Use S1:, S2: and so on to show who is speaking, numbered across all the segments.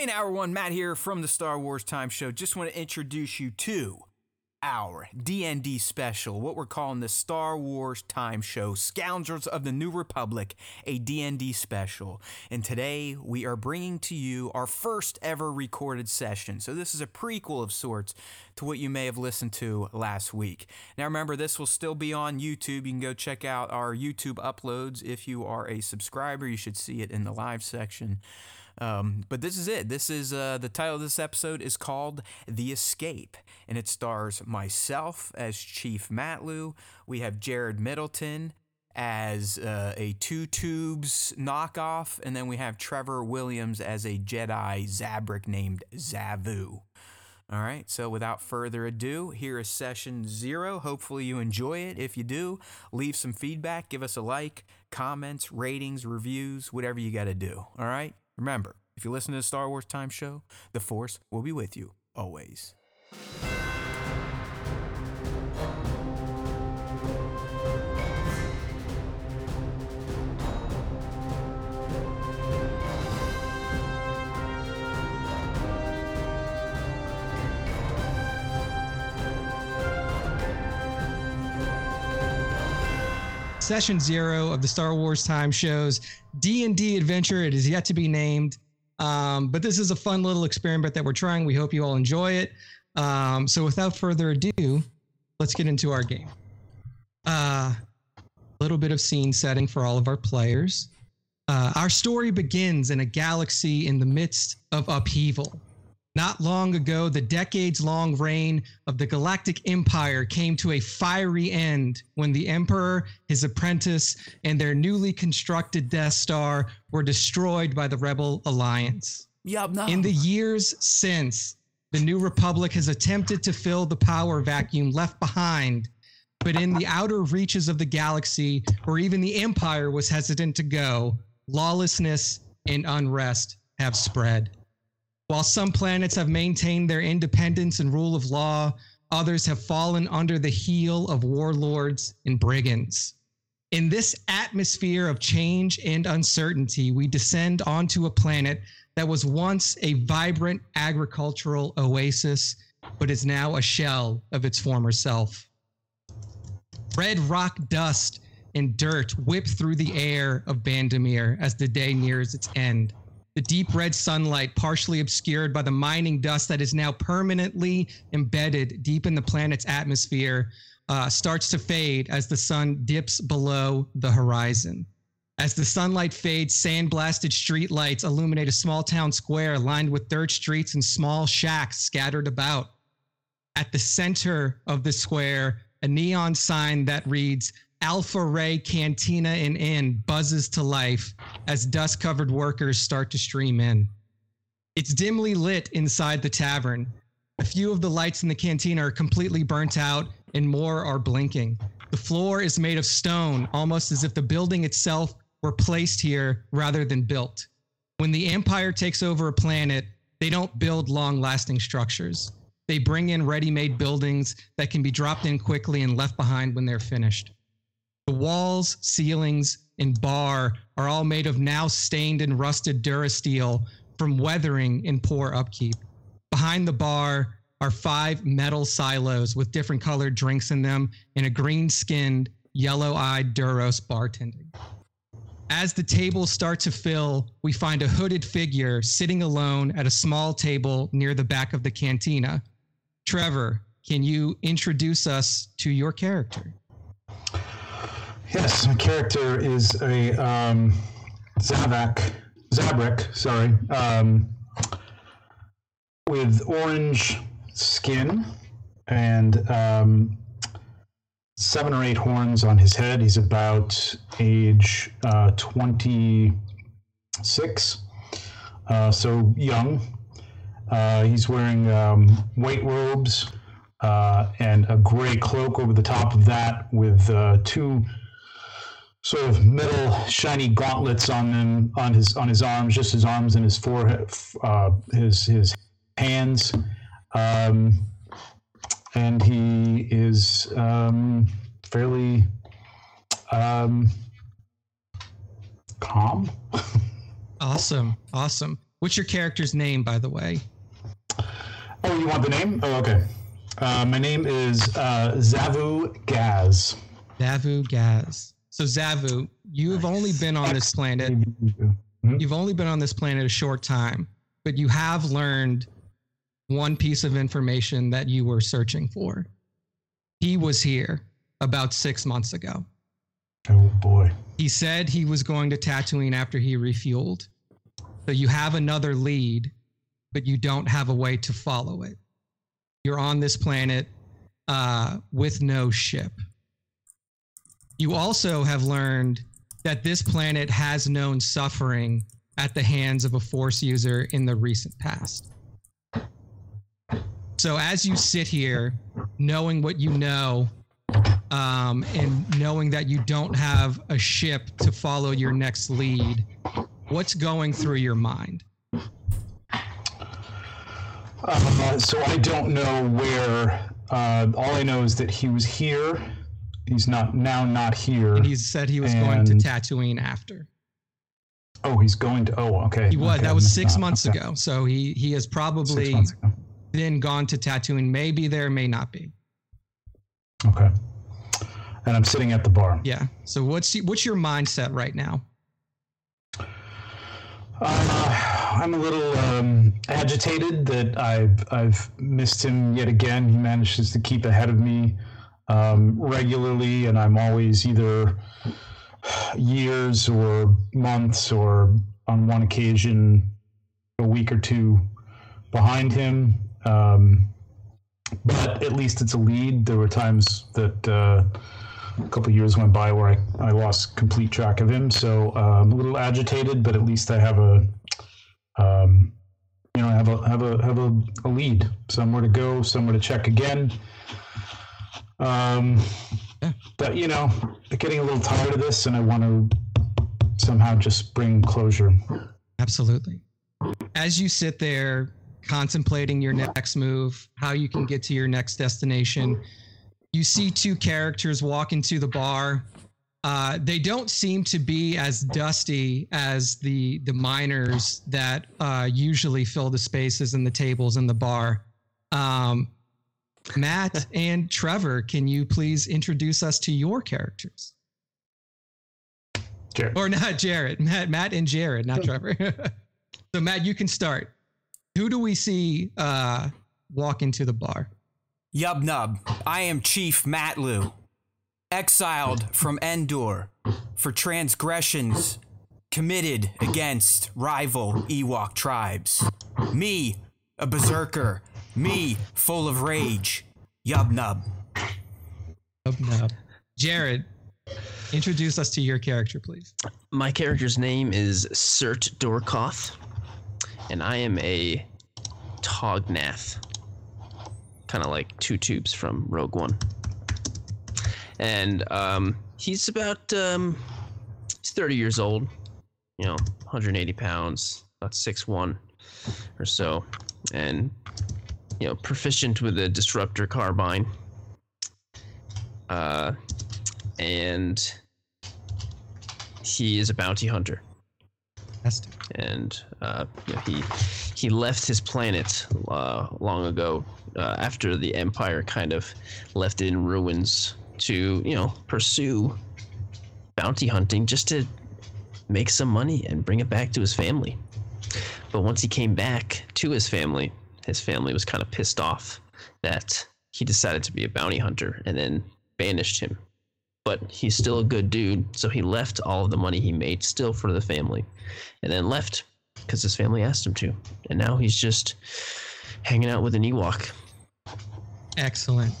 S1: Hey now everyone, Matt here from the Star Wars Time Show. Just want to introduce you to our D&D special, what we're calling the Star Wars Time Show, Scoundrels of the New Republic, a D&D special. And today we are bringing to you our first ever recorded session. So this is a prequel of sorts to what you may have listened to last week. Now remember, this will still be on YouTube. You can go check out our YouTube uploads if you are a subscriber. You should see it in the live section. Um, but this is it. This is uh, the title of this episode is called "The Escape," and it stars myself as Chief Matloo. We have Jared Middleton as uh, a two tubes knockoff, and then we have Trevor Williams as a Jedi Zabrak named Zavu. All right, so without further ado, here is session zero. Hopefully, you enjoy it. If you do, leave some feedback, give us a like, comments, ratings, reviews, whatever you got to do. All right, remember, if you listen to the Star Wars Time Show, the Force will be with you always.
S2: Session zero of the Star Wars Time shows D&D adventure. It is yet to be named. Um, but this is a fun little experiment that we're trying. We hope you all enjoy it. Um, so without further ado, let's get into our game. A uh, little bit of scene setting for all of our players. Uh, our story begins in a galaxy in the midst of upheaval. Not long ago, the decades long reign of the Galactic Empire came to a fiery end when the Emperor, his apprentice, and their newly constructed Death Star were destroyed by the Rebel Alliance.
S1: Yub, nub.
S2: In the years since, the New Republic has attempted to fill the power vacuum left behind, but in the outer reaches of the galaxy, where even the Empire was hesitant to go, lawlessness and unrest have spread. While some planets have maintained their independence and rule of law, others have fallen under the heel of warlords and brigands. In this atmosphere of change and uncertainty, we descend onto a planet that was once a vibrant agricultural oasis, but is now a shell of its former self. Red rock dust and dirt whip through the air of Bandamir as the day nears its end. The deep red sunlight, partially obscured by the mining dust that is now permanently embedded deep in the planet's atmosphere, uh, starts to fade as the sun dips below the horizon. As the sunlight fades, sand-blasted streetlights illuminate a small town square lined with dirt streets and small shacks scattered about. At the center of the square, a neon sign that reads Alpha Ray Cantina and Inn buzzes to life as dust covered workers start to stream in. It's dimly lit inside the tavern. A few of the lights in the cantina are completely burnt out, and more are blinking. The floor is made of stone, almost as if the building itself were placed here rather than built. When the Empire takes over a planet, they don't build long lasting structures. They bring in ready made buildings that can be dropped in quickly and left behind when they're finished. The walls, ceilings, and bar are all made of now stained and rusted Durasteel from weathering and poor upkeep. Behind the bar are five metal silos with different colored drinks in them and a green skinned, yellow eyed Duros bartending. As the tables start to fill, we find a hooded figure sitting alone at a small table near the back of the cantina. Trevor, can you introduce us to your character?
S3: Yes, my character is a um, Zabak, Zabrak, sorry, um, with orange skin and um, seven or eight horns on his head. He's about age uh, 26, uh, so young. Uh, he's wearing um, white robes uh, and a gray cloak over the top of that with uh, two sort of metal shiny gauntlets on them on his on his arms, just his arms and his forehead, uh, his his hands, um, and he is um, fairly um, calm.
S2: awesome, awesome. What's your character's name, by the way?
S3: Oh, you want the name? Oh, okay. Uh, my name is uh, Zavu Gaz.
S2: Zavu Gaz. So Zavu, you have only been on this planet. You've only been on this planet a short time, but you have learned one piece of information that you were searching for. He was here about six months ago.
S3: Oh boy.
S2: He said he was going to Tatooine after he refueled. So you have another lead, but you don't have a way to follow it. You're on this planet uh, with no ship. You also have learned that this planet has known suffering at the hands of a force user in the recent past. So as you sit here, knowing what you know, um, and knowing that you don't have a ship to follow your next lead, what's going through your mind?
S3: Uh, so I don't know where. Uh, all I know is that he was here. He's not now not here.
S2: And he said he was going to
S3: And-
S2: Tatooine after.
S3: oh, he's going to. Oh, okay.
S2: He was.
S3: okay,
S2: that was six months
S3: Okay.
S2: ago. So he he has probably then gone to Tatooine. Maybe there, may not be.
S3: Okay. And I'm sitting at the bar.
S2: Yeah. So what's what's your mindset right now?
S3: Uh, I'm a little um, agitated that I've I've missed him yet again. He manages to keep ahead of me um, regularly, and I'm always either years or months or on one occasion a week or two behind him. Um, but at least it's a lead. There were times that uh, a couple years went by where I, I lost complete track of him. So uh, I'm a little agitated, but at least I have a, um, you know, I have a have a have a, a lead, somewhere to go, somewhere to check again. Um, but you know, getting a little tired of this, and I want to somehow just bring closure.
S2: Absolutely. As you sit there contemplating your next move, how you can get to your next destination, you see two characters walk into the bar. Uh, they don't seem to be as dusty as the the miners that uh, usually fill the spaces and the tables in the bar. Um, Matt and Trevor, can you please introduce us to your characters?
S3: Jared.
S2: or not Jared, Matt, Matt and Jared, not Trevor. so Matt, you can start. Who do we see uh, walk into the bar?
S1: Yub Nub, I am Chief Matloo, exiled from Endor for transgressions committed against rival Ewok tribes. Me, a berserker. Me, full of rage. Yub Nub.
S2: Oh, no. Jared, introduce us to your character, please.
S4: My character's name is Sirt Dorkoff, and I am a Tognath. Kind of like two tubes from Rogue One. And um, he's about um, he's 30 years old, you know, 180 pounds, about 6'1 or so, and you know, proficient with a disruptor carbine. Uh, and he is a bounty hunter,
S2: Fantastic.
S4: and uh, you know, he he left his planet uh, long ago uh, after the Empire kind of left it in ruins to you know pursue bounty hunting just to make some money and bring it back to his family. But once he came back to his family, his family was kind of pissed off that he decided to be a bounty hunter and then banished him but he's still a good dude. So he left all of the money he made still for the family, and then left because his family asked him to. And now he's just hanging out with an Ewok.
S2: Excellent.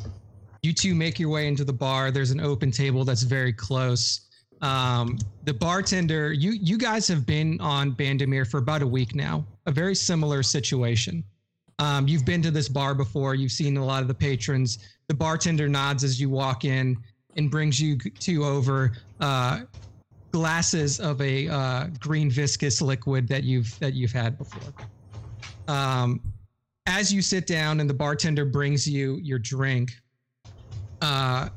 S2: You two make your way into the bar. There's an open table that's very close. Um, the bartender, you you guys have been on Bandamir for about a week now. A very similar situation. Um, you've been to this bar before. You've seen a lot of the patrons. The bartender nods as you walk in and brings you two over uh, glasses of a uh, green viscous liquid that you've that you've had before. Um, as you sit down and the bartender brings you your drink, uh,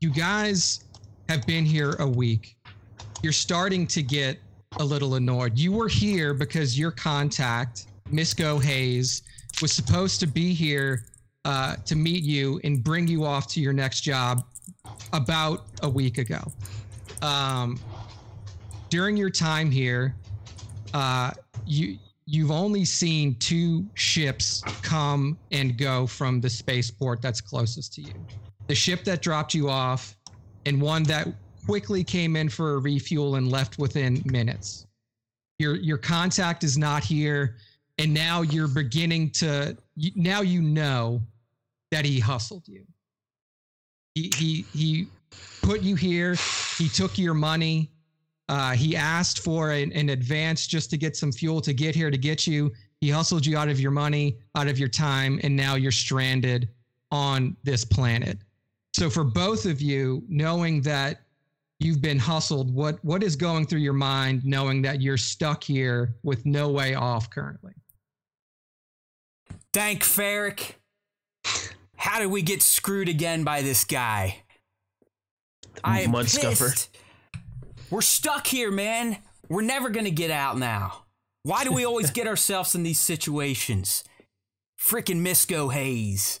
S2: you guys have been here a week. You're starting to get a little annoyed. You were here because your contact, Misco Hayes, was supposed to be here uh, to meet you and bring you off to your next job about a week ago. Um, during your time here, uh, you you've only seen two ships come and go from the spaceport that's closest to you. The ship that dropped you off, and one that quickly came in for a refuel and left within minutes. Your your contact is not here, and now you're beginning to now you know that he hustled you. He he he put you here. He took your money. Uh, he asked for an, an advance just to get some fuel to get here to get you. He hustled you out of your money, out of your time, and now you're stranded on this planet. So for both of you, knowing that you've been hustled, what what is going through your mind knowing that you're stuck here with no way off currently?
S1: Thank Ferric. How did we get screwed again by this guy? I am
S4: Mud scuffer.
S1: pissed. We're stuck here, man. We're never gonna get out now. Why do we always get ourselves in these situations? Freaking Misco Hayes.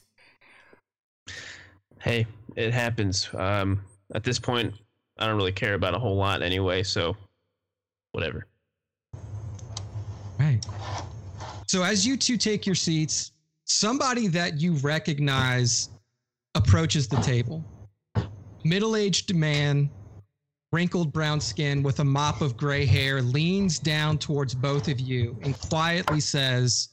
S4: Hey, it happens. Um, at this point, I don't really care about a whole lot anyway, so whatever.
S2: Right. So as you two take your seats, somebody that you recognize approaches the table. Middle-aged man, wrinkled brown skin with a mop of gray hair, leans down towards both of you and quietly says,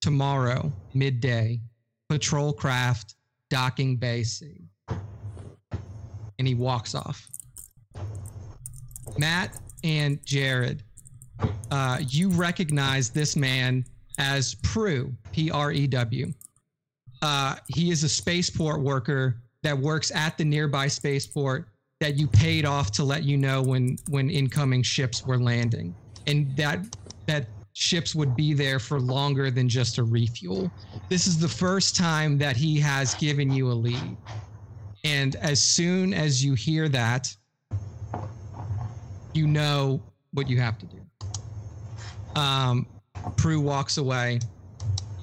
S2: "Tomorrow, midday, patrol craft, docking bay C." And he walks off. Matt and Jared, uh, you recognize this man as Prew, P R E W. Uh, he is a spaceport worker that works at the nearby spaceport that you paid off to let you know when when incoming ships were landing, and that that ships would be there for longer than just a refuel. This is the first time that he has given you a lead, and as soon as you hear that, you know what you have to do. Um, Prew walks away,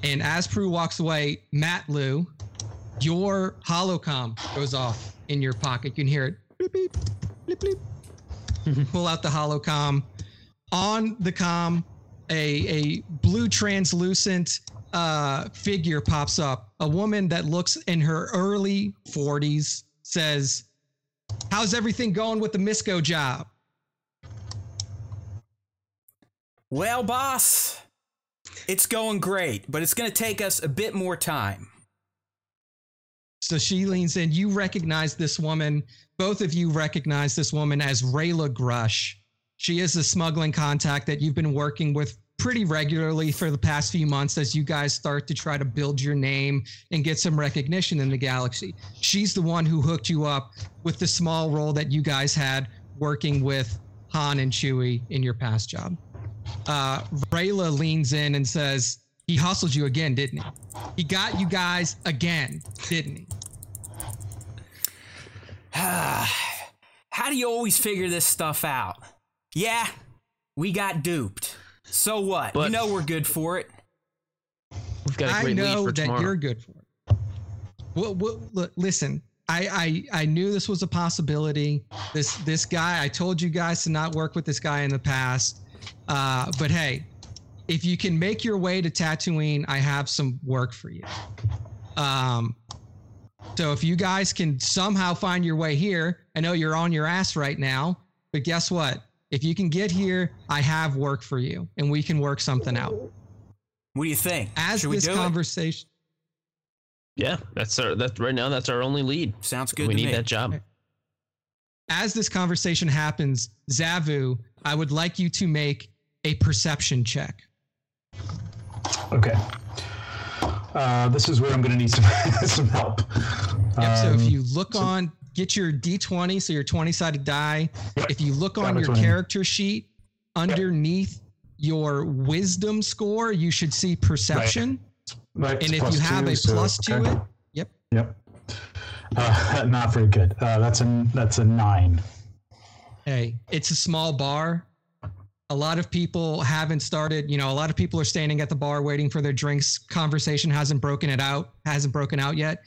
S2: and as Prew walks away, Matloo, your holocom goes off in your pocket. You can hear it. Bleep, bleep, bleep, bleep. Pull out the holocom. On the com, a a blue translucent uh, figure pops up. A woman that looks in her early 40s says, "How's everything going with the Misco job?"
S1: Well, boss, it's going great, but it's gonna take us a bit more time.
S2: So she leans in. You recognize this woman. Both of you recognize this woman as Rayla Grush. She is a smuggling contact that you've been working with pretty regularly for the past few months as you guys start to try to build your name and get some recognition in the galaxy. She's the one who hooked you up with the small role that you guys had working with Han and Chewie in your past job. Uh, Rayla leans in and says, He hustled you again, didn't he? He got you guys again, didn't he?
S1: How do you always figure this stuff out? Yeah, we got duped. So what? you know we're good for it.
S4: We've got a
S2: I
S4: great lead
S2: know
S4: for
S2: that
S4: tomorrow.
S2: you're good for it. Well, well look, listen. I, I I knew this was a possibility. This this guy. I told you guys to not work with this guy in the past. Uh, but hey, if you can make your way to Tatooine, I have some work for you. Um, so if you guys can somehow find your way here, I know you're on your ass right now, but guess what? If you can get here, I have work for you, and we can work something out.
S1: What do you think?
S2: As
S1: Should we
S2: this
S1: do it?
S2: conversation,
S4: Yeah, that's our that right now. That's our only lead.
S1: Sounds good
S4: we
S1: to
S4: need
S1: me.
S4: that job.
S2: as this conversation happens, Zavu, I would like you to make a perception check.
S3: Okay. Uh, this is where I'm going to need some some help.
S2: Yep, so
S3: Um,
S2: if you look on, get your D20, so your 20 sided die. If you look on your
S3: 20.
S2: character sheet, underneath your wisdom score, you should see perception.
S3: right,
S2: And
S3: it's
S2: if you have
S3: two,
S2: a
S3: so-
S2: plus to it, yep.
S3: Yep. Uh, not very good. Uh, that's a that's a nine.
S2: Hey, it's a small bar. A lot of people haven't started, you know, a lot of people are standing at the bar waiting for their drinks. Conversation hasn't broken it out, hasn't broken out yet.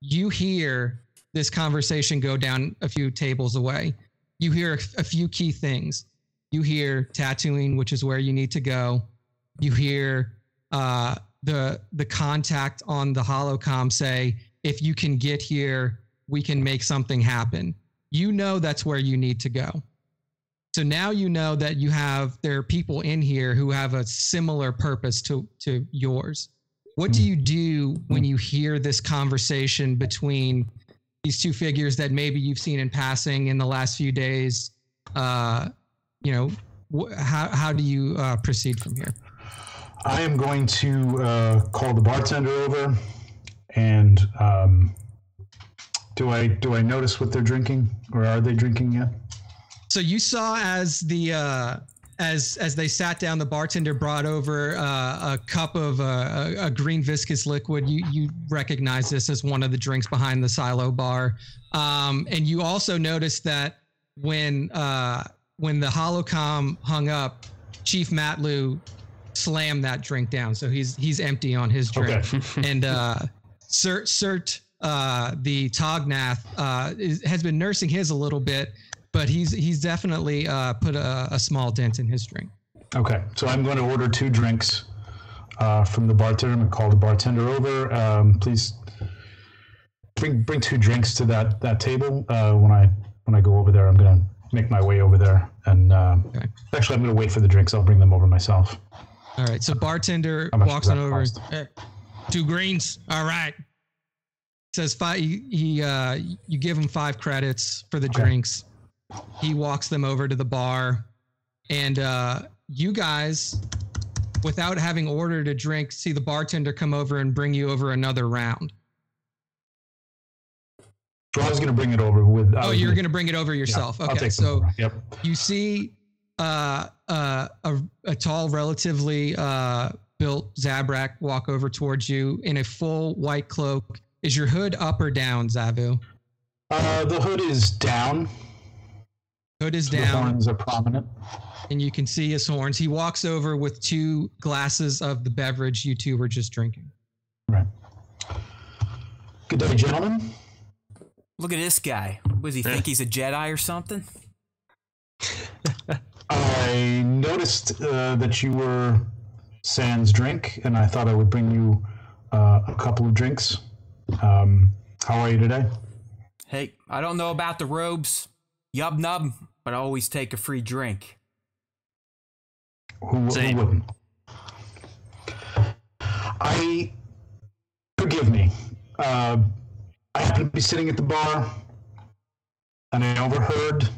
S2: You hear this conversation go down a few tables away. You hear a, few key things. You hear Tatooine, which is where you need to go. You hear uh, the the contact on the holocom say, "If you can get here, we can make something happen." You know that's where you need to go. So now you know that you have there are people in here who have a similar purpose to to yours. What do you do when you hear this conversation between these two figures that maybe you've seen in passing in the last few days? Uh, you know, wh- how how do you uh, proceed from here?
S3: I am going to uh, call the bartender over, and um, do I do I notice what they're drinking, or are they drinking yet?
S2: So you saw as the uh, as as they sat down, the bartender brought over uh, a cup of uh, a, a green viscous liquid. You you recognize this as one of the drinks behind the silo bar, um, and you also noticed that when uh, when the holocom hung up, Chief Matloo slammed that drink down. So he's he's empty on his drink,
S3: Okay.
S2: and uh, Sirt Sirt uh, the Tognath uh, is, has been nursing his a little bit, but he's he's definitely uh, put a, a small dent in his drink.
S3: Okay, so I'm going to order two drinks uh, from the bartender. I'm going to call the bartender over. Um, please bring bring two drinks to that that table. Uh, when I when I go over there, I'm going to make my way over there. And um,
S2: Okay.
S3: actually, I'm going to wait for the drinks. I'll bring them over myself.
S2: All right, so bartender walks on over.
S3: cost?
S2: "Eh, two greens. All right. Says five. He, he uh, you give him five credits for the
S3: Okay.
S2: drinks. He walks them over to the bar, and uh, you guys, without having ordered a drink, see the bartender come over and bring you over another round.
S3: So I was going to bring it over with. I
S2: Oh, you're gonna bring it over yourself.
S3: I'll
S2: okay, so
S3: yep.
S2: you see uh, uh, a, a tall, relatively uh, built Zabrak walk over towards you in a full white cloak. Is your hood up or down, Zavu?
S3: Uh, the hood is down.
S2: Hood is down.
S3: The horns are prominent.
S2: and you can see his horns. He walks over with two glasses of the beverage you two were just drinking.
S3: Right. Good day, gentlemen.
S1: Look at this guy. What does he think he's a Jedi or something?
S3: I noticed uh, that you were Sans drink, and I thought I would bring you uh, a couple of drinks. Um, how are you today?
S1: Hey, I don't know about the robes, yub nub, but I always take a free drink.
S3: Who, who
S4: Same.
S3: wouldn't? I forgive me. Uh, I happened to be sitting at the bar, and I overheard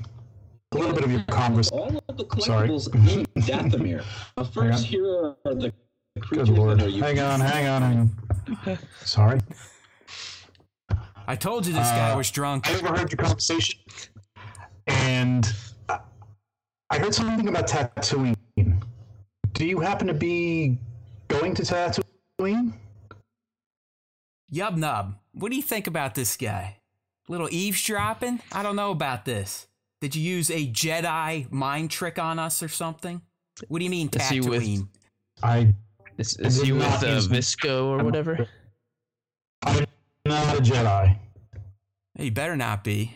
S3: a little bit of your conversation.
S5: All of the
S3: Sorry.
S5: collectibles in Dathomir. Uh, first, here are the creatures
S3: Good lord!
S5: that are you.
S3: Hang on, hang on, hang on. Sorry.
S1: I told you this guy
S3: Uh,
S1: was drunk.
S3: I overheard your conversation, and I- I heard something about Tatooine. Do you happen to be going to Tatooine?
S1: Yub nub. What do you think about this guy? Little eavesdropping? I don't know about this. Did you use a Jedi mind trick on us or something? What do you mean
S4: Is he with-
S1: Tatooine?
S3: I
S4: Is, is he with
S3: not
S4: uh, Visco or whatever?
S3: I'm not a Jedi.
S1: Hey, you better not be.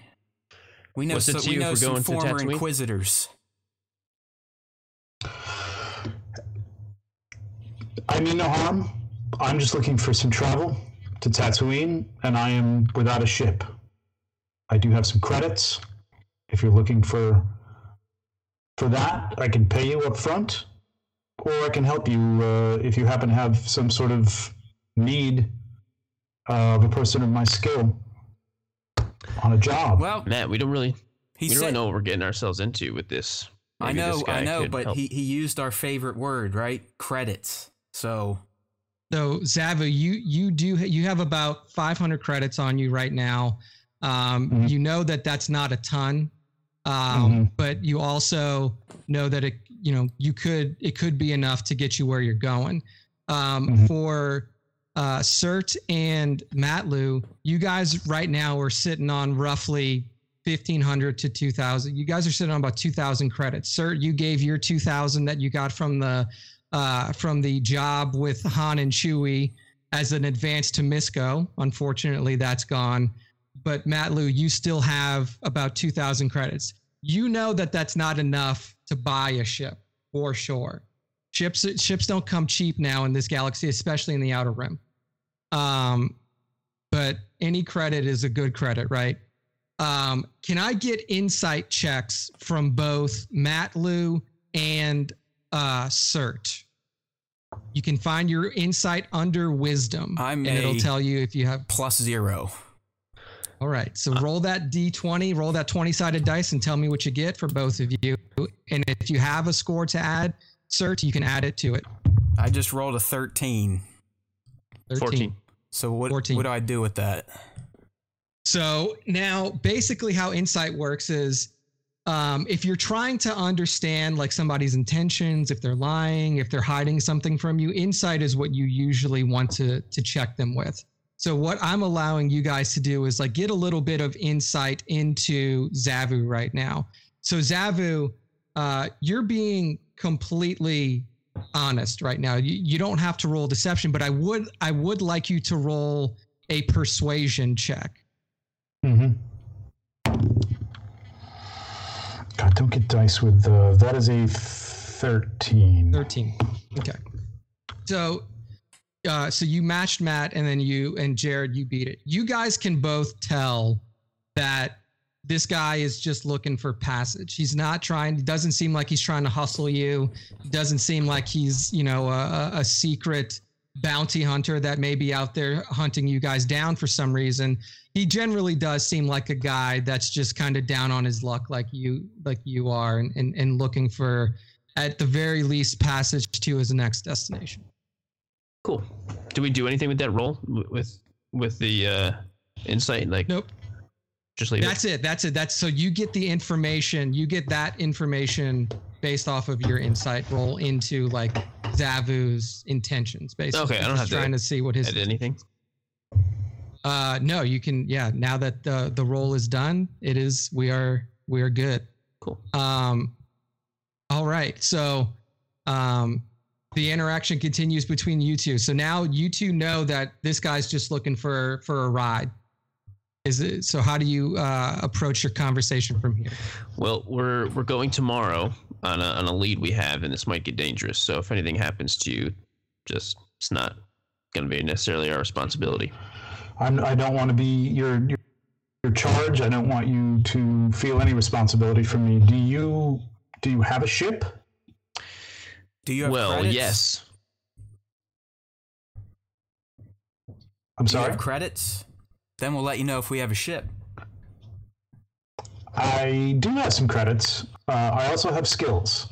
S1: We know,
S4: What's
S1: so, we
S4: you
S1: know some
S4: going
S1: former
S4: Tatooine?
S1: inquisitors.
S3: I mean no harm. I'm just looking for some travel to Tatooine, and I am without a ship. I do have some credits. If you're looking for for that, I can pay you up front, or I can help you uh, if you happen to have some sort of need of a person of my skill on a job.
S1: Well,
S4: Matt, we don't really
S1: he
S4: we don't know what we're getting ourselves into with this.
S1: I
S4: Maybe this
S1: know, I know, but
S4: help.
S1: he, he used our favorite word, right? Credits. So,
S2: So Zavu, you you do you have about 500 credits on you right now. Um,
S3: Mhm.
S2: You know that that's not a ton, um,
S3: Mhm.
S2: but you also know that it you know you could it could be enough to get you where you're going. Um,
S3: Mhm.
S2: For uh, Sirt and Matloo, you guys right now are sitting on roughly 1500 to 2000. You guys are sitting on about 2000 credits. Sirt, you gave your 2000 that you got from the uh, from the job with Han and Chewie as an advance to Misco. Unfortunately, that's gone. But Matloo, you still have about 2000 credits. You know that that's not enough to buy a ship for sure. Ships ships don't come cheap now in this galaxy, especially in the outer rim. Um, but any credit is a good credit, right? Um, can I get insight checks from both Matloo and uh, Sirt? You can find your insight under wisdom,
S1: I'm
S2: and it'll tell you if you have.
S1: Plus zero.
S2: All right, so roll that d20, roll that 20 sided dice, and tell me what you get for both of you. And if you have a score to add, Sirt, you can add it to it.
S1: I just rolled a 13.
S2: 13.
S4: 14.
S1: So what,
S2: 14.
S1: what do I do with that?
S2: So now, basically, how insight works is um, if you're trying to understand like somebody's intentions, if they're lying, if they're hiding something from you, insight is what you usually want to to check them with. So what I'm allowing you guys to do is like get a little bit of insight into Zavu right now. So Zavu, uh, you're being completely honest right now. You, you don't have to roll deception, but I would I would like you to roll a persuasion check.
S3: Mm-hmm. God, don't get dice with uh, that is a thirteen.
S2: 13. Okay. So uh so you matched Matt and then you and Jared you beat it. You guys can both tell that this guy is just looking for passage. He's not trying it doesn't seem like he's trying to hustle you. Doesn't seem like he's, you know, a, a- a secret bounty hunter that may be out there hunting you guys down for some reason. He generally does seem like a guy that's just kind of down on his luck like you like you are and, and, and looking for at the very least passage to his next destination.
S4: Cool. Do we do anything with that roll with with the uh, insight? Like,
S2: Nope.
S4: Just leave
S2: That's it. That's it. That's so you get the information. You get that information based off of your insight roll into like Zavu's intentions. Basically,
S4: Okay, I don't have to
S2: trying to see what his.
S4: Anything?
S2: Uh, no, you can. Yeah, now that the the roll is done, it is. We are we are good.
S4: Cool.
S2: Um, all right. So, um, the interaction continues between you two. So now you two know that this guy's just looking for for a ride. Is it so? How do you uh, approach your conversation from here?
S4: Well, we're we're going tomorrow on a on a lead we have, and this might get dangerous. So if anything happens to you, just it's not going to be necessarily our responsibility.
S3: I'm, I don't want to be your, your your charge. I don't want you to feel any responsibility for me. Do you do you have a ship?
S1: Do you have
S4: Well,
S1: credits?
S4: yes.
S3: I'm
S1: Do you
S3: sorry.
S1: have credits? Then we'll let you know if we have a ship.
S3: I do have some credits. Uh, I also have skills.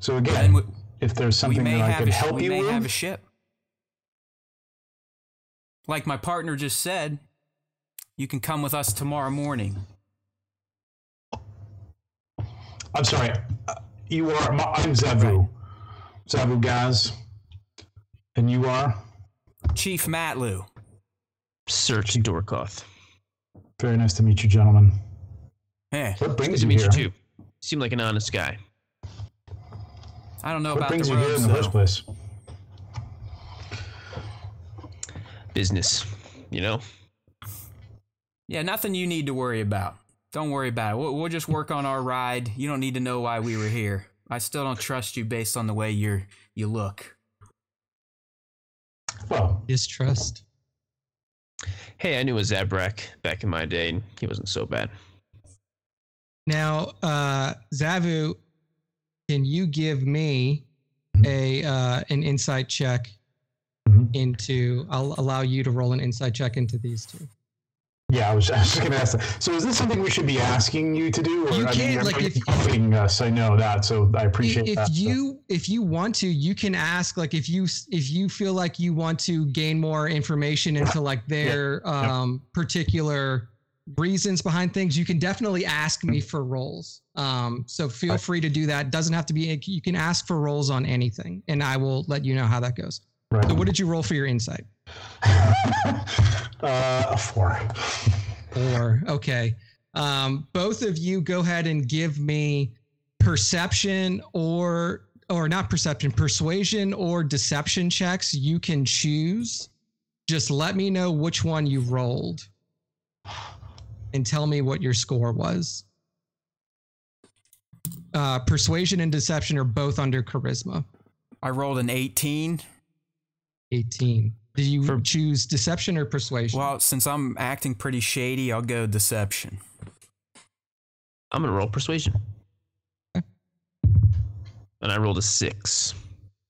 S3: So again,
S1: we,
S3: if there's something that I
S1: a,
S3: help
S1: we
S3: you
S1: may
S3: with,
S1: have a ship. Like my partner just said, you can come with us tomorrow morning.
S3: I'm sorry. Uh, You are. my- I'm Zavu. Zavu Gaz. And you are?
S1: Chief Matloo.
S4: Sirt Dorkoff.
S3: Very nice to meet you, gentlemen.
S1: Hey,
S3: What
S4: Good
S3: brings
S4: to
S3: you
S4: meet
S3: here?
S4: you too. You seem like an honest guy.
S1: I don't know
S3: What
S1: about
S3: brings
S1: the
S3: you here in the first place?
S4: Business, you know.
S1: Yeah, nothing you need to worry about. Don't worry about it. We'll, we'll just work on our ride. You don't need to know why we were here. I still don't trust you based on the way you're you look.
S3: Well,
S2: Distrust.
S4: Hey, I knew a Zabrak back in my day, and he wasn't so bad.
S2: Now, uh, Zavu, can you give me a uh, an insight check
S3: Mhm.
S2: into? I'll allow you to roll an insight check into these two.
S3: yeah, I was, I was just going to ask that. So, is this something we should be asking you to do? Or,
S2: You
S3: I
S2: can't,
S3: mean,
S2: like,
S3: you're
S2: if-
S3: comforting us. I know that, so I appreciate
S2: if
S3: that. so-
S2: you if you want to you can ask like if you if you feel like you want to gain more information into like their um particular reasons behind things you can definitely ask me for rolls. Um so feel
S3: Right.
S2: free to do that. Doesn't have to be you can ask for rolls on anything and i will let you know how that goes.
S3: Right.
S2: so what did you roll for your insight?
S3: Uh, a four.
S2: or okay. Um, both of you go ahead and give me perception or or not perception, persuasion or deception checks. You can choose. Just let me know which one you rolled and tell me what your score was. Uh, persuasion and deception are both under charisma.
S1: I rolled an 18.
S2: 18. Did you
S4: For-
S2: choose deception or persuasion?
S1: Well, since I'm acting pretty shady, I'll go deception.
S4: I'm gonna roll persuasion. And I rolled a six.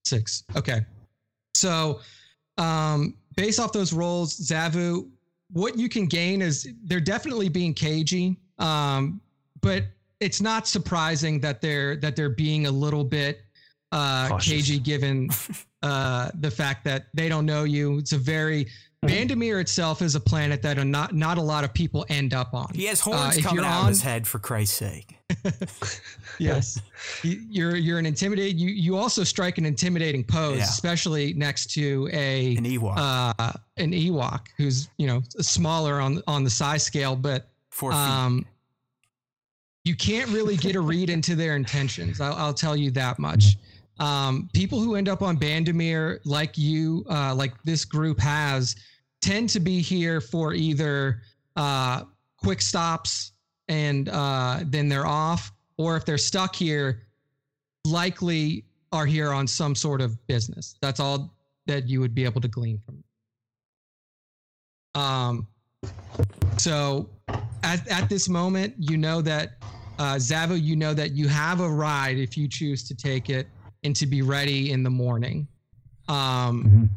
S2: Six. Okay. So, um, based off those rolls, Zavu, what you can gain is they're definitely being cagey, um, but it's not surprising that they're that they're being a little bit uh,
S4: Cautious.
S2: cagey given uh, the fact that they don't know you. It's a very Bandamir itself is a planet that not not a lot of people end up on.
S1: He has
S2: Uh,
S1: horns
S2: if
S1: coming out
S2: on-
S1: of his head, for Christ's sake.
S2: Yes, You- you're you're an intimidating. You you also strike an intimidating pose,
S1: Yeah.
S2: especially next to a
S1: An Ewok.
S2: uh, an Ewok who's you know smaller on on the size scale, but
S1: Four feet.
S2: um, you can't really get a read into their intentions. I'll, I'll tell you that much. Um, people who end up on Bandamir, like you, uh, like this group has, tend to be here for either uh, quick stops and uh, then they're off, or if they're stuck here, likely are here on some sort of business. That's all that you would be able to glean from. Um, so at, at this moment, you know that uh, Zavu, you know that you have a ride if you choose to take it and to be ready in the morning. Um,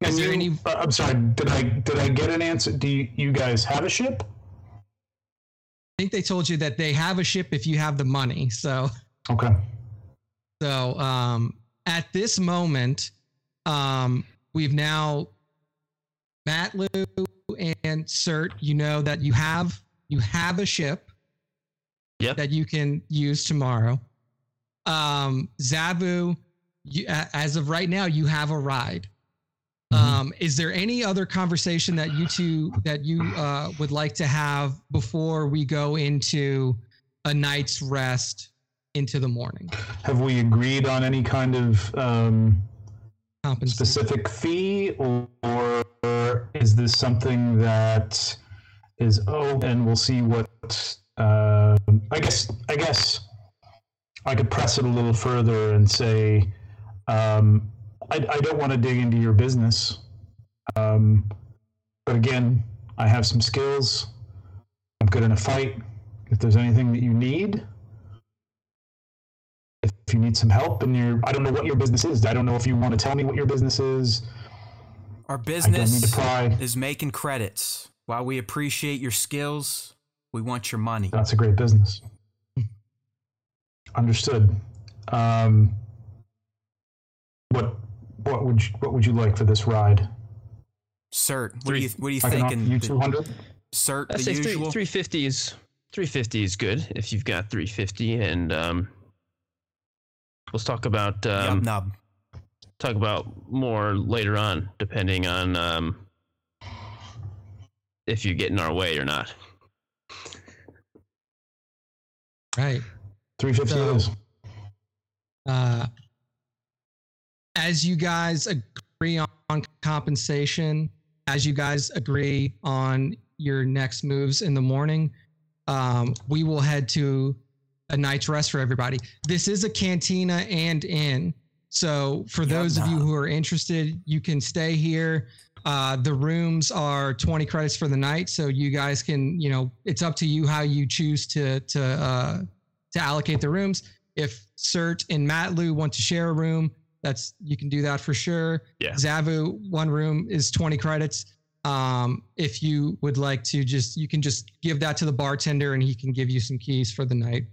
S2: Is
S3: And
S2: there
S3: you-
S2: any-
S3: uh, I'm sorry. Did I did I get an answer? Do you, you guys have a ship?
S2: I think they told you that they have a ship if you have the money. So,
S3: Okay.
S2: so um, at this moment, um, we've now Matloo and Sirt. You know that you have you have a ship.
S4: Yep.
S2: that you can use tomorrow. Um, Zavu, you, as of right now, you have a ride.
S3: Mhm.
S2: Um, is there any other conversation that you two that you uh, would like to have before we go into a night's rest into the morning?
S3: Have we agreed on any kind of um, specific fee, or, or is this something that is oh, and we'll see what? Uh, I guess I guess I could press it a little further and say, um, I, I don't want to dig into your business, um, but again, I have some skills. I'm good in a fight. If there's anything that you need, if you need some help and you're i don't know what your business is i don't know if you want to tell me what your business is
S1: Our business is making credits. While we appreciate your skills, we want your money.
S3: that's a great business understood um, what what would you, what would you like for this ride
S1: Sirt, what
S4: Three-
S1: do you what are you
S3: i
S1: thinking?
S3: you 200
S1: Sirt,
S4: I say three,
S1: usual.
S4: 350 is 350 is good if you've got 350 and um let's talk about
S1: Yup,
S4: um
S1: nub.
S4: talk about more later on depending on um if you get in our way or not.
S2: Right.
S3: 350
S2: So-
S3: it is
S2: Uh, as you guys agree on, on compensation, as you guys agree on your next moves in the morning, um, we will head to a night's rest for everybody. This is a cantina and inn. So for
S1: Yeah,
S2: those of you who are interested, you can stay here. Uh, the rooms are 20 credits for the night. So you guys can, you know, it's up to you how you choose to, to, uh, to allocate the rooms. If Sirt and Matloo want to share a room, that's you can do that for sure.
S4: Yeah.
S2: Zavu, one room is 20 credits. Um, if you would like to just you can just give that to the bartender and he can give you some keys for the night.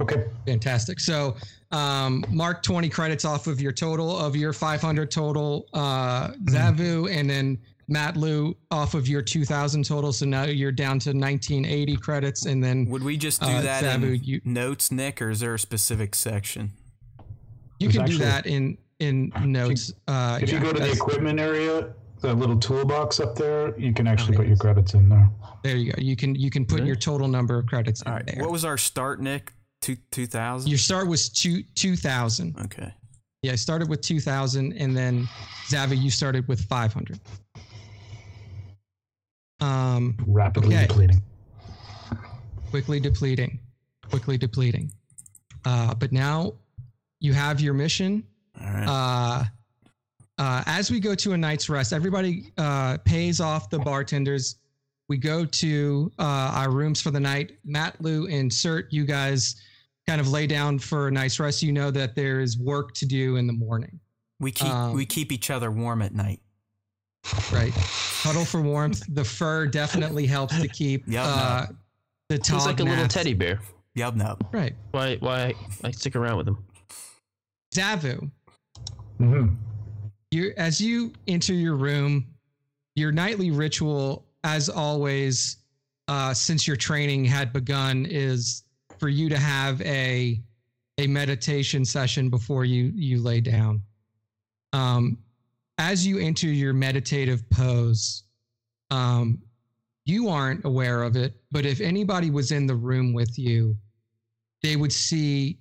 S3: okay
S2: Fantastic. So um, mark 20 credits off of your total of your 500 total uh, Zavu and then Matloo off of your 2000 total. So now you're down to 1980 credits and then
S1: Would we just do
S2: uh,
S1: that
S2: Zavu,
S1: in
S2: you-
S1: notes, Nick, or is there a specific section?
S2: you
S3: There's
S2: can do that in in notes. Uh,
S3: if
S2: yeah,
S3: you go to the equipment area the little toolbox up there, you can actually put your credits in there.
S2: There you go. You can you can put
S4: Really?
S2: your total number of credits in
S1: All right.
S2: there.
S1: What was our start, Nick? Two two thousand.
S2: your start was two two thousand.
S1: Okay.
S2: Yeah, I started with two thousand, and then Zavu, you started with five hundred. Um,
S3: Rapidly
S2: Okay.
S3: depleting.
S2: quickly depleting, quickly depleting. Uh, but now you have your mission.
S1: All right.
S2: Uh, uh, as we go to a night's rest, everybody uh, pays off the bartenders. We go to uh, our rooms for the night. Matloo, and Sirt, you guys kind of lay down for a night's rest. You know that there is work to do in the morning,
S1: we keep
S2: um,
S1: we keep each other warm at night.
S2: Right? Huddle for warmth. The fur definitely helps to keep
S1: Yep,
S2: uh, the
S4: He's
S2: tog
S4: like a little teddy bear.
S1: Yub nub.
S2: Right.
S4: Why? Why I stick around with him?
S2: Zavu,
S3: hmm
S2: you as you enter your room, your nightly ritual, as always, uh, since your training had begun, is for you to have a a meditation session before you you lay down. Um, as you enter your meditative pose, um, you aren't aware of it, but if anybody was in the room with you, they would see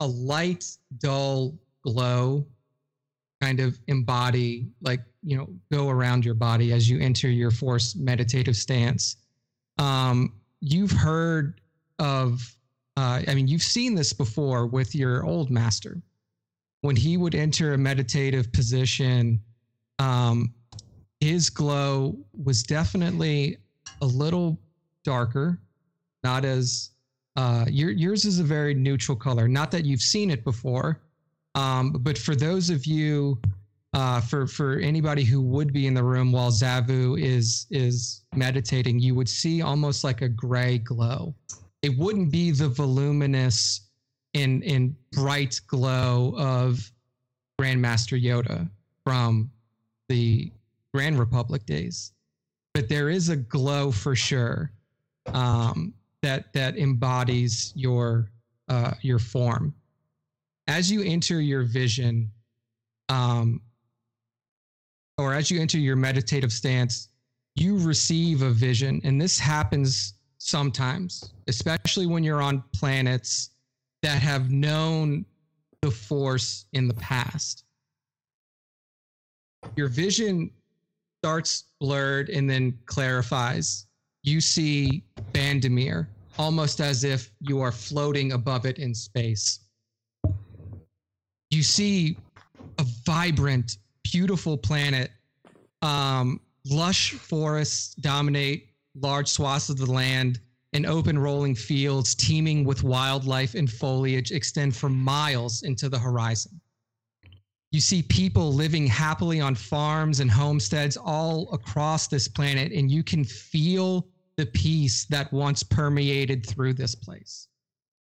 S2: a light, dull glow kind of embody, like, you know, go around your body as you enter your forced meditative stance. Um, you've heard of, uh, I mean, you've seen this before with your old master. When he would enter a meditative position, um, his glow was definitely a little darker, not as uh, your, yours is a very neutral color. Not that you've seen it before, um, but for those of you, uh, for for anybody who would be in the room while Zavu is is meditating, you would see almost like a gray glow. It wouldn't be the voluminous and and bright glow of Grandmaster Yoda from the Grand Republic days, but there is a glow for sure um, that that embodies your uh, your form. As you enter your vision, um, or as you enter your meditative stance, you receive a vision, and this happens sometimes, especially when you're on planets that have known the Force in the past. Your vision starts blurred and then clarifies. You see Bandemir almost as if you are floating above it in space. You see a vibrant, beautiful planet. Um, lush forests dominate large swaths of the land, and open rolling fields teeming with wildlife and foliage extend for miles into the horizon. You see people living happily on farms and homesteads all across this planet, and you can feel the peace that once permeated through this place.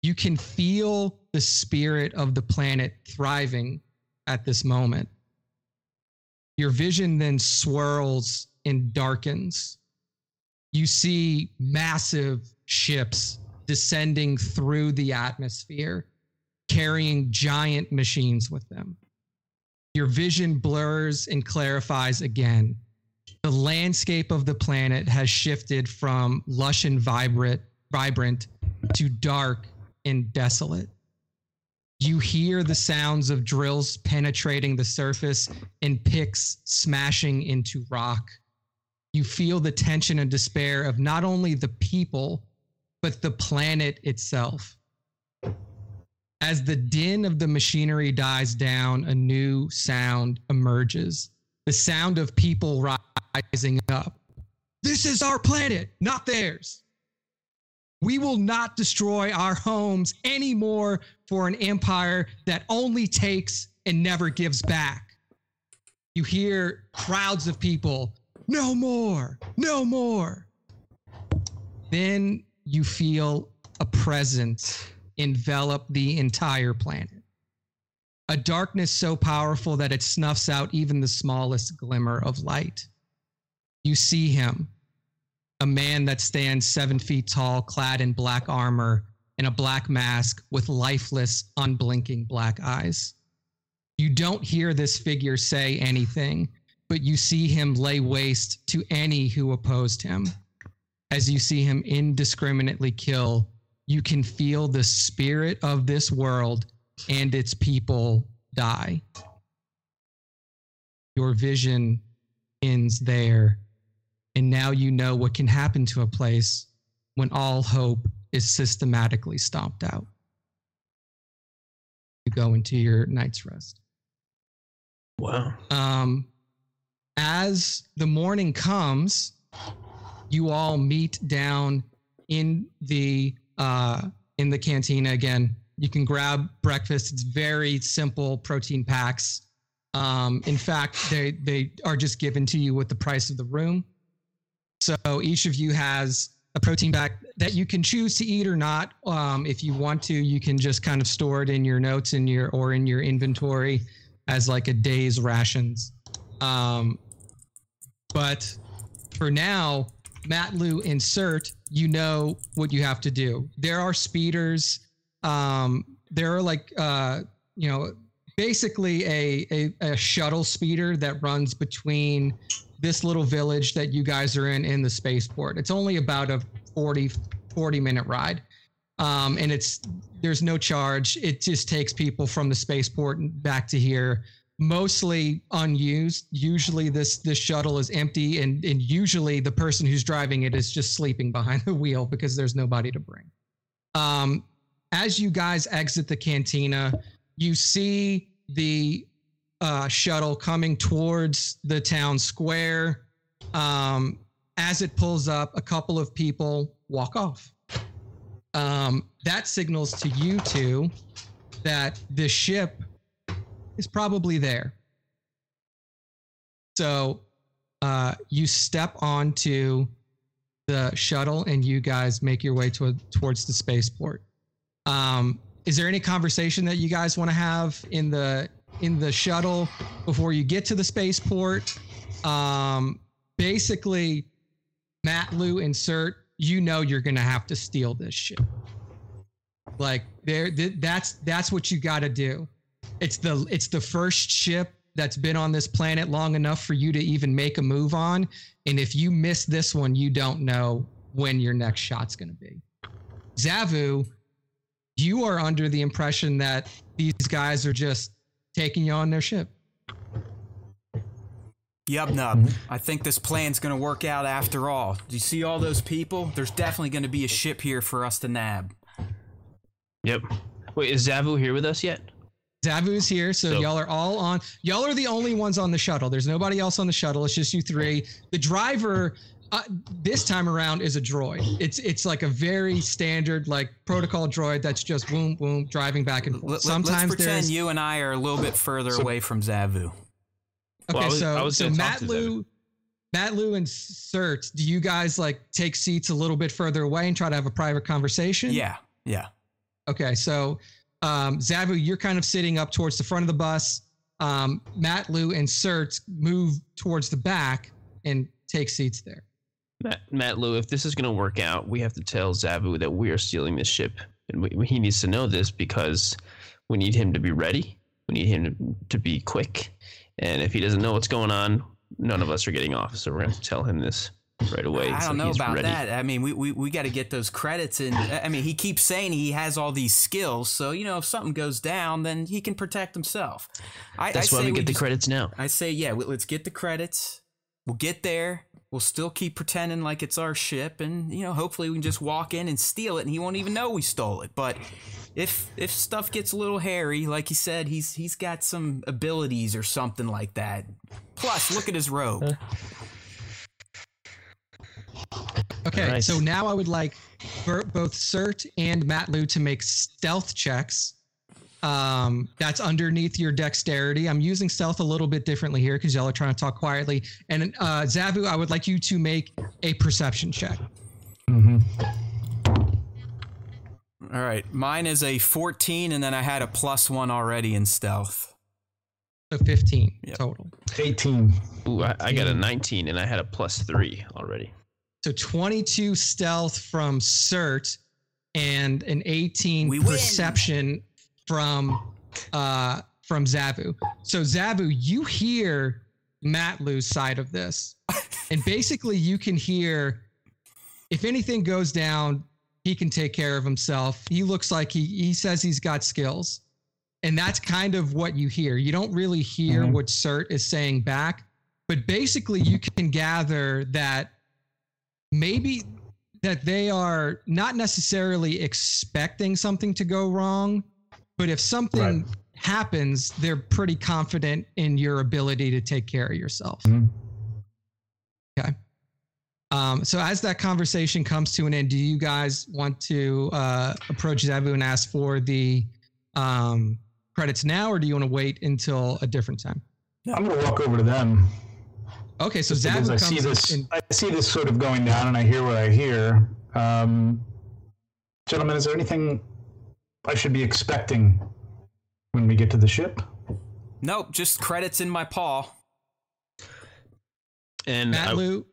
S2: You can feel the spirit of the planet thriving at this moment. Your vision then swirls and darkens. You see massive ships descending through the atmosphere, carrying giant machines with them. Your vision blurs and clarifies again. The landscape of the planet has shifted from lush and vibrant, vibrant to dark and desolate. You hear the sounds of drills penetrating the surface and picks smashing into rock. You feel the tension and despair of not only the people, but the planet itself. As the din of the machinery dies down, a new sound emerges the sound of people rising up. This is our planet, not theirs. We will not destroy our homes anymore for an empire that only takes and never gives back. You hear crowds of people, no more, no more. Then you feel a presence envelop the entire planet. A darkness so powerful that it snuffs out even the smallest glimmer of light. You see him, a man that stands seven feet tall, clad in black armor and a black mask with lifeless, unblinking black eyes. You don't hear this figure say anything, but you see him lay waste to any who opposed him. As you see him indiscriminately kill, you can feel the spirit of this world and its people die. Your vision ends there. And now you know what can happen to a place when all hope is systematically stomped out. You go into your night's rest.
S4: Wow.
S2: Um, as the morning comes, you all meet down in the uh, in the cantina again. You can grab breakfast. It's very simple protein packs. Um, in fact, they they are just given to you with the price of the room. So each of you has a protein pack that you can choose to eat or not. Um, if you want to, you can just kind of store it in your notes in your or in your inventory as like a day's rations. Um, but for now, Matloo insert, you know what you have to do. There are speeders. Um, there are like uh, you know, basically a, a a shuttle speeder that runs between this little village that you guys are in in the spaceport. It's only about a 40 40 minute ride. Um, and it's there's no charge. It just takes people from the spaceport back to here mostly unused. Usually this this shuttle is empty and and usually the person who's driving it is just sleeping behind the wheel because there's nobody to bring. Um as you guys exit the cantina, you see the uh, shuttle coming towards the town square. Um, as it pulls up, a couple of people walk off. Um, that signals to you two that the ship is probably there. So uh, you step onto the shuttle and you guys make your way to, towards the spaceport. Um, is there any conversation that you guys want to have in the in the shuttle before you get to the spaceport? Um, basically, Matloo insert. You know you're gonna have to steal this ship. Like there, th- that's that's what you got to do. It's the it's the first ship that's been on this planet long enough for you to even make a move on. And if you miss this one, you don't know when your next shot's going to be. Zavu, you are under the impression that these guys are just taking you on their ship.
S1: Yub Nub. Mm-hmm. I think this plan's gonna work out after all. Do you see all those people? There's definitely gonna be a ship here for us to nab.
S4: Yep. Wait, is Zavu here with us yet?
S2: Zavu's here, so
S4: So-
S2: y'all are all on. Y'all are the only ones on the shuttle. There's nobody else on the shuttle. It's just you three. The driver uh, this time around is a droid. It's it's like a very standard like protocol droid that's just boom boom driving back and
S1: Let,
S2: forth.
S1: us
S2: Sometimes
S1: pretend you and I are a little bit further away from Zavu.
S2: okay.
S4: Well, I was-
S2: so
S4: I was
S2: so Matt
S4: to
S2: Lou, Matloo and Sirt, do you guys like take seats a little bit further away and try to have a private conversation?
S1: Yeah, yeah.
S2: Okay, so um, Zavu, you're kind of sitting up towards the front of the bus. Um, Matloo, and Sirt move towards the back and take seats there.
S4: Matt, Matloo, if this is going to work out, we have to tell Zavu that we are stealing this ship. And we, he needs to know this because we need him to be ready. We need him to, to be quick. And if he doesn't know what's going on, none of us are getting off. So we're going to tell him this right away.
S1: I don't know about
S4: ready.
S1: that. I mean, we, we, we got to get those credits. And I mean, he keeps saying he has all these skills. So, you know, if something goes down, then he can protect himself. I,
S4: That's
S1: I
S4: why
S1: say
S4: we get the credits now.
S1: I say, yeah, we- let's get the credits. We'll get there. We'll still keep pretending like it's our ship, and you know, hopefully we can just walk in and steal it, and he won't even know we stole it. But if if stuff gets a little hairy, like he said, he's he's got some abilities or something like that. Plus, look at his robe.
S2: Okay,
S4: Alright.
S2: so now I would like both Sirt and Matloo to make stealth checks. Um, that's underneath your dexterity. I'm using stealth a little bit differently here because y'all are trying to talk quietly. And uh, Zavu, I would like you to make a perception check.
S3: Mm-hmm.
S1: All right, mine is a 14, and then I had a plus one already in stealth.
S2: So 15
S1: Yep.
S2: total.
S3: 18.
S4: Ooh, I, I got a
S2: Mm.
S4: 19 and I had a plus three already.
S2: So 22 stealth from Sirt and an 18
S1: We win.
S2: From uh from Zavu. So Zavu, you hear Matloo's side of this. and basically, you can hear if anything goes down, he can take care of himself. He looks like he he says he's got skills. And that's kind of what you hear. You don't really hear
S3: Mhm.
S2: what Sirt is saying back, but basically you can gather that maybe that they are not necessarily expecting something to go wrong, but if something
S3: Right.
S2: happens, they're pretty confident in your ability to take care of yourself.
S3: Mhm.
S2: Okay. Um, so as that conversation comes to an end, do you guys want to uh, approach Zavu and ask for the um, credits now, or do you want to wait until a different time?
S3: I'm going to walk over to them
S2: Okay, so
S3: just because I see this.
S2: in.
S3: I see this sort of going down, and I hear what I hear. Um, gentlemen, is there anything I should be expecting when we get to the ship?
S1: Nope, just credits in my paw.
S4: And I-
S2: Matloo, go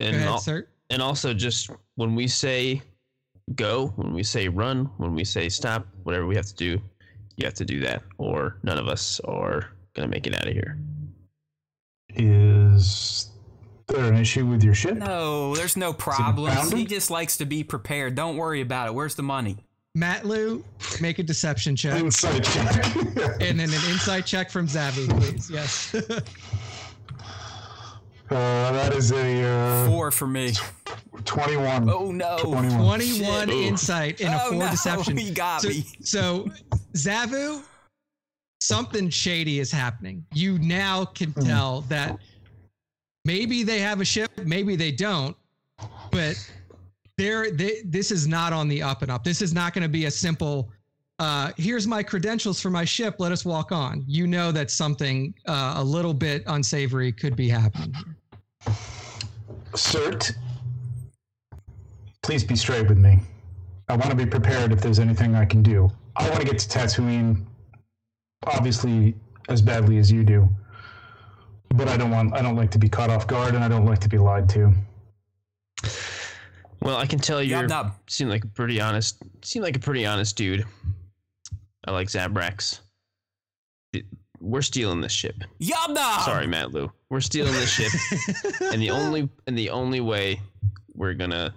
S4: and
S2: ahead,
S4: al-
S2: sir.
S4: and also just when we say go, when we say run, when we say stop, whatever we have to do, you have to do that, or none of us are gonna make it out of here.
S3: Is there an issue with your ship?
S1: No, there's no problems.
S3: founded?
S1: He just likes to be prepared. Don't worry about it. Where's the money?
S2: Matloo, make a deception check.
S3: Insight check.
S2: and then an insight check from Zavu, please. Yes.
S3: Uh, that is a uh,
S1: Four for me.
S3: 21.
S1: Oh no.
S3: 21.
S2: 21 insight and a four
S1: no,
S2: deception.
S1: he got
S2: so,
S1: me.
S2: So, Zavu, something shady is happening. You now can
S3: Hmm.
S2: tell that maybe they have a ship, maybe they don't, but they're, they, this is not on the up and up. This is not going to be a simple, uh, here's my credentials for my ship. Let us walk on. You know that something uh, a little bit unsavory could be happening.
S3: Sirt, please be straight with me. I want to be prepared if there's anything I can do. I want to get to Tatooine, obviously as badly as you do, but I don't want. I don't like to be caught off guard, and I don't like to be lied to.
S4: Well, I can tell you
S1: Yub
S4: you seem like a pretty honest, seem like a pretty honest dude. I like Zabrax. We're stealing this ship.
S1: Yabna!
S4: Sorry, Matloo. We're stealing this ship, and the only and the only way we're gonna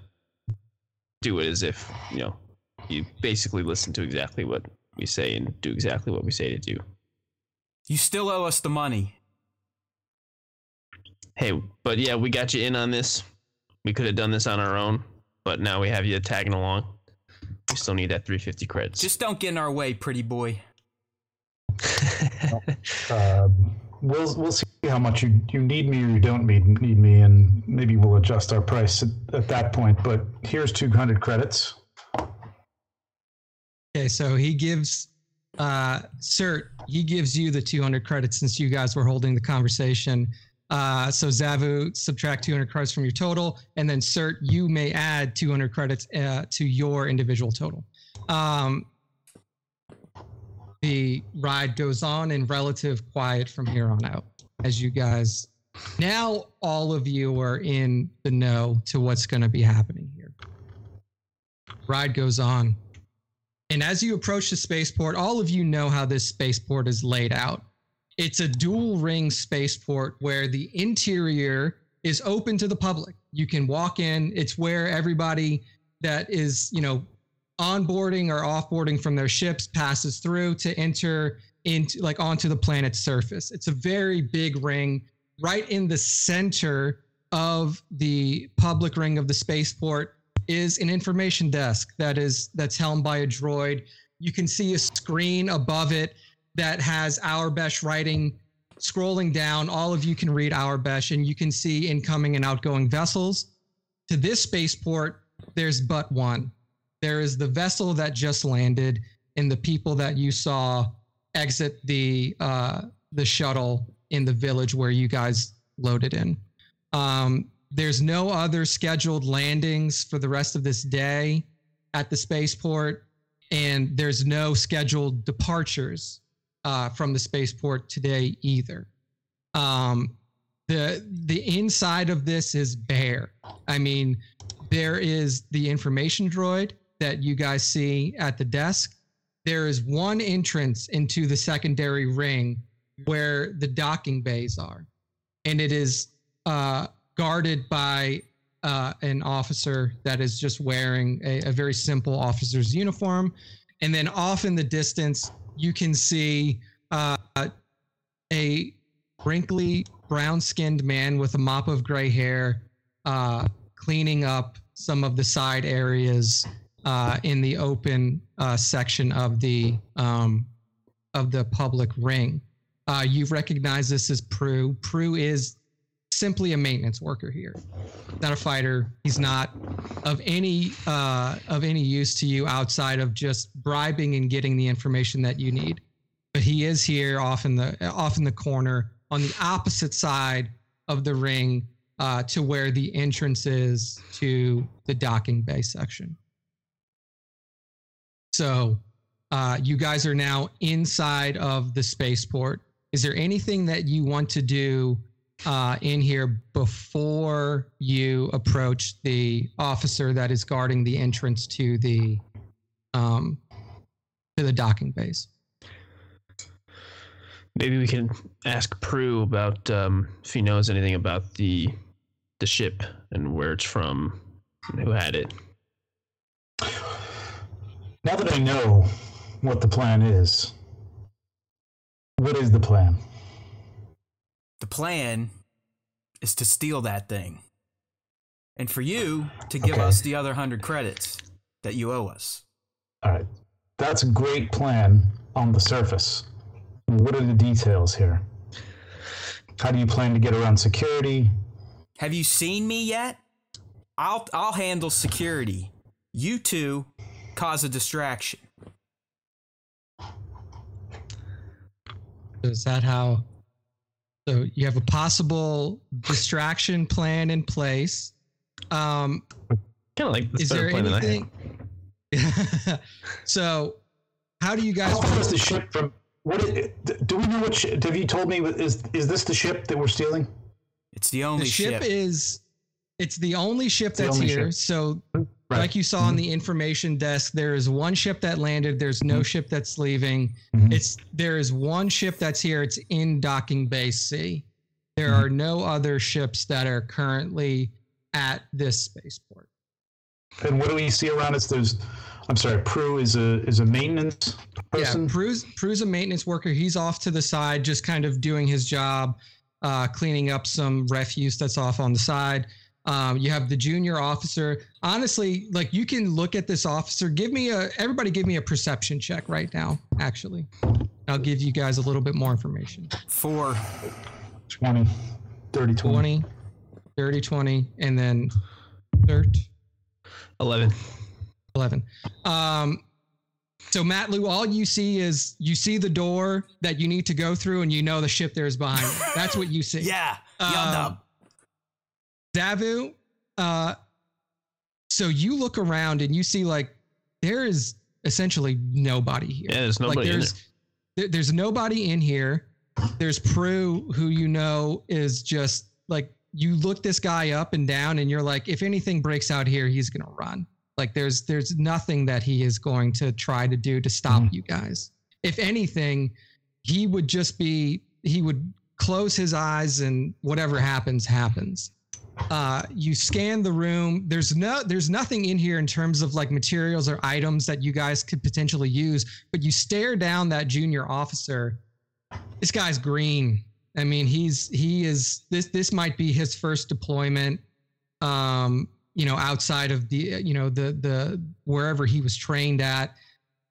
S4: do it is if you know you basically listen to exactly what we say and do exactly what we say to do.
S1: You still owe us the money.
S4: Hey, but yeah, we got you in on this. We could have done this on our own, but now we have you tagging along. We still need that 350 credits.
S1: Just don't get in our way, pretty boy.
S3: Um, we'll we'll see how much you, you need me or you don't need need me, and maybe we'll adjust our price at, at that point. But here's 200 credits.
S2: Okay, so he gives uh Sirt, he gives you the 200 credits since you guys were holding the conversation. Uh so Zavu subtract 200 credits from your total and then Sirt you may add 200 credits uh, to your individual total. Um the ride goes on in relative quiet from here on out as you guys now all of you are in the know to what's going to be happening here. Ride goes on. And as you approach the spaceport, all of you know how this spaceport is laid out. It's a dual ring spaceport where the interior is open to the public. You can walk in. It's where everybody that is, you know, onboarding or offboarding from their ships passes through to enter into like onto the planet's surface. It's a very big ring right in the center of the public ring of the spaceport is an information desk that is that's helmed by a droid. You can see a screen above it that has Aurebesh writing scrolling down. All of you can read Aurebesh and you can see incoming and outgoing vessels. To this spaceport, there's but one. There is the vessel that just landed and the people that you saw exit the uh, the shuttle in the village where you guys loaded in. Um, there's no other scheduled landings for the rest of this day at the spaceport, and there's no scheduled departures uh, from the spaceport today either. Um, the the inside of this is bare. I mean, there is the information droid that you guys see at the desk. There is one entrance into the secondary ring where the docking bays are. and it is uh, guarded by uh, an officer that is just wearing a, a very simple officer's uniform. And then off in the distance, you can see uh, a wrinkly, brown skinned man with a mop of gray hair uh, cleaning up some of the side areas uh, in the open uh, section of the um, of the public ring. Uh, you recognize this as Prew. Prew is simply a maintenance worker here, not a fighter. He's not of any uh, of any use to you outside of just bribing and getting the information that you need. But he is here, off in the off in the corner, on the opposite side of the ring uh, to where the entrance is to the docking bay section. So uh, you guys are now inside of the spaceport. Is there anything that you want to do uh, in here before you approach the officer that is guarding the entrance to the um, to the docking base?
S4: Maybe we can ask Prew about um, if he knows anything about the the ship and where it's from, and who had it.
S3: Now that I know what the plan is, what is the plan?
S1: The plan is to steal that thing. And for you to give
S3: Okay.
S1: us the other hundred credits that you owe us.
S3: All right. That's a great plan on the surface. What are the details here? How do you plan to get around security?
S1: Have you seen me yet? I'll I'll handle security. You two cause a distraction.
S2: Is that how? So you have a possible distraction plan in place. Um,
S4: Kind of like the
S2: is there
S4: plan than I had.
S2: anything? so, how do you guys?
S3: How far is the ship from? What is, do we know what ship? Have you told me? Is is this the ship that we're stealing?
S1: It's the only
S2: the ship,
S1: ship.
S2: is. It's the only ship
S3: the
S2: that's
S3: only
S2: here.
S3: ship.
S2: So,
S3: Right.
S2: like you saw on the information desk, there is one ship that landed. There's no ship that's leaving.
S3: Mhm.
S2: It's there is one ship that's here. It's in docking base C. There
S3: Mhm.
S2: are no other ships that are currently at this spaceport.
S3: And what do we see around us? There's, I'm sorry, Prew is a is a maintenance person.
S2: Yeah, Prew's Prew's a maintenance worker. He's off to the side, just kind of doing his job, uh, cleaning up some refuse that's off on the side. Um, you have the junior officer. Honestly, like you can look at this officer. Give me a everybody, give me a perception check right now. Actually, I'll give you guys a little bit more information.
S1: for
S3: 20, 30, 20.
S2: 20, 30, 20, and then 30.
S4: Eleven.
S2: 11. Um, so Matloo, all you see is you see the door that you need to go through, and you know the ship there is behind it. That's what you see.
S1: yeah,
S2: Um,
S1: Yum
S2: Zavu, uh, so you look around and you see like there is essentially nobody here.
S4: Yeah, there's nobody
S2: like
S4: in
S2: there's there- there's nobody in here. There's Prew, who you know is just like you look this guy up and down, and you're like, if anything breaks out here, he's gonna run. Like there's there's nothing that he is going to try to do to stop
S3: Mhm.
S2: you guys. If anything, he would just be he would close his eyes and whatever happens happens. Uh, you scan the room. There's no there's nothing in here in terms of like materials or items that you guys could potentially use. But you stare down that junior officer. This guy's green. I mean, he's he is this this might be his first deployment. Um, you know, outside of the you know the the wherever he was trained at.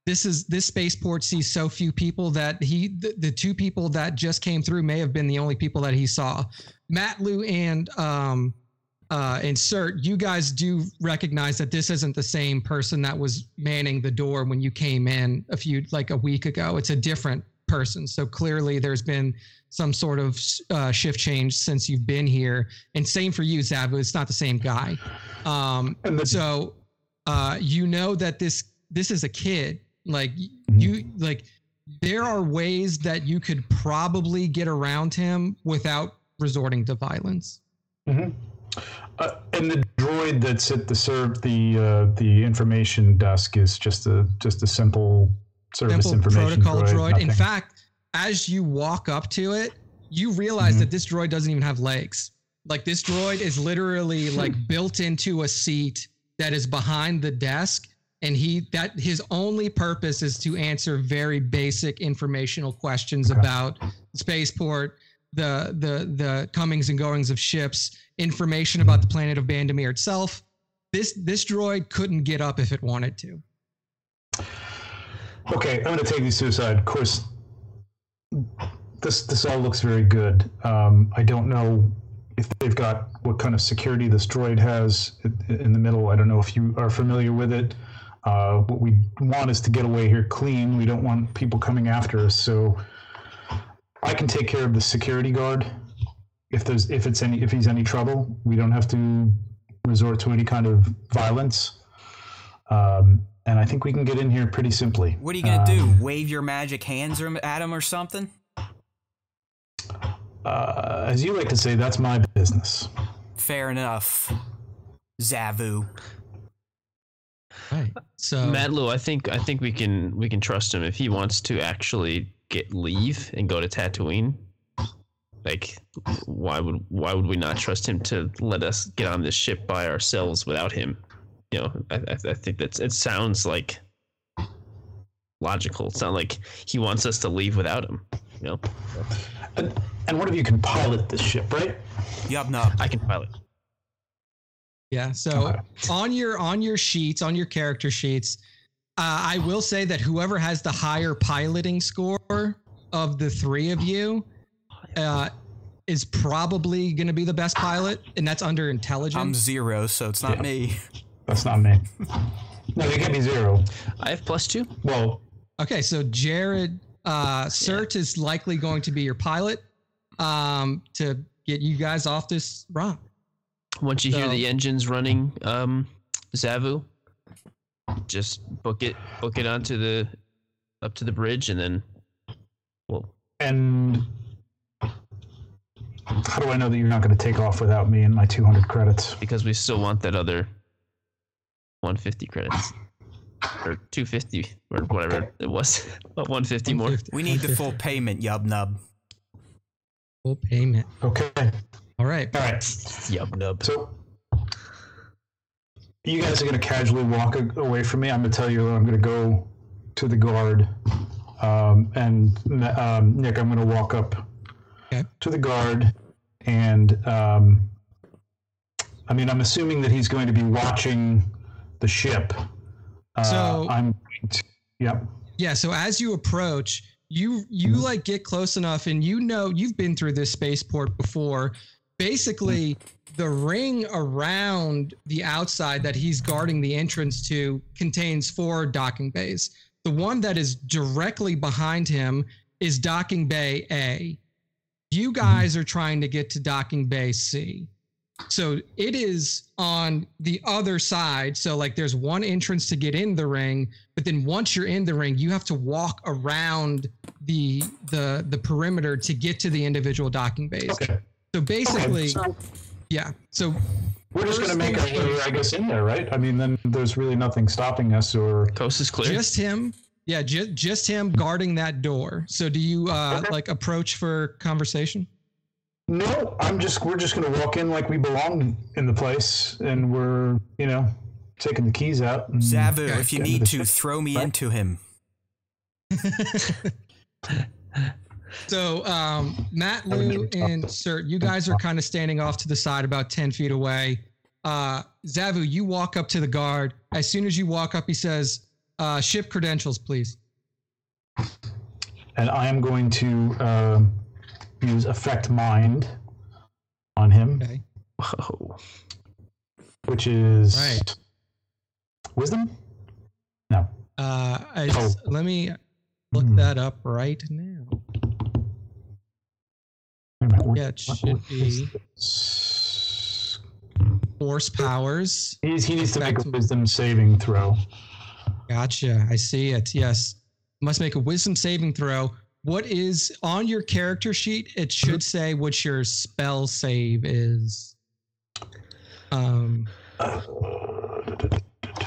S2: This is this spaceport sees so few people that he the, the two people that just came through may have been the only people that he saw. Matloo and um uh and Sirt, you guys do recognize that this isn't the same person that was manning the door when you came in a few like a week ago. It's a different person. So clearly there's been some sort of uh, shift change since you've been here. And same for you, Zavu. It's not the same guy. Um, so uh, you know that this this is a kid. Like
S3: Mm-hmm.
S2: you like there are ways that you could probably get around him without resorting to violence.
S3: Uh, and the droid that's at the serve the uh, the information desk is just a just a simple service
S2: Simple
S3: information
S2: protocol droid. In fact, as you walk up to it, you realize
S3: Mhm.
S2: that this droid doesn't even have legs. Like this droid is literally like built into a seat that is behind the desk and he that his only purpose is to answer very basic informational questions
S3: Okay.
S2: about spaceport, the the the comings and goings of ships, information about the planet of Bandamir itself. This this droid couldn't get up if it wanted to.
S3: Okay, I'm going to take these two aside. Of course, this this all looks very good. Um, I don't know if they've got what kind of security this droid has in the middle. I don't know if you are familiar with it. Uh, what we want is to get away here clean. We don't want people coming after us. So I can take care of the security guard if there's if it's any if he's any trouble. We don't have to resort to any kind of violence. Um, and I think we can get in here pretty simply.
S1: What are you gonna
S3: Um,
S1: do? Wave your magic hands at him or something?
S3: Uh, as you like to say, that's my business.
S1: Fair enough. Zavu.
S2: Right. So
S4: Matloo, I think I think we can we can trust him if he wants to actually get leave and go to Tatooine. Like, why would why would we not trust him to let us get on this ship by ourselves without him? You know, I, I, I think that's it. Sounds like logical. It's not like he wants us to leave without him. You know,
S3: And, and one of you can pilot this ship, right?
S1: Yup, no.
S4: I can pilot.
S2: Yeah. So
S3: Okay.
S2: on your on your sheets, on your character sheets, uh, I will say that whoever has the higher piloting score of the three of you uh, is probably going to be the best pilot, and that's under intelligence.
S1: I'm zero, so it's not
S3: Yeah.
S1: me.
S3: That's not me. No, you get me zero.
S4: I have plus two.
S3: Well,
S2: okay, so Jared uh, Sirt is likely going to be your pilot um, to get you guys off this rock.
S4: Once you hear the engines running, um, Zavu, just book it, book it onto the, up to the bridge, and then, well,
S3: and how do I know that you're not going to take off without me and my 200 credits?
S4: because we still want that other 150 credits or 250 or whatever it was, 150 more.
S1: We need the full payment, Yub Nub.
S2: full payment.
S3: Okay.
S2: All right.
S3: All right.
S4: Yub nub.
S3: So you guys are going to casually walk away from me. I'm going to tell you I'm going to go to the guard. Um, and um, Nick, I'm going to walk up
S2: Okay.
S3: to the guard. And um, I mean, I'm assuming that he's going to be watching the ship. Uh,
S2: So-
S3: I'm going to, yep.
S2: Yeah, so as you approach, you you like get close enough and you know you've been through this spaceport before. Basically, the ring around the outside that he's guarding the entrance to contains four docking bays. The one that is directly behind him is docking bay A. You mm-hmm. guys are trying to get to docking bay C. So it is on the other side. So like there's one entrance to get in the ring, but then once you're in the ring, you have to walk around the the the perimeter to get to the individual docking bays.
S3: Okay.
S2: So basically,
S3: Okay, so
S2: yeah. So
S3: we're just going to make our way. I guess, in there, right? I mean, then there's really nothing stopping us or.
S4: Coast is clear.
S2: just him, yeah, just just him guarding that door. So do you uh
S3: Okay.
S2: like approach for conversation?
S3: No, I'm just we're just gonna walk in like we belong in the place, and we're you know taking the keys out. and-
S1: Zavu, if you need to, throw me
S3: Right.
S1: into him.
S2: So um, Matloo, and Sirt, you guys are kind of standing off to the side, about ten feet away. Uh, Zavu, you walk up to the guard. As soon as you walk up, he says, uh, "Ship credentials, please."
S3: and I am going to uh, use affect mind on him,
S2: Okay.
S4: Whoa.
S3: which is
S2: Right.
S3: wisdom. No,
S2: Uh, I,
S3: Oh.
S2: Let me look
S3: Hmm.
S2: that up right now.
S3: Wait a minute,
S2: Yeah, it should be
S3: this?
S2: force powers.
S3: He's, he needs to make a wisdom saving throw.
S2: Gotcha. I see it. Yes. Must make a wisdom saving throw. What is on your character sheet? It should say what your spell save is. Um,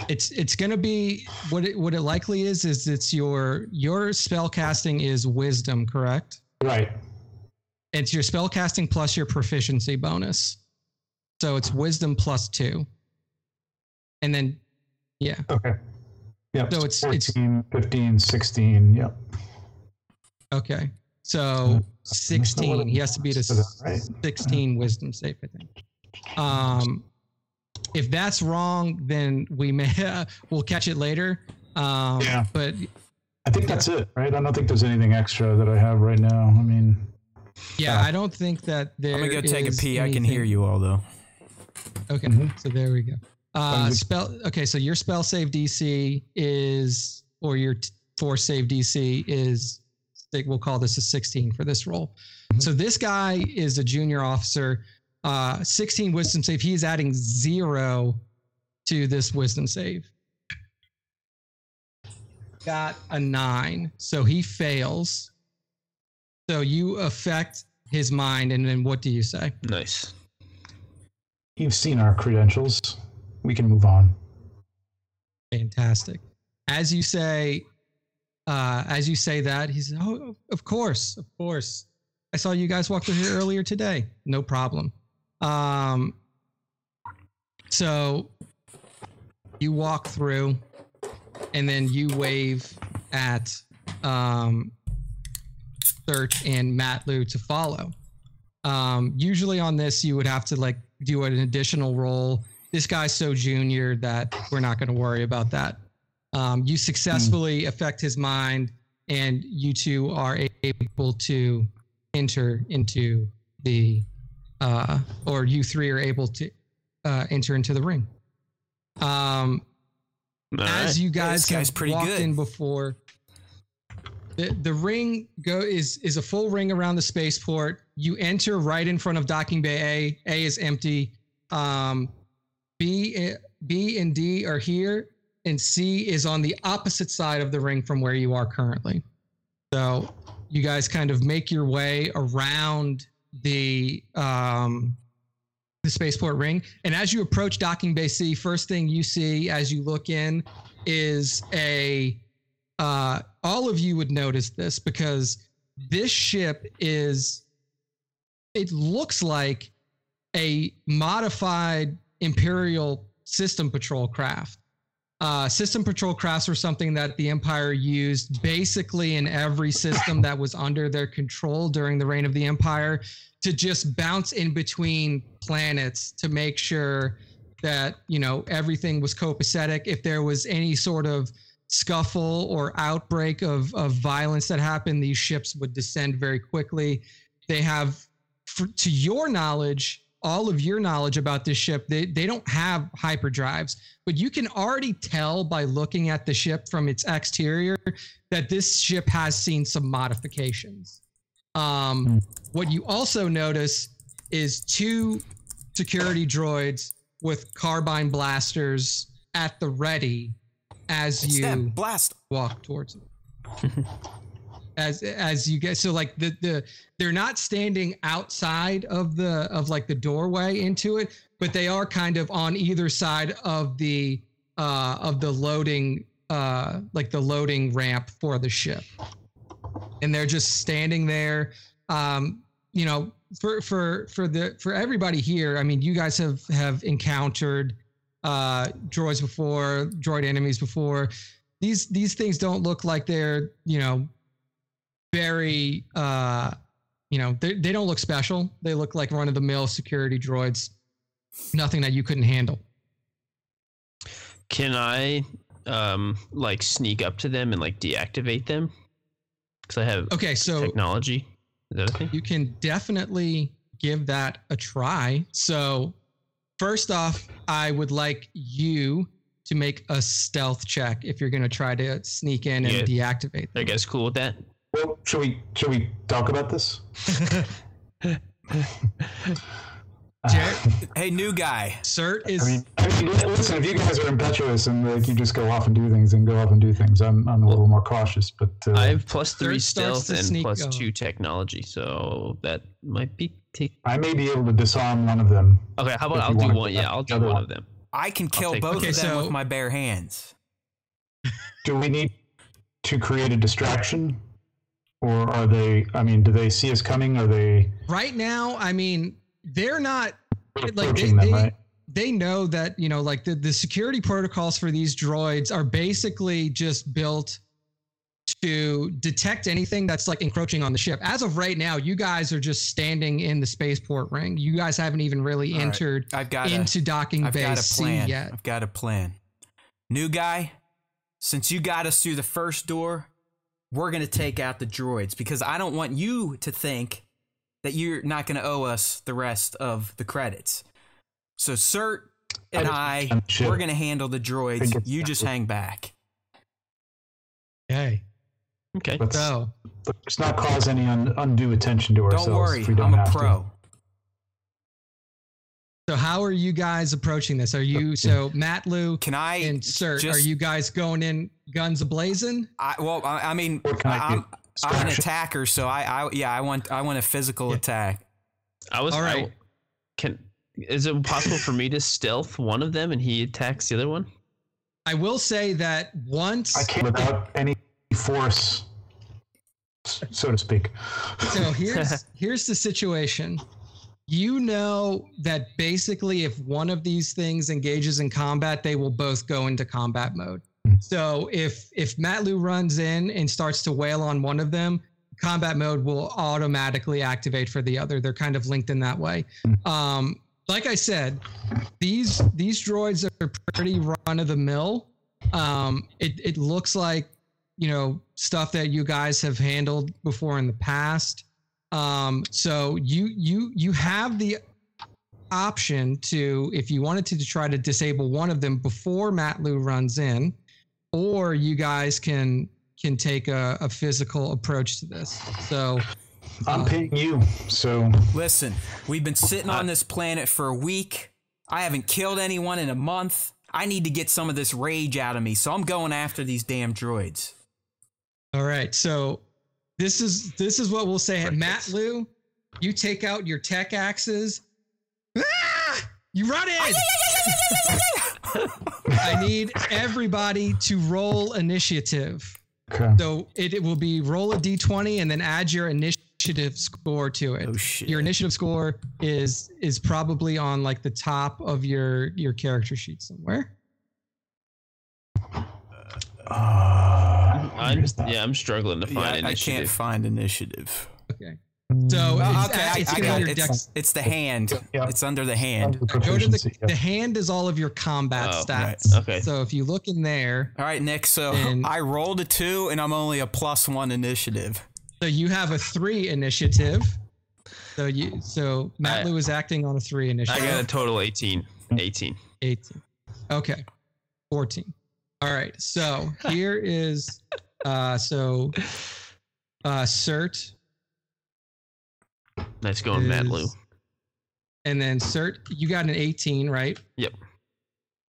S2: it's it's gonna be what it what it likely is is it's your your spell casting is wisdom, correct?
S3: Right.
S2: It's your spell casting plus your proficiency bonus. So it's wisdom plus two. And then, yeah.
S3: Okay. Yep.
S2: So it's- it's-
S3: 14, 15, 16. Yep.
S2: Okay. So
S3: That's
S2: 16. He has to beat a
S3: that, right?
S2: 16 wisdom save, I think. Um, if that's wrong, then we may we'll catch it later. Um,
S3: Yeah.
S2: But
S3: I think that's it, right? I don't think there's anything extra that I have right now. I mean,
S2: yeah,
S3: Uh,
S2: I don't think that there.
S1: I'm gonna go take a
S2: is
S1: pee. I can hear you all though.
S2: Okay,
S3: Mhm.
S2: so there we go. Uh, spell. Okay, so your spell save DC is, or your t- force save DC is. We'll call this a 16 for this roll.
S3: Mhm.
S2: So this guy is a junior officer. Uh, 16 wisdom save. He is adding zero to this wisdom save. Got a nine, so he fails. So you affect his mind, and then what do you say?
S4: Nice.
S3: you've seen our credentials. We can move on.
S2: Fantastic. As you say, uh, as you say that, he says, "Oh, of course, of course. I saw you guys walk through here earlier today. No problem." Um, so you walk through, and then you wave at um, Sirt and Matloo to follow. Um, usually on this, you would have to like do an additional roll this guy's so junior that we're not going to worry about that. Um, you successfully affect his mind, and you two are able to enter into the, uh, or you three are able to uh, enter into the ring. Um,
S4: All
S2: as
S4: right.
S2: you guys
S1: this guy's pretty
S2: walked
S1: good.
S2: in before, the, the ring go is is a full ring around the spaceport. You enter right in front of docking bay A. A is empty. Um, B, B and D are here, and C is on the opposite side of the ring from where you are currently. So you guys kind of make your way around the um, the spaceport ring, and as you approach docking bay C, first thing you see as you look in is a. Uh, all of you would notice this because this ship is. It looks like a modified Imperial system patrol craft. Uh, system patrol crafts were something that the Empire used basically in every system that was under their control during the reign of the Empire to just bounce in between planets to make sure that you know everything was copacetic. If there was any sort of scuffle or outbreak of of violence that happened, these ships would descend very quickly. They have, for, to your knowledge, all of your knowledge about this ship, they, they don't have hyperdrives, but you can already tell by looking at the ship from its exterior that this ship has seen some modifications. Um,
S3: Hmm.
S2: What you also notice is two security droids with carbine blasters at the ready as
S1: It's
S2: you
S1: them. Blast.
S2: walk towards it. as as you get so like the the they're not standing outside of the of like the doorway into it, but they are kind of on either side of the uh of the loading uh like the loading ramp for the ship. And they're just standing there. Um, you know, for for for the for everybody here, I mean, you guys have have encountered uh droids before, droid enemies before. These these things don't look like they're, you know, very uh you know they, they don't look special they look like run of the mill security droids nothing that you couldn't handle
S4: Can I um like sneak up to them and like deactivate them? Because I have
S2: okay so
S4: technology. Is that a thing?
S2: you can definitely give that a try so first off i would like you to make a stealth check if you're going to try to sneak in and deactivate
S4: Are you
S2: them.
S4: guys cool with that?
S3: Well, should we should we talk about this?
S2: Jared?
S1: Hey, new guy.
S2: Sirt is
S3: I mean, I mean, listen. If you guys are impetuous and like you just go off and do things and go off and do things, I'm I'm a little more cautious. But uh,
S4: I have plus three
S2: Third starts
S4: stealth
S2: to
S4: and
S2: sneak
S4: plus
S2: up.
S4: two technology, so that might be. Take-
S3: I may be able to disarm one of them.
S4: okay, how about I'll do one? Yeah, I'll do one
S3: one.
S4: of them.
S1: I can kill both
S2: Okay,
S1: of them
S2: so-
S1: with my bare hands.
S3: Do we need to create a distraction? or are they? I mean, do they see us coming? Are they
S2: Right now, I mean, they're not like they,
S3: them?
S2: they,
S3: right.
S2: they know that you know like the, the security protocols for these droids are basically just built to detect anything that's like encroaching on the ship as of right now you guys are just standing in the spaceport ring you guys haven't even really
S1: All right.
S2: entered
S1: I've got a,
S2: into docking
S1: I've got
S2: base
S1: a
S2: C
S1: plan.
S2: yet
S1: I've got a plan. New guy, since you got us through the first door, we're gonna take out the droids because I don't want you to think that you're not gonna owe us the rest of the credits. So Sirt and I,
S3: I'm sure.
S1: we're gonna handle the droids. You just hang back.
S2: okay
S4: Okay.
S3: Let's,
S2: so
S3: let's not cause any un, undue attention to ourselves.
S1: Don't worry,
S3: if we don't
S1: I'm a
S3: have to.
S1: pro.
S2: so how are you guys approaching this are you so Matloo
S1: Can I
S2: insert?
S1: just-
S2: are you guys going in guns ablazing
S1: I, well, I, I mean,
S3: I
S1: I'm. I'm an attacker, so I, I, yeah, I want, I want a physical attack.
S4: I was.
S2: All
S4: I-
S2: right.
S4: can is it possible for me to stealth one of them and he attacks the other one?
S2: i will say that once
S3: I can't without any force, s- so to speak.
S2: So here's here's the situation. You know that basically if one of these things engages in combat, they will both go into combat mode. So if if Matloo runs in and starts to wail on one of them, combat mode will automatically activate for the other. They're kind of linked in that way. Um, like I said, these these droids are pretty run of the mill. Um, it it looks like you know stuff that you guys have handled before in the past. Um, so you you you have the option to if you wanted to, to try to disable one of them before Matloo runs in, or you guys can can take a, a physical approach to this. So
S3: I'm paying you, so
S1: Listen, we've been sitting on this planet for a week. I haven't killed anyone in a month. I need to get some of this rage out of me, so I'm going after these damn droids.
S2: All right. So this is this is what we'll say. Matloo, you take out your tech axes. Ah! You run in. I need everybody to roll initiative.
S3: okay.
S2: So it, it will be roll a d20 and then add your initiative score to it.
S1: Oh shit!
S2: Your initiative score is is probably on like the top of your your character sheet somewhere.
S3: Uh,
S4: I,
S3: where's that?
S4: yeah, I'm struggling to
S1: Yeah,
S4: find
S1: I, I
S4: initiative.
S1: can't find initiative.
S2: Okay. So
S1: Oh,
S2: it's,
S1: okay, I,
S2: it's
S1: I
S2: gonna
S1: got it. It's, it's the hand.
S3: Yeah.
S1: It's under the hand.
S2: Go to the,
S3: yeah.
S2: the hand is all of your combat
S4: Oh,
S2: stats.
S4: right. Okay.
S2: So if you look in there,
S1: All right, Nick. So
S2: And-
S1: I rolled a two, and I'm only a plus one initiative.
S2: so you have a three initiative. So you so Matt
S4: I-
S2: Lou is acting on a three initiative.
S4: I got a total 18. 18.
S2: 18. Okay. 14. All right. So here is uh so uh Sirt
S4: Nice going, Matt
S2: is-
S4: Lou.
S2: And then Sirt, you got an 18, right?
S4: Yep.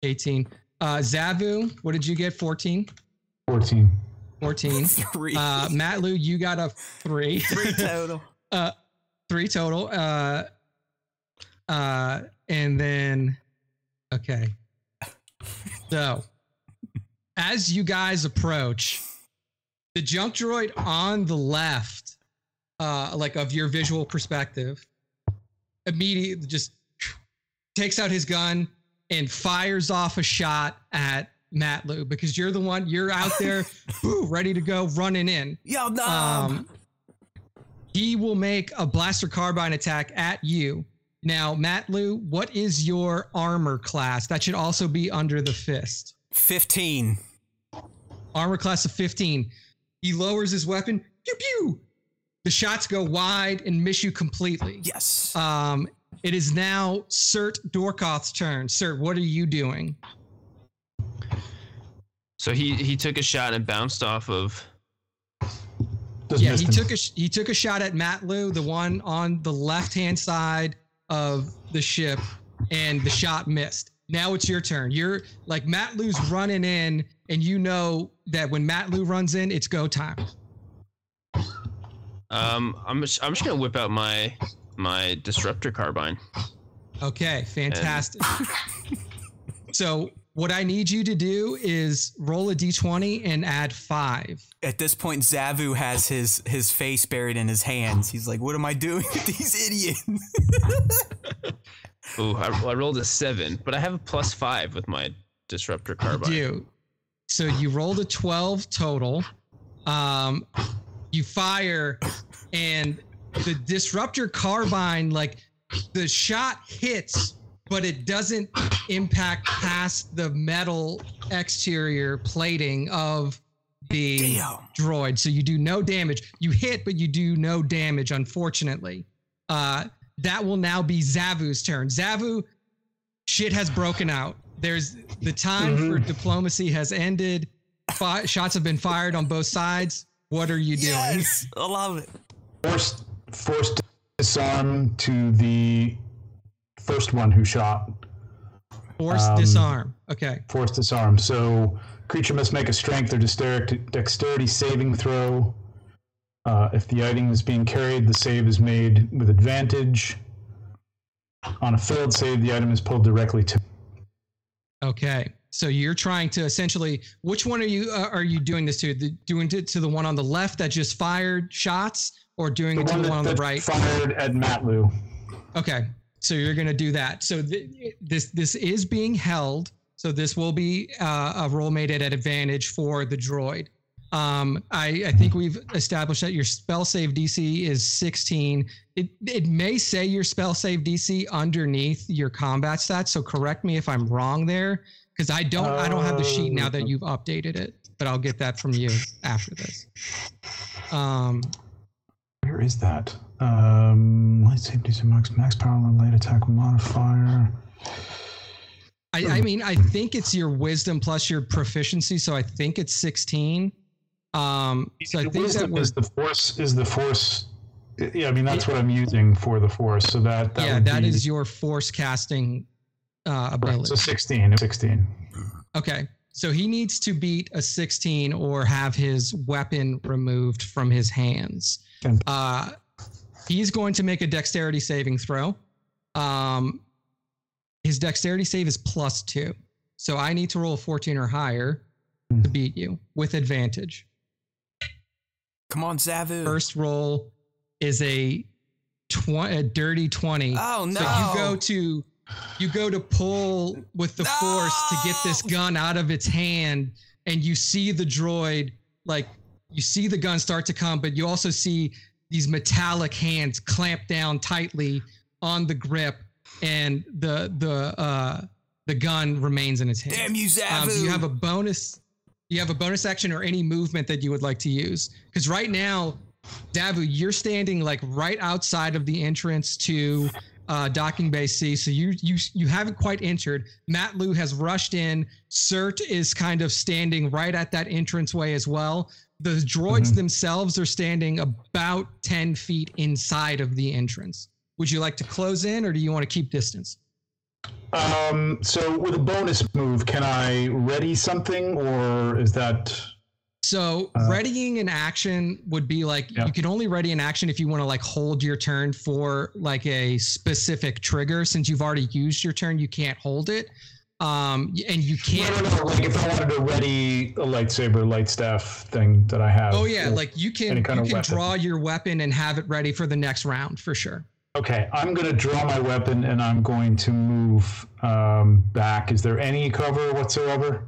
S2: 18. Uh Zavu, what did you get? 14?
S3: 14.
S2: 14.
S1: Three.
S2: Uh Matloo, you got a three.
S1: Three total.
S2: uh three total. Uh uh and then okay. So as you guys approach, the junk droid on the left, uh, like of your visual perspective, immediately just takes out his gun and fires off a shot at Matloo because you're the one you're out there, woo, ready to go, running in.
S1: Yo, no.
S2: Um, he will make a blaster carbine attack at you. Now, Matloo, what is your armor class? That should also be under the fist.
S1: Fifteen.
S2: Armor class of 15. He lowers his weapon. Pew pew. The shots go wide and miss you completely.
S1: Yes.
S2: Um, it is now Sirt Dorkoff's turn. Sirt, what are you doing?
S4: So he he took a shot and bounced off of.
S3: Just
S2: yeah, he
S3: him.
S2: took a he took a shot at Matloo, the one on the left hand side of the ship, and the shot missed. Now it's your turn. You're like Matloo's running in, and you know that when Matloo runs in, it's go time.
S4: Um, I'm just, I'm just gonna whip out my my disruptor carbine.
S2: Okay, fantastic. so what I need you to do is roll a d20 and add five.
S1: At this point, Zavu has his his face buried in his hands. He's like, "What am I doing with these idiots?"
S4: Ooh, I, I rolled a seven, but I have a plus five with my disruptor
S2: You
S4: carbine.
S2: do. So you rolled a 12 total. Um, you fire, and the disruptor carbine, like the shot hits, but it doesn't impact past the metal exterior plating of the
S1: Damn.
S2: droid. So you do no damage. You hit, but you do no damage, unfortunately. Uh, that will now be Zavu's turn. Zavu, shit has broken out. There's the time for diplomacy has ended. Fi- shots have been fired on both sides. What are you doing?
S1: Yes, I love it.
S3: Force, force disarm to the first one who shot.
S2: Force
S3: Um,
S2: disarm. Okay.
S3: Force disarm. So creature must make a strength or dexterity, dexterity saving throw. Uh, if the item is being carried, the save is made with advantage. On a failed save, the item is pulled directly to.
S2: Okay. So you're trying to essentially, which one are you uh, are you doing this to? The, doing it to the one on the left that just fired shots, or doing
S3: The
S2: it to
S3: one
S2: the one on the right?
S3: fired at Matloo.
S2: Okay, so you're gonna do that. So th- this this is being held. So this will be uh, a roll made at advantage for the droid. Um, I, I think we've established that your spell save DC is 16. It it may say your spell save DC underneath your combat stats. So correct me if I'm wrong there, because I don't I don't have the sheet now that you've updated it. But I'll get that from you after this. Um,
S3: Where is that? Um, light save DC max max power on light attack modifier.
S2: I, I mean, I think it's your wisdom plus your proficiency, so I think it's 16. Um, so
S3: The wisdom is the force is the force. Yeah, I mean that's what I'm using for the force. So that, that
S2: yeah, that
S3: be,
S2: is your force casting uh,
S3: right,
S2: ability.
S3: So 16, 16.
S2: Okay, so he needs to beat a 16 or have his weapon removed from his hands. Uh, he's going to make a dexterity saving throw. Um, his dexterity save is plus two, so I need to roll a 14 or higher
S3: Hmm.
S2: to beat you with advantage.
S1: Come on, Zavu.
S2: first roll is a, tw- a dirty 20
S1: Oh no!
S2: so you go to you go to pull with the force to get this gun out of its hand and you see the droid like you see the gun start to come but you also see these metallic hands clamp down tightly on the grip and the the uh the gun remains in its hand
S1: Damn you, Zavu!
S2: um, do you have a bonus? You have a bonus action or any movement that you would like to use? Because right now, Zavu, you're standing like right outside of the entrance to uh, docking bay C. So you you you haven't quite entered. Matloo has rushed in. Sirt is kind of standing right at that entranceway as well. The droids
S3: Mhm.
S2: themselves are standing about ten feet inside of the entrance. Would you like to close in, or do you want to keep distance?
S3: Um, so with a bonus move, can I ready something, or is that
S2: So
S3: Uh,
S2: readying an action would be like
S3: Yeah.
S2: you can only ready an action if you want to like hold your turn for like a specific trigger. Since you've already used your turn, you can't hold it. Um, and you can't.
S3: no, no, like if I wanted to ready a lightsaber, light staff thing that I have?
S2: Oh yeah, like you can you
S3: of
S2: can
S3: weapon.
S2: draw your weapon and have it ready for the next round for sure.
S3: Okay, I'm going to draw my weapon and I'm going to move um, back. Is there any cover whatsoever?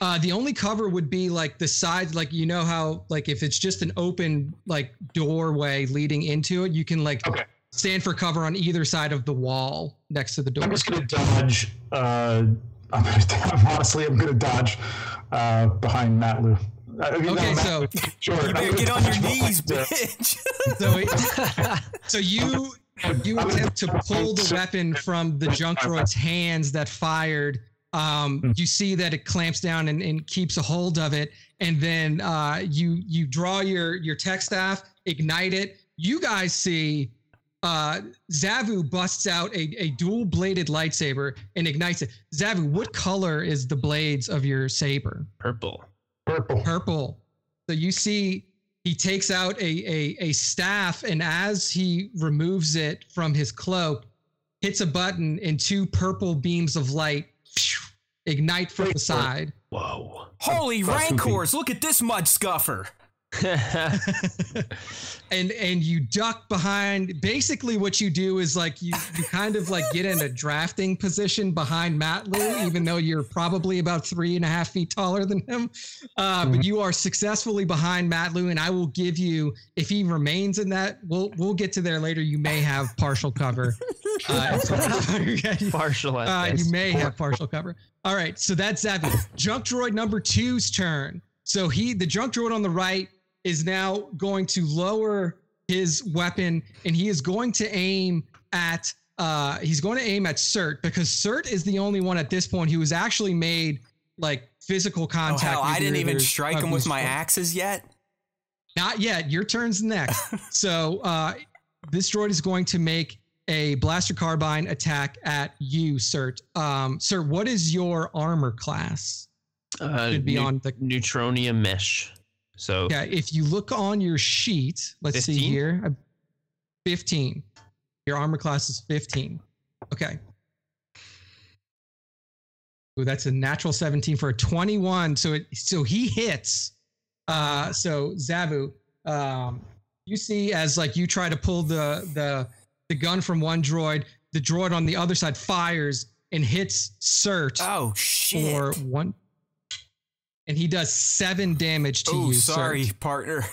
S2: Uh, the only cover would be like the sides, like you know how like if it's just an open like doorway leading into it, you can like
S3: Okay.
S2: stand for cover on either side of the wall next to the door.
S3: I'm just going to dodge. Uh, I'm going to honestly, I'm going to dodge uh, behind Matloo. I mean,
S2: Okay,
S3: Matt
S2: so-
S3: sure.
S1: you better get on your knees, bitch.
S2: So, it, so you you attempt to pull the weapon from the junk droid's hands that fired. Um, you see that it clamps down and, and keeps a hold of it, and then uh, you you draw your your tech staff, ignite it. You guys see uh, Zavu busts out a, a dual bladed lightsaber and ignites it. Zavu, what color is the blades of your saber?
S4: Purple.
S3: Purple.
S2: purple. So you see he takes out a, a, a staff, and as he removes it from his cloak, hits a button, and two purple beams of light ignite from
S3: Wait
S2: the side.
S4: Whoa.
S1: Holy
S3: That's goofy.
S1: rancors! Look at this mud scuffer.
S2: and and you duck behind basically what you do is like you you kind of like get in a drafting position behind Matloo, even though you're probably about three and a half feet taller than him. Uh, but you are successfully behind Matloo, and I will give you if he remains in that, we'll we'll get to there later. You may have partial cover. Uh,
S4: Partial at
S2: uh, you may have partial cover. All right, so that's Zavu. Junk droid number two's turn. So he, the junk droid on the right, is now going to lower his weapon, and he is going to aim at. Uh, he's going to aim at Sirt because Sirt is the only one at this point who has actually made like physical
S1: Oh
S2: contact.
S1: hell! I didn't even strike him with my
S2: droids.
S1: axes yet.
S2: Not yet. Your turn's next. so uh, this droid is going to make a blaster carbine attack at you, Sirt. Um, Sir, what is your armor class?
S4: Uh,
S2: Should be
S4: neu-
S2: on the.
S4: neutronium mesh. So
S2: Yeah, if you look on your sheet, let's see here. uh, 15. Your armor class is 15. Okay. Ooh, that's a natural 17 for a 21. So it so he hits. Uh so Zavu, um, you see as like you try to pull the the the gun from one droid, the droid on the other side fires and hits Sirt
S1: Oh shit!
S2: for one. And he does seven damage to you.
S1: oh,
S2: you.
S1: sorry,
S2: Sirt.
S1: partner.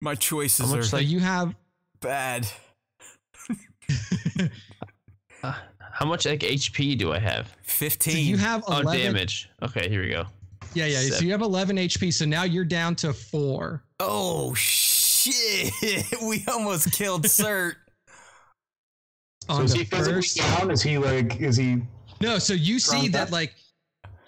S1: My choices are
S4: much
S2: So you have
S1: bad.
S4: uh, how much like HP do I have?
S2: so
S1: Fifteen.
S2: you have
S4: Oh,
S2: 11
S4: damage. Okay, here we go.
S2: Yeah, yeah. So you have 11 HP. So now you're down to four.
S1: oh shit! we almost killed Sirt.
S3: So is he physically down? Is he like? Is he?
S2: no. So you see that
S3: that-
S2: like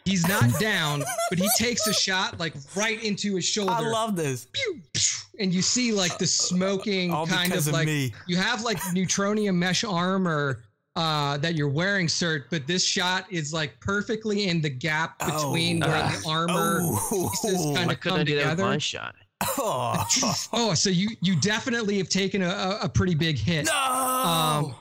S2: he's not down, but he takes a shot like right into his shoulder.
S1: I love this.
S2: Pew, pew, and you see like the smoking
S1: All
S2: kind of
S1: of
S2: like
S1: me.
S2: you have like neutronium mesh armor uh that you're wearing, Sirt, but this shot is like perfectly in the gap between
S1: Oh.
S2: where the armor
S1: Oh,
S2: pieces kinda
S4: Why couldn't I
S2: come
S4: do that
S2: together.
S4: my shot?
S1: oh.
S2: Oh, so you you definitely have taken a, a, a pretty big hit.
S1: no!
S2: Um,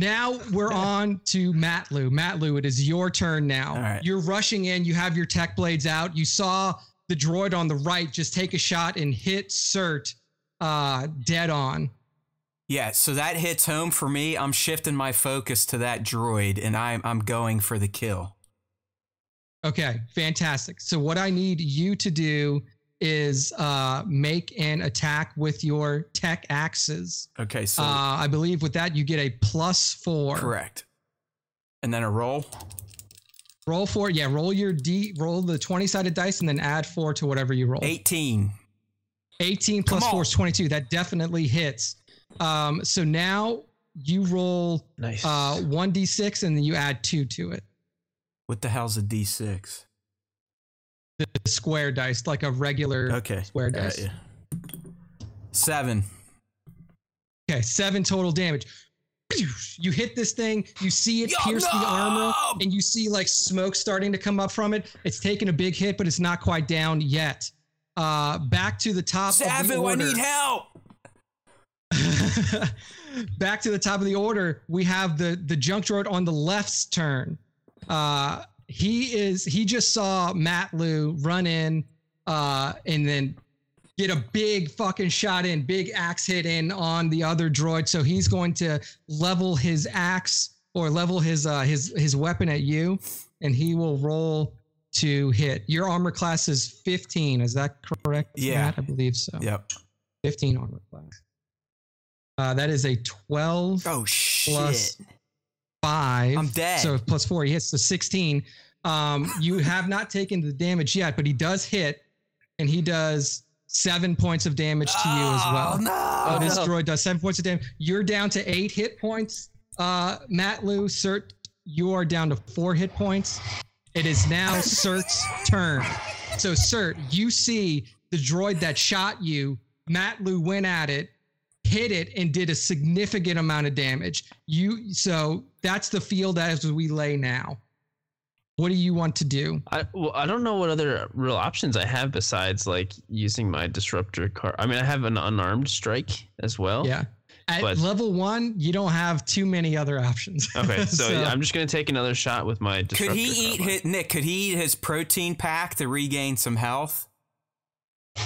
S2: Now we're on to Matloo. Matloo, it is your turn now.
S1: Right.
S2: You're rushing in. You have your tech blades out. You saw the droid on the right just take a shot and hit Sirt uh, dead on.
S1: yeah, so that hits home for me. I'm shifting my focus to that droid, and I'm I'm going for the kill.
S2: Okay, fantastic. So what I need you to do is uh, make an attack with your tech axes.
S1: Okay, so
S2: Uh, I believe with that you get a plus four.
S1: correct. And then a roll.
S2: Roll four. Yeah, roll your d. Roll the twenty sided dice and then add four to whatever you roll.
S1: 18.
S2: 18 4 is 22. That definitely hits. Um, so now you roll
S4: Nice.
S2: uh, 1d6 and then you add 2 to it.
S1: What the hell's a D6?
S2: The square dice, like a regular
S1: Okay.
S2: square dice.
S1: ya. Seven.
S2: Okay, 7 total damage. You hit this thing, you see it
S1: Yo,
S2: pierce the armor, and you see like smoke starting to come up from it. It's taken a big hit, but it's not quite down yet. Uh, back to the top of the
S1: order. Zavu,
S2: I
S1: need help.
S2: back to the top of the order we have the the junk droid on the left's turn uh he is he just saw Matloo run in uh and then get a big fucking shot in big axe hit in on the other droid so he's going to level his axe or level his uh his his weapon at you and he will roll to hit your armor class is 15 is that correct
S1: Yeah.
S2: Matt? i believe so
S1: Yep.
S2: 15 armor class. Uh, that is a 12
S1: Oh shit.
S2: Plus 5.
S1: I'm dead.
S2: So plus 4, he hits the 16. Um, you have not taken the damage yet, but he does hit, and he does seven points of damage to you as well.
S1: Oh, no.
S2: Uh, this droid does seven points of damage. You're down to eight hit points. Uh, Matt Lou, Sirt, you are down to four hit points. It is now Sirt's turn. So, Sirt, you see the droid that shot you. Matloo went at it, hit it, and did a significant amount of damage. You so that's the field as we lay now. What do you want to do?
S4: I well, I don't know what other real options I have besides like using my disruptor card. I mean, I have an unarmed strike as well.
S2: Yeah. At
S4: But-
S2: level one, you don't have too many other options.
S4: Okay, so, I'm just gonna take another shot with my.
S1: Could he eat
S4: Carbine.
S1: his, Nick? Could he eat his protein pack to regain some health?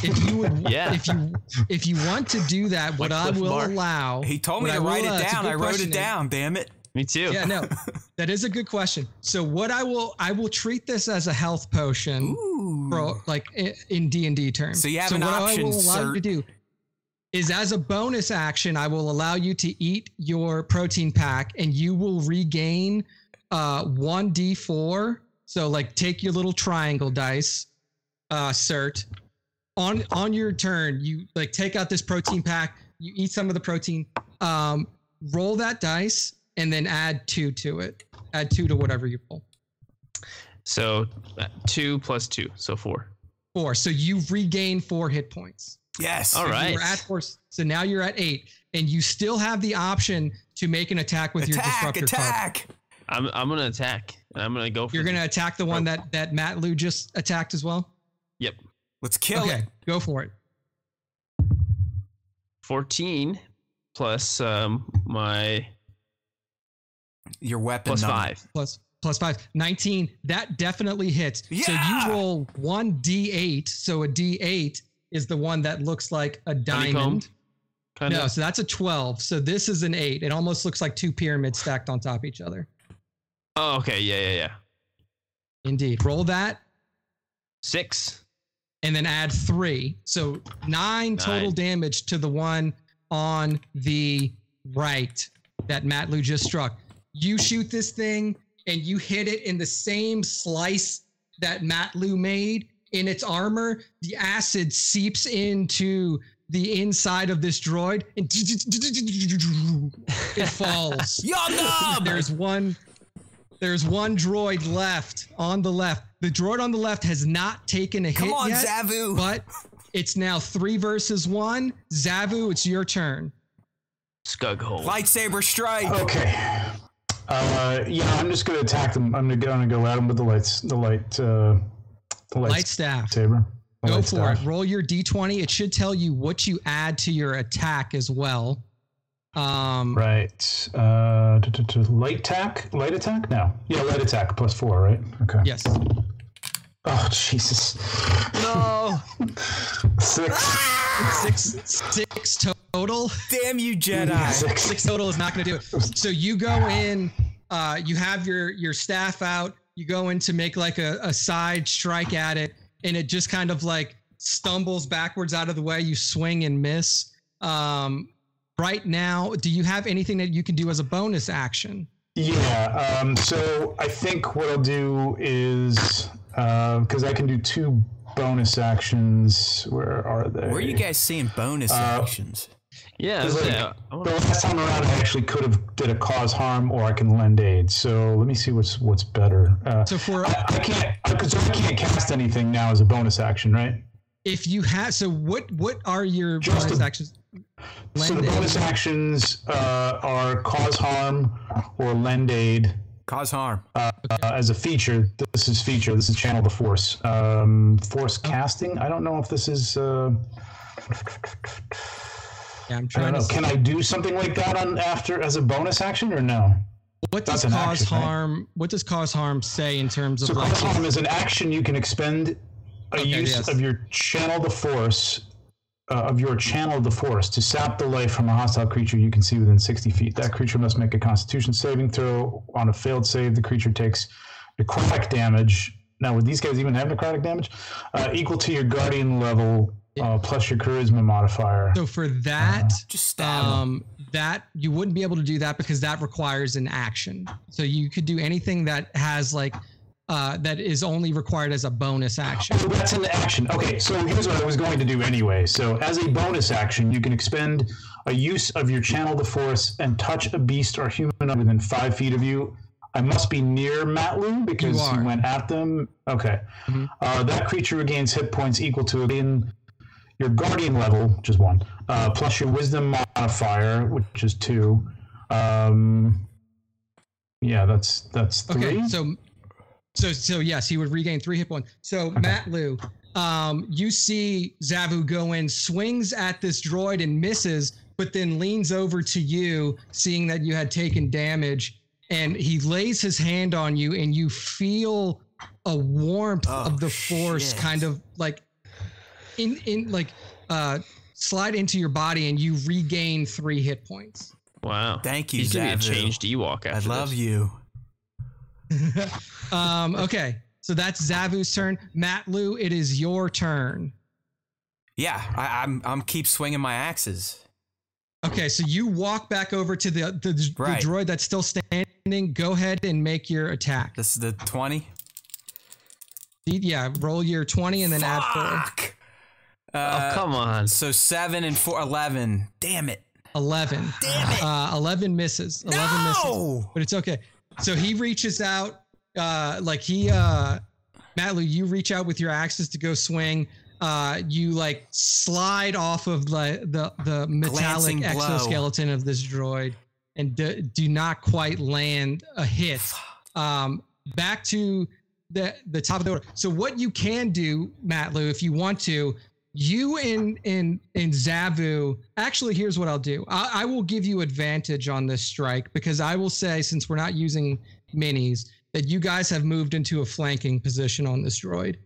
S2: If you would,
S4: Yeah.
S2: if you if you want to do that, what
S4: Like
S2: I will
S4: Bar?
S2: allow.
S1: He told me to
S2: I
S1: write
S2: will,
S1: it down. I wrote
S2: question,
S1: it down. Damn it!
S4: Me too.
S2: Yeah, no, that is a good question. So what I will I will treat this as a health potion,
S1: Ooh.
S2: for like in D and D terms.
S1: So you have
S2: so
S1: an
S2: what
S1: option,
S2: I will allow
S1: sir.
S2: you to do is as a bonus action, I will allow you to eat your protein pack, and you will regain uh one D four. So like take your little triangle dice, uh, Sirt. On on your turn, you like take out this protein pack. You eat some of the protein. Um, roll that dice, and then add two to it. Add two to whatever you roll.
S4: So uh, two plus two, so four.
S2: Four. So you regain four hit points.
S1: Yes.
S4: All
S2: So
S4: right.
S2: You were at four. So now you're at eight, and you still have the option to make an attack with your
S1: Attack!
S2: disruptor card.
S1: Attack!
S4: I'm I'm gonna attack. and I'm gonna go for.
S2: You're gonna attack the one that that Matloo just attacked as well.
S4: Yep.
S1: Let's kill
S2: okay,
S1: it.
S2: go for it.
S4: Fourteen plus um my
S1: Your weapon.
S4: plus
S1: number.
S4: five.
S2: Plus plus five. 19. That definitely hits.
S1: yeah!
S2: So you roll one D8. So a D8 is the one that looks like a diamond.
S4: Kind
S2: No,
S4: of.
S2: so that's a 12. So this is an eight. It almost looks like two pyramids stacked on top of each other.
S4: Oh, okay. Yeah, yeah, yeah.
S2: Indeed. Roll that
S4: Six.
S2: And then add three. So nine total damage to the one on the right that Matloo just struck. You shoot this thing and you hit it in the same slice that Matloo made in its armor. The acid seeps into the inside of this droid and it falls.
S1: Yum!
S2: There's one. There's one droid left on the left. The droid on the left has not taken a hit.
S1: Come
S2: hit
S1: on,
S2: yet,
S1: Zavu.
S2: but it's now three versus one. Zavu, it's your turn.
S4: Scug hole.
S1: Lightsaber strike.
S3: Okay. Uh, yeah, I'm just gonna attack them. I'm gonna go, I'm gonna go at them with the lights, the light, uh, the light,
S2: Light staff.
S3: saber. The
S2: Go
S3: light
S2: for
S3: staff.
S2: it. Roll your d20. It should tell you what you add to your attack as well. Um,
S3: Right. Uh, t- t- t- light attack. Light attack. No. Yeah, light attack plus four. Right. Okay.
S2: Yes.
S3: Oh Jesus.
S4: No.
S3: Six.
S2: Six, six total.
S1: Damn you, Jedi.
S3: Six.
S2: six total is not going to do it. So you go in, uh, you have your your staff out. You go in to make like a, a side strike at it, and it just kind of like stumbles backwards out of the way. You swing and miss. Um, right now, do you have anything that you can do as a bonus action?
S3: Yeah. Um, so I think what I'll do is because I can do two bonus actions. Where are they?
S1: Where are you guys seeing bonus
S3: Uh,
S1: actions?
S4: Yeah.
S3: Like-
S4: yeah, I
S3: The last time around, I actually could have did a cause harm, or I can lend aid. So let me see what's what's better. Uh,
S2: So for
S3: I, I can't because I can't cast anything now as a bonus action, right?
S2: if you have, so what what are your
S3: Just
S2: bonus
S3: a-
S2: actions?
S3: So the
S2: Lend aid.
S3: bonus actions uh, are cause harm or lend aid
S1: Cause harm.
S3: uh, as a feature. This is feature. This is channel the force. Um, force
S2: Oh.
S3: casting. I don't know if this is. Uh,
S2: Yeah, I'm
S3: I don't
S2: trying
S3: know.
S2: to.
S3: Can I do something like that on after as a bonus action or no?
S2: What does
S3: That's
S2: cause
S3: action, right?
S2: harm? What does cause harm say in terms of
S3: So
S2: like?
S3: cause harm is an action you can expend a
S2: Okay,
S3: use
S2: yes.
S3: of your channel the force uh, of your channel of the force to sap the life from a hostile creature you can see within 60 feet. That creature must make a Constitution saving throw. On a failed save, the creature takes necrotic damage. Now, would these guys even have necrotic damage? Uh, equal to your guardian level uh, plus your charisma modifier.
S2: So for that,
S1: Just stab
S2: um, that you wouldn't be able to do that because that requires an action. So you could do anything that has like uh, that is only required as a bonus action.
S3: Oh, that's an action. Okay, so here's what I was going to do anyway. So, as a bonus action, you can expend a use of your channel the force and touch a beast or human within five feet of you. I must be near Matloo because
S2: You
S3: he went at them. Okay.
S2: Mhm.
S3: Uh, that creature regains hit points equal to in your guardian level, which is one, uh, plus your wisdom modifier, which is two. Um, yeah, that's that's three.
S2: Okay, so so so yes, he would regain three hit points. So Matloo, um, you see Zavu go in, swings at this droid and misses, but then leans over to you, seeing that you had taken damage, and he lays his hand on you, and you feel a warmth
S1: Oh,
S2: of the force
S1: shit.
S2: kind of like in in like uh slide into your body and you regain three hit points.
S4: Wow.
S1: Thank you,
S4: He's gonna be
S1: Zavu.
S4: a changed Ewok
S1: I love
S4: this.
S1: you.
S2: Um, okay, so that's Zavu's turn. Matloo, it is your turn.
S1: Yeah, I, I'm I'm keep swinging my axes.
S2: Okay, so you walk back over to the the, the
S1: Right.
S2: droid that's still standing. Go ahead and make your attack.
S1: This is the twenty.
S2: Yeah, roll your twenty and then add four.
S1: Fuck.
S4: Oh
S1: Uh,
S4: come on.
S1: So seven and four, 11. Damn it.
S2: Eleven.
S1: Damn it.
S2: Uh, Eleven misses. Eleven misses.
S1: no!
S2: But it's okay. So he reaches out, uh, like he, uh, Matloo, you reach out with your axes to go swing. Uh, you like slide off of the the, the metallic
S1: Glancing blow.
S2: exoskeleton of this droid and do, do not quite land a hit. Um, back to the the top of the order. So what you can do, Matt Matloo, if you want to, you and and and Zavu. Actually, here's what I'll do. I, I will give you advantage on this strike because I will say, since we're not using minis, that you guys have moved into a flanking position on this droid.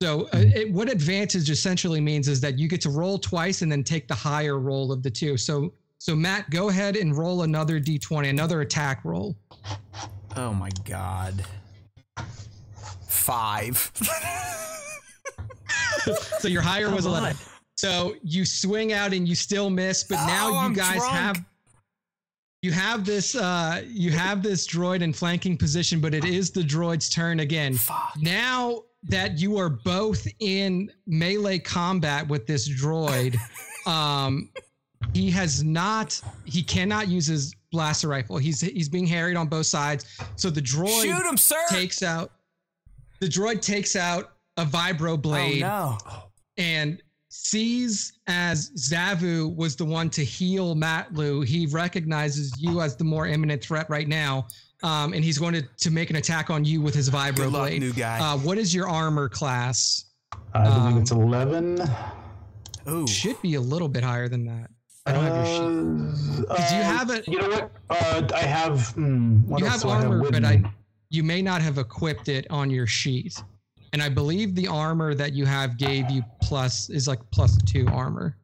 S2: So, uh, it, what advantage essentially means is that you get to roll twice and then take the higher roll of the two. So, so Matt, go ahead and roll another d20, another attack roll.
S1: Oh my god. Five.
S2: So your higher was 11. So you swing out and you still miss, but now
S1: Oh,
S2: you
S1: I'm
S2: guys
S1: drunk.
S2: have you have this uh you have this droid in flanking position, but it is the droid's turn again.
S1: Fuck.
S2: Now that you are both in melee combat with this droid, um he has not he cannot use his blaster rifle. He's he's being harried on both sides. So the droid
S1: Shoot him, sir.
S2: takes out the droid takes out a vibro blade
S1: Oh
S2: and sees as Zavu was the one to heal Matloo, he recognizes you as the more imminent threat right now. Um, and he's going to, to make an attack on you with his
S1: no.
S2: vibro
S1: Good luck,
S2: blade.
S1: new guy.
S2: Uh, what is your armor class?
S3: I believe
S2: Um,
S3: it's 11.
S1: Ooh.
S2: Should be a little bit higher than that. I don't have your sheet.
S3: Uh,
S2: Did you
S3: uh,
S2: have it?
S3: You know what? Uh, I have. Hmm, what
S2: You have
S3: do I
S2: armor, but? I you may not have equipped it on your sheet. And I believe the armor that you have gave you plus is like plus two armor.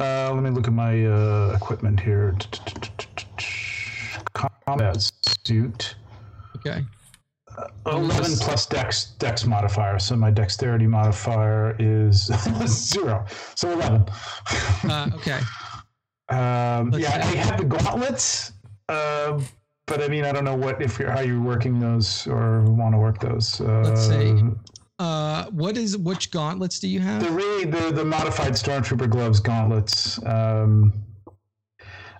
S3: Uh, let me look at my uh, equipment here. Combat suit.
S2: Okay.
S3: 11 plus dex dex modifier. So my dexterity modifier is zero. So 11.
S2: Uh, okay.
S3: Um, yeah, I have the gauntlets, uh, but I mean, I don't know what if you're how you're working those or want to work those. Uh,
S2: Let's see. Uh, what is which gauntlets do you have?
S3: The really the the modified stormtrooper gloves gauntlets. Um,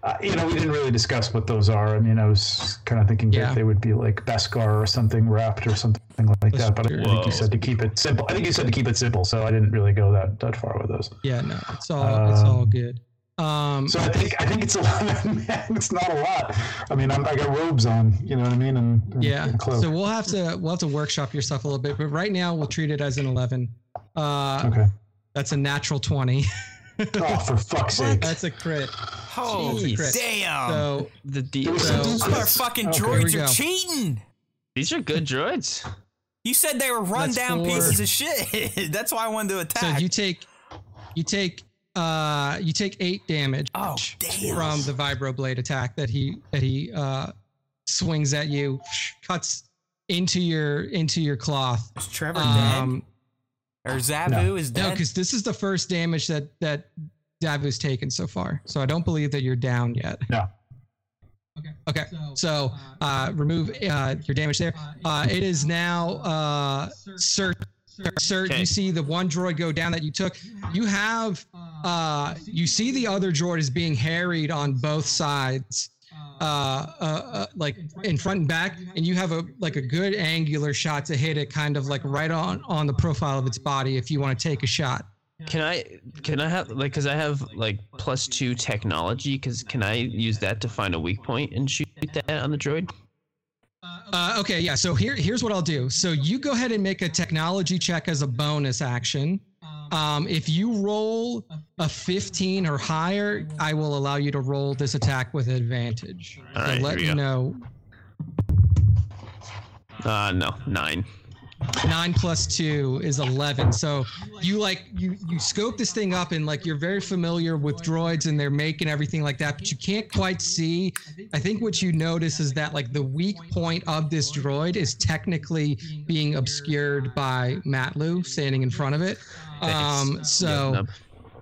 S3: uh, you know, we didn't really discuss what those are. I mean, I was kind of thinking
S2: Yeah.
S3: that they would be like Beskar or something wrapped or something like that. But I think you said to keep it simple. I think you said to keep it simple, so I didn't really go that that far with those.
S2: Yeah, no, it's all it's all
S3: Um,
S2: good. Um,
S3: So I think I think it's eleven. Man, it's not a lot. I mean, I'm, I got robes on. You know what I mean? And, and
S2: yeah.
S3: and.
S2: So we'll have to we'll have to workshop your stuff a little bit, but right now we'll treat it as an eleven. Uh,
S3: okay.
S2: that's a natural twenty.
S3: Oh, for fuck's sake!
S2: that's a crit.
S1: Holy
S2: Jeez.
S1: damn.
S2: So
S4: The D-
S3: There
S2: So-
S1: Our fucking
S3: Okay.
S1: Droids are cheating.
S4: these are good droids.
S1: You said they were run
S2: That's
S1: down
S2: four.
S1: pieces of shit. That's why I wanted to attack.
S2: so
S1: attack.
S2: you take you take uh you take eight damage
S1: oh,
S2: from the vibro blade attack that he that he uh swings at you, cuts into your into your cloth.
S1: Is Trevor
S2: Um,
S1: dead? Or Zavu
S3: no.
S1: is
S2: No, because this is the first damage that that Zavu's taken so far. So I don't believe that you're down yet.
S3: No.
S2: Okay. Okay. So uh, remove uh, your damage there. Uh, it is now uh, Sir. Sir,
S4: Okay.
S2: you see the one droid go down that you took. You have, uh, you see the other droid is being harried on both sides, uh, uh, uh, like in front and back, and you have a like a good angular shot to hit it, kind of like right on on the profile of its body. If you want to take a shot.
S4: Can I can I have like because I have like plus two technology? Because can I use that to find a weak point and shoot that on the droid?
S2: Uh, okay, yeah. So here, here's what I'll do. So you go ahead and make a technology check as a bonus action. Um, if you roll a 15 or higher, I will allow you to roll this attack with advantage.
S4: All
S2: so let me
S4: go.
S2: know.
S4: Uh, no, nine.
S2: Nine plus two is 11. So you like you you scope this thing up and like you're very familiar with droids and their make and everything like that, but you can't quite see. I think what you notice is that like the weak point of this droid is technically being obscured by Matloo standing in front of it. Um, so.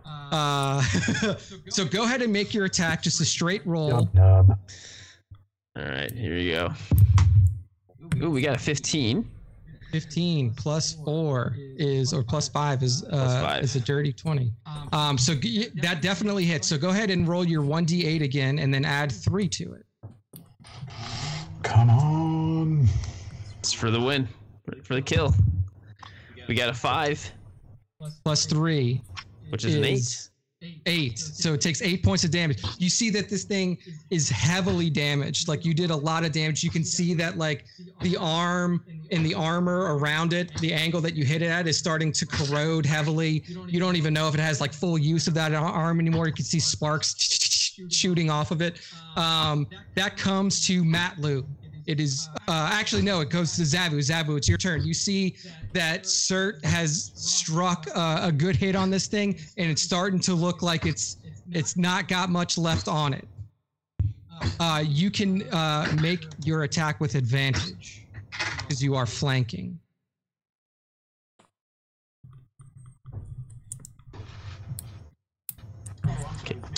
S2: Uh, so go ahead and make your attack just a straight roll.
S4: All right, here we go. Ooh, we got a 15.
S2: 15 plus 4 is or plus 5 is uh
S4: five.
S2: is a dirty 20 um so g- that definitely hits so go ahead and roll your 1d8 again and then add 3 to it
S3: Come on.
S4: It's for the win, for- for the kill. We got a five,
S2: plus 3
S4: which is, an eight.
S2: 8 so it takes 8 points of damage. You see that this thing is heavily damaged. Like you did a lot of damage. You can see that like the arm and the armor around it the angle that you hit it at is starting to corrode heavily. You don't even know if it has like full use of that arm anymore. You can see sparks shooting off of it. Um, that comes to Matloo it is uh, actually no it goes to Zavu. Zavu it's your turn. You see that Sirt has struck uh, a good hit on this thing and it's starting to look like it's it's not got much left on it. Uh, you can uh, make your attack with advantage because you are flanking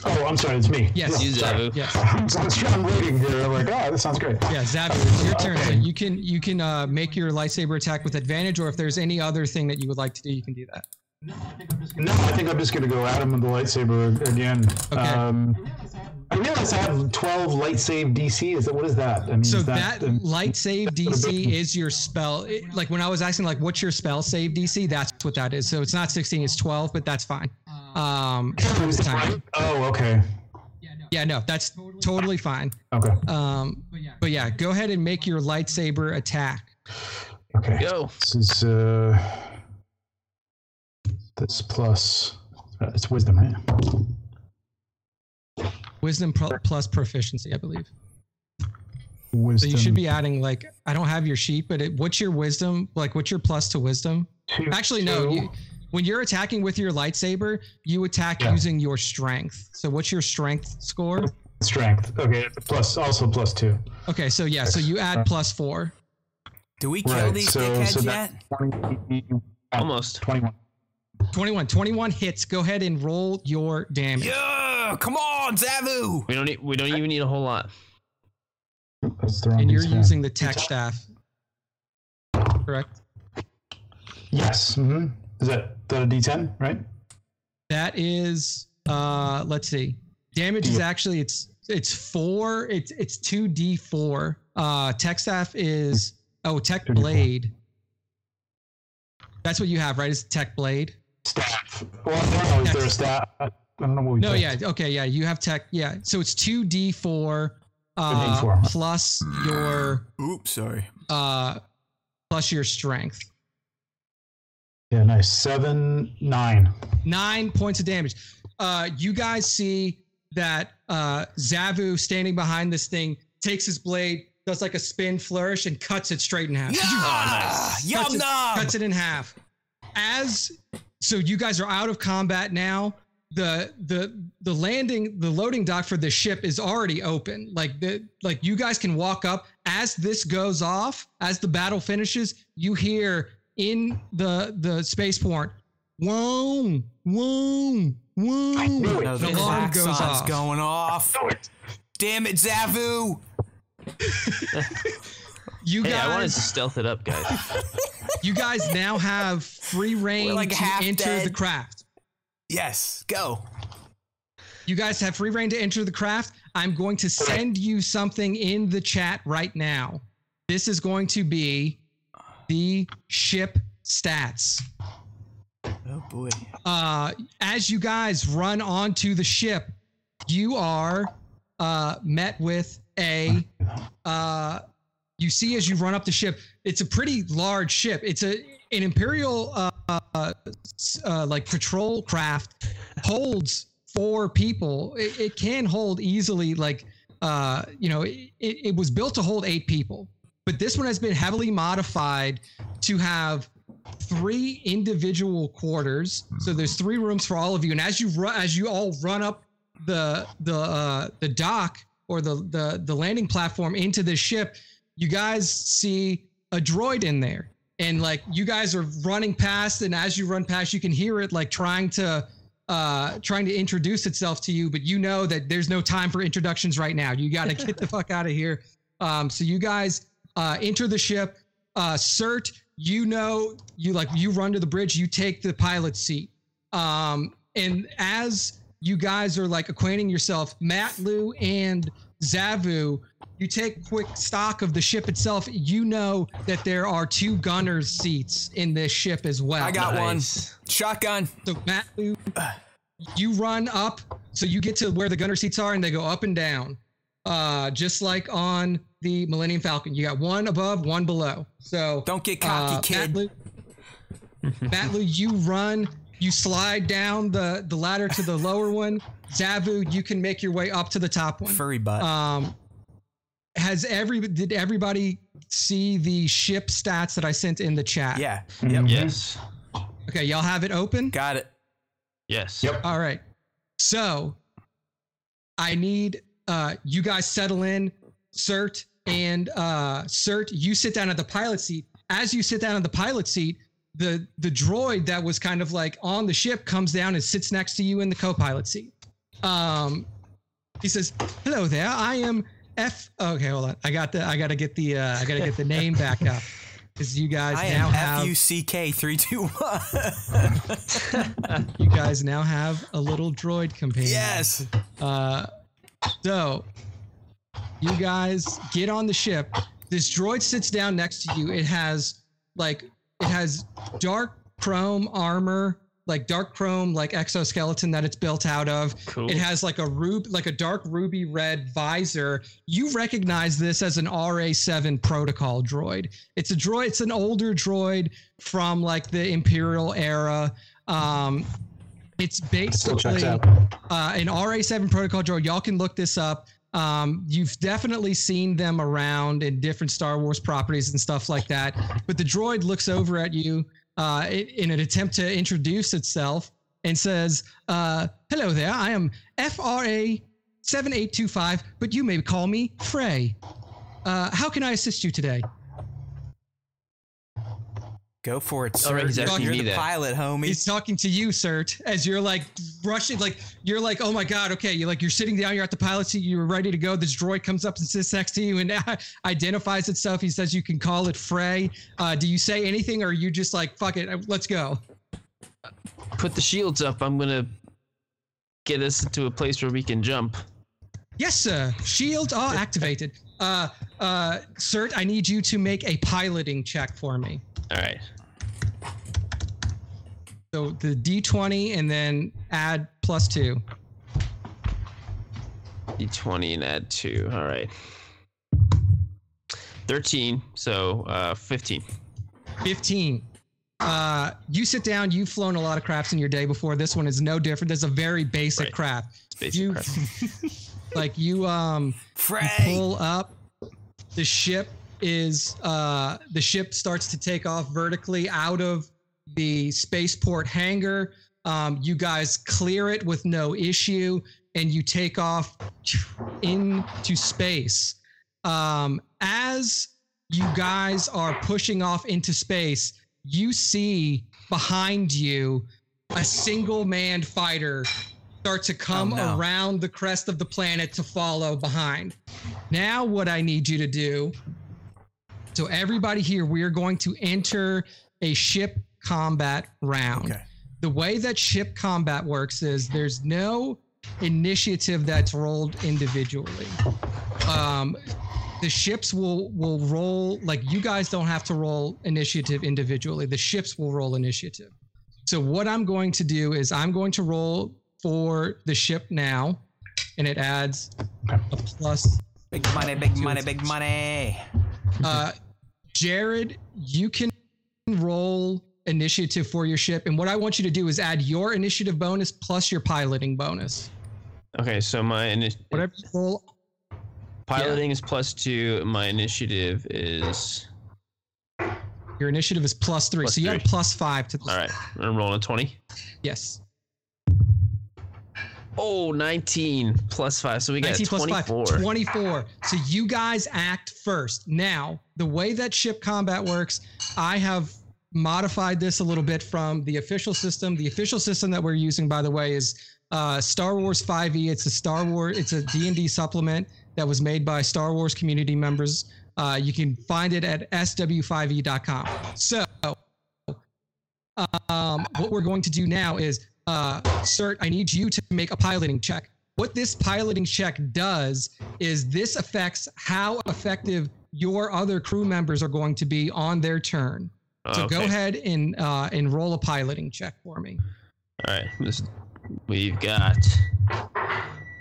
S3: Oh, I'm sorry. It's me.
S2: yes
S4: You,
S3: sorry.
S4: Zavu.
S2: yes
S3: I'm, just- I'm waiting here. I'm like, oh, that sounds great.
S2: Yeah, Zavu, it's your turn. So you can you can uh, make your lightsaber attack with advantage, or if there's any other thing that you would like to do, you can do that.
S3: No, I think I'm just going to go at him with the lightsaber again.
S2: Okay.
S3: Um, I realize I have 12 light save DC. Is that what is that? I mean,
S2: So
S3: is
S2: that,
S3: um,
S2: light save DC is your spell. it- like when I was asking, like, what's your spell save DC? That's what that is. So it's not 16, it's 12, but that's fine. Um, for
S3: is
S2: this
S3: that
S2: time.
S3: Oh, okay.
S2: Yeah, no, that's totally fine.
S3: Okay.
S2: Um, but yeah, go ahead and make your lightsaber attack.
S3: Okay.
S4: Go.
S3: This is uh, this plus. Uh, it's wisdom, right?
S2: Wisdom pro- plus proficiency, I believe.
S3: Wisdom.
S2: So you should be adding like I don't have your sheet, but it, what's your wisdom? Like what's your plus to wisdom?
S3: two,
S2: Actually, no.
S3: two.
S2: You, when you're attacking with your lightsaber, you attack
S3: Yeah.
S2: using your strength. So what's your strength score?
S3: strength. Okay. Plus also plus two.
S2: Okay, so yeah, so you add plus four.
S1: Do we kill
S3: Right,
S1: these
S3: so-
S1: dickheads
S3: so
S1: yet?
S3: 20,
S4: Almost.
S3: 21.
S2: 21. 21 hits. Go ahead and roll your damage.
S1: Yeah, come on, Zavu.
S4: We don't need. We don't even need a whole lot.
S3: That's the wrong
S2: And you're
S3: D10.
S2: using the tech staff. Correct?
S3: Yes. hmm Is that that a D10? Right.
S2: That is uh let's see. Damage is actually it's it's four, it's it's two D four. Uh tech staff is oh tech
S3: 2d4.
S2: blade. That's what you have, right? Is tech blade?
S3: Staff. Well, I don't know. Is there a staff? I don't know what we
S2: No,
S3: picked.
S2: yeah, okay, yeah. You have tech, yeah. So it's two D four uh
S3: 2d4.
S2: plus your
S1: Oops, sorry.
S2: uh plus your strength.
S3: Yeah, nice. Seven, nine.
S2: Nine points of damage. Uh you guys see that uh Zavu standing behind this thing takes his blade, does like a spin flourish, and cuts it straight in half.
S1: Yeah,
S2: Cuts
S1: yum
S2: it,
S1: nom.
S2: cuts it in half. As so you guys are out of combat now. The the the landing the loading dock for the ship is already open. Like the like you guys can walk up as this goes off, as the battle finishes, you hear in the the spaceport, whoa, whoa, whoa.
S3: knew it.
S1: The
S2: The alarm goes
S1: klaxon's
S2: off.
S1: going off. Damn it, Zavu.
S2: You
S4: Hey, I wanted
S2: guys
S4: to stealth it up, guys.
S2: you guys now have free reign
S1: like
S2: to
S1: half
S2: enter the craft.
S1: Yes, go.
S2: You guys have free reign to enter the craft. I'm going to send you something in the chat right now. This is going to be the ship stats.
S1: Oh boy.
S2: Uh, as you guys run onto the ship, you are uh, met with a. Uh, you see as you run up the ship, it's a pretty large ship. It's a an imperial uh, s- uh, like patrol craft holds four people. It, it can hold easily, like uh, you know, it, it was built to hold eight people, but this one has been heavily modified to have three individual quarters. So there's three rooms for all of you, and as you run, as you all run up the the uh, the dock or the the the landing platform into the ship, you guys see a droid in there, and like you guys are running past, and as you run past, you can hear it like trying to uh trying to introduce itself to you, but you know that there's no time for introductions right now. You got to get the fuck out of here. Um, so you guys uh, enter the ship. Uh, Sirt, you know, you like you run to the bridge. You take the pilot seat. Um, and as you guys are like acquainting yourself, Matloo and Zavu, you take quick stock of the ship itself. You know that there are two gunners seats in this ship as well.
S1: I got
S4: Nice.
S1: one. Shotgun.
S2: So Matthew, you run up, so you get to where the gunner seats are, and they go up and down, uh, just like on the Millennium Falcon. You got one above, one below. So
S1: Don't get cocky,
S2: uh,
S1: kid.
S2: Matloo, Matloo, you run, you slide down the the ladder to the lower one. Zavu, you can make your way up to the top one.
S1: Furry butt.
S2: Um, has every did everybody see the ship stats that I sent in the chat?
S1: yeah. Yep.
S4: Yes.
S2: Okay, y'all have it open.
S1: Got it.
S4: Yes.
S3: Yep.
S2: All right. So I need uh you guys settle in, Sirt and uh Sirt, you sit down at the pilot seat. As you sit down at the pilot seat, the the droid that was kind of like on the ship comes down and sits next to you in the co-pilot seat. Um he says, "Hello there. I am F Okay, hold on. I got the I got to get the uh I got to get the name back up. Cuz you guys
S1: I
S2: now have
S1: F U C K three two one.
S2: you guys now have a little droid companion.
S1: Yes.
S2: Uh, so you guys get on the ship. This droid sits down next to you. It has like it has dark chrome armor, like dark chrome like exoskeleton that it's built out of.
S4: Cool.
S2: It has like a rub like a dark ruby red visor. You recognize this as an RA7 protocol droid. It's a droid, it's an older droid from like the Imperial era. Um it's basically uh, an RA7 protocol droid. Y'all can look this up. Um, you've definitely seen them around in different Star Wars properties and stuff like that. But the droid looks over at you uh, in an attempt to introduce itself and says, uh, "Hello there. I am FRA 7825, but you may call me Frey. Uh, how can I assist you today?"
S1: Go for it, sir.
S4: All right, he's
S1: You're
S2: asking
S1: you're
S4: me
S1: the
S4: that.
S1: pilot, homie.
S2: He's talking to you, Sirt, as you're like rushing, like you're like, oh my god, okay, you're like you're sitting down, you're at the pilot seat, you're ready to go. This droid comes up and sits next to you and identifies itself. He says you can call it Frey. Uh, do you say anything, or are you just like, fuck it, let's go?
S4: Put the shields up. I'm gonna get us to a place where we can jump.
S2: Yes, sir. Shields are activated. Uh, uh, Sirt, I need you to make a piloting check for me.
S4: All right.
S2: So the D20 and then add plus two.
S4: D20 and add two. All right. 13. So uh, 15.
S2: 15. Uh, you sit down. You've flown a lot of crafts in your day before. This one is no different. This is a very basic
S4: Right.
S2: craft.
S4: It's basic
S2: You-
S4: craft.
S2: Like you, um, you
S1: Frey.
S2: pull up. The ship is uh, the ship starts to take off vertically out of the spaceport hangar. Um, you guys clear it with no issue, and you take off into space. Um, as you guys are pushing off into space, you see behind you a single manned fighter start to come
S1: Oh, no.
S2: around the crest of the planet to follow behind. Now, what I need you to do so, everybody here, we are going to enter a ship combat round.
S1: Okay.
S2: The way that ship combat works is there's no initiative that's rolled individually. Um, the ships will will roll like you guys don't have to roll initiative individually. The ships will roll initiative. So what I'm going to do is I'm going to roll for the ship now, and it adds a plus
S1: Big money, big money, big money.
S2: Uh, Jared, you can roll initiative for your ship, and what I want you to do is add your initiative bonus plus your piloting bonus.
S4: Okay, so my ini-
S2: Whatever you roll,
S4: piloting is plus two. My initiative is
S2: your initiative is plus three,
S4: Plus
S2: so you add a plus five to this.
S4: all right. I'm rolling a twenty.
S2: Yes,
S4: Oh, 19 plus five. So we got
S2: plus
S4: 24.
S2: 5, 24. So you guys act first. Now, the way that ship combat works, I have modified this a little bit from the official system. The official system that we're using, by the way, is uh, Star Wars 5e. It's a Star Wars. It's a D&D supplement that was made by Star Wars community members. Uh, you can find it at sw5e.com. So, um, what we're going to do now is, uh, Sirt, I need you to make a piloting check. What this piloting check does is this affects how effective your other crew members are going to be on their turn. So go ahead and uh, and roll a piloting check for me.
S4: All right. This, we've got.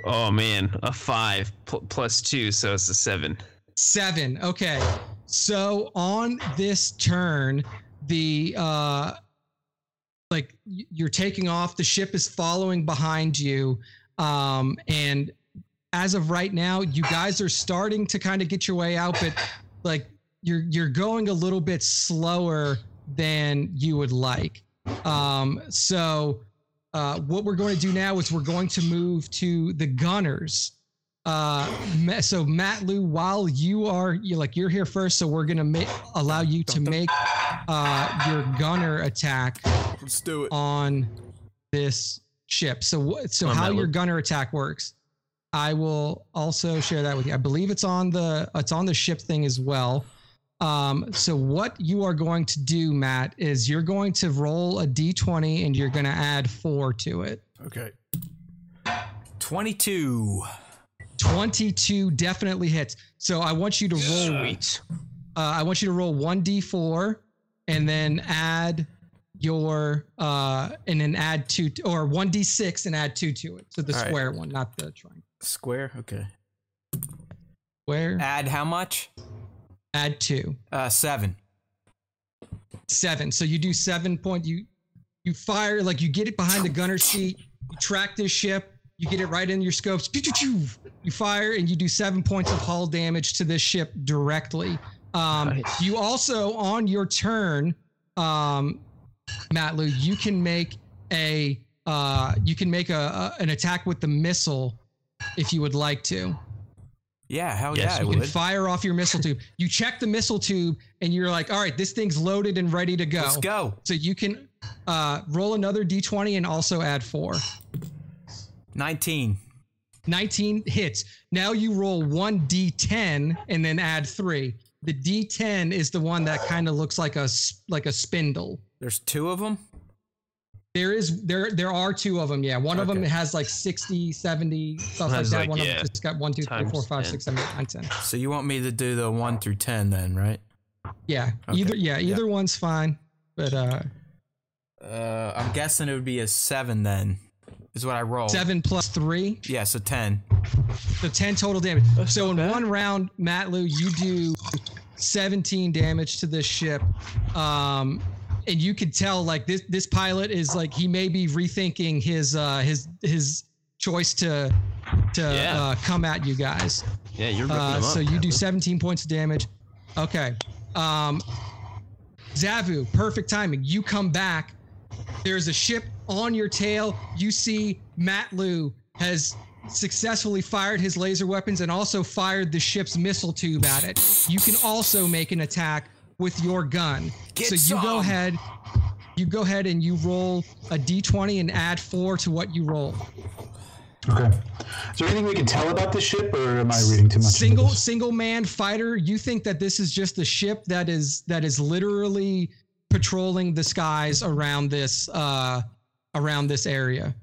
S4: Oh man, a five pl- plus two, so it's a seven.
S2: Seven. Okay. So on this turn, the uh like you're taking off, the ship is following behind you. Um and as of right now, you guys are starting to kind of get your way out, but like you're you're going a little bit slower than you would like. Um so uh, what we're going to do now is we're going to move to the gunners. Uh, so Matloo, while you are you like you're here first, so we're gonna ma- allow you to make uh, your gunner attack
S1: Let's do it.
S2: on this ship. So what? So
S4: On
S2: how your gunner attack works, I will also share that with you. I believe it's on the it's on the ship thing as well. Um, so what you are going to do, Matt, is you're going to roll a d20 and you're going to add four to it.
S1: Okay. 22.
S2: 22 definitely hits. So I want you to roll.
S4: Sweet.
S2: Uh, I want you to roll one d4 and then add your uh and then add two or one d6 and add two to it. So the
S1: All right.
S2: square one, not the triangle.
S1: Square. Okay.
S2: Square.
S1: Add how much?
S2: Add two.
S1: Uh, seven.
S2: Seven. So you do seven point. You you fire like you get it behind the gunner seat. You track this ship. You get it right in your scopes. You fire and you do seven points of hull damage to this ship directly. Um,
S4: Nice.
S2: You also on your turn, um, Matloo, you can make a uh, you can make a, a an attack with the missile if you would like to.
S1: Yeah, hell
S4: Yes,
S1: yeah,
S4: you
S2: You can
S1: would.
S2: fire off your missile tube. You check the missile tube and you're like, all right, this thing's loaded and ready to go.
S1: Let's go.
S2: So you can uh, roll another d20 and also add four.
S1: 19.
S2: 19 hits. Now you roll one d10 and then add three. The d10 is the one that kind of looks like a s- like a spindle.
S1: There's two of them.
S2: There is there there are two of them. Yeah, one of them has like 60, 70 stuff like that.
S4: like,
S2: one of them just got one, two, three,
S4: times
S2: four,
S4: 10.
S2: six, seven, eight, nine, ten.
S1: So you want me to do the one through 10 then, right?
S2: Yeah,
S1: Okay.
S2: either yeah either one's fine. But uh,
S1: Uh, I'm guessing it would be a seven then. Is what I roll.
S2: seven plus three.
S1: Yeah, so 10.
S2: So 10 total damage. so in one round, Matloo, you do 17 damage to this ship. Um, and you could tell like this this pilot is like he may be rethinking his uh his his choice to to
S4: Yeah.
S2: uh, come at you guys.
S4: Yeah, you're
S2: Uh,
S4: up.
S2: so you do 17 points of damage. Okay. Um, Zavu, perfect timing. You come back. There's a ship on your tail. You see Matloo has successfully fired his laser weapons and also fired the ship's missile tube at it. You can also make an attack with your gun.
S1: Get
S2: so you go ahead. You go ahead and you roll a d20 and add four to what you roll.
S3: Okay. Is there anything we can tell about this ship, or am I reading too much?
S2: single single man fighter you think that this is just a ship that is that is literally patrolling the skies around this uh around this area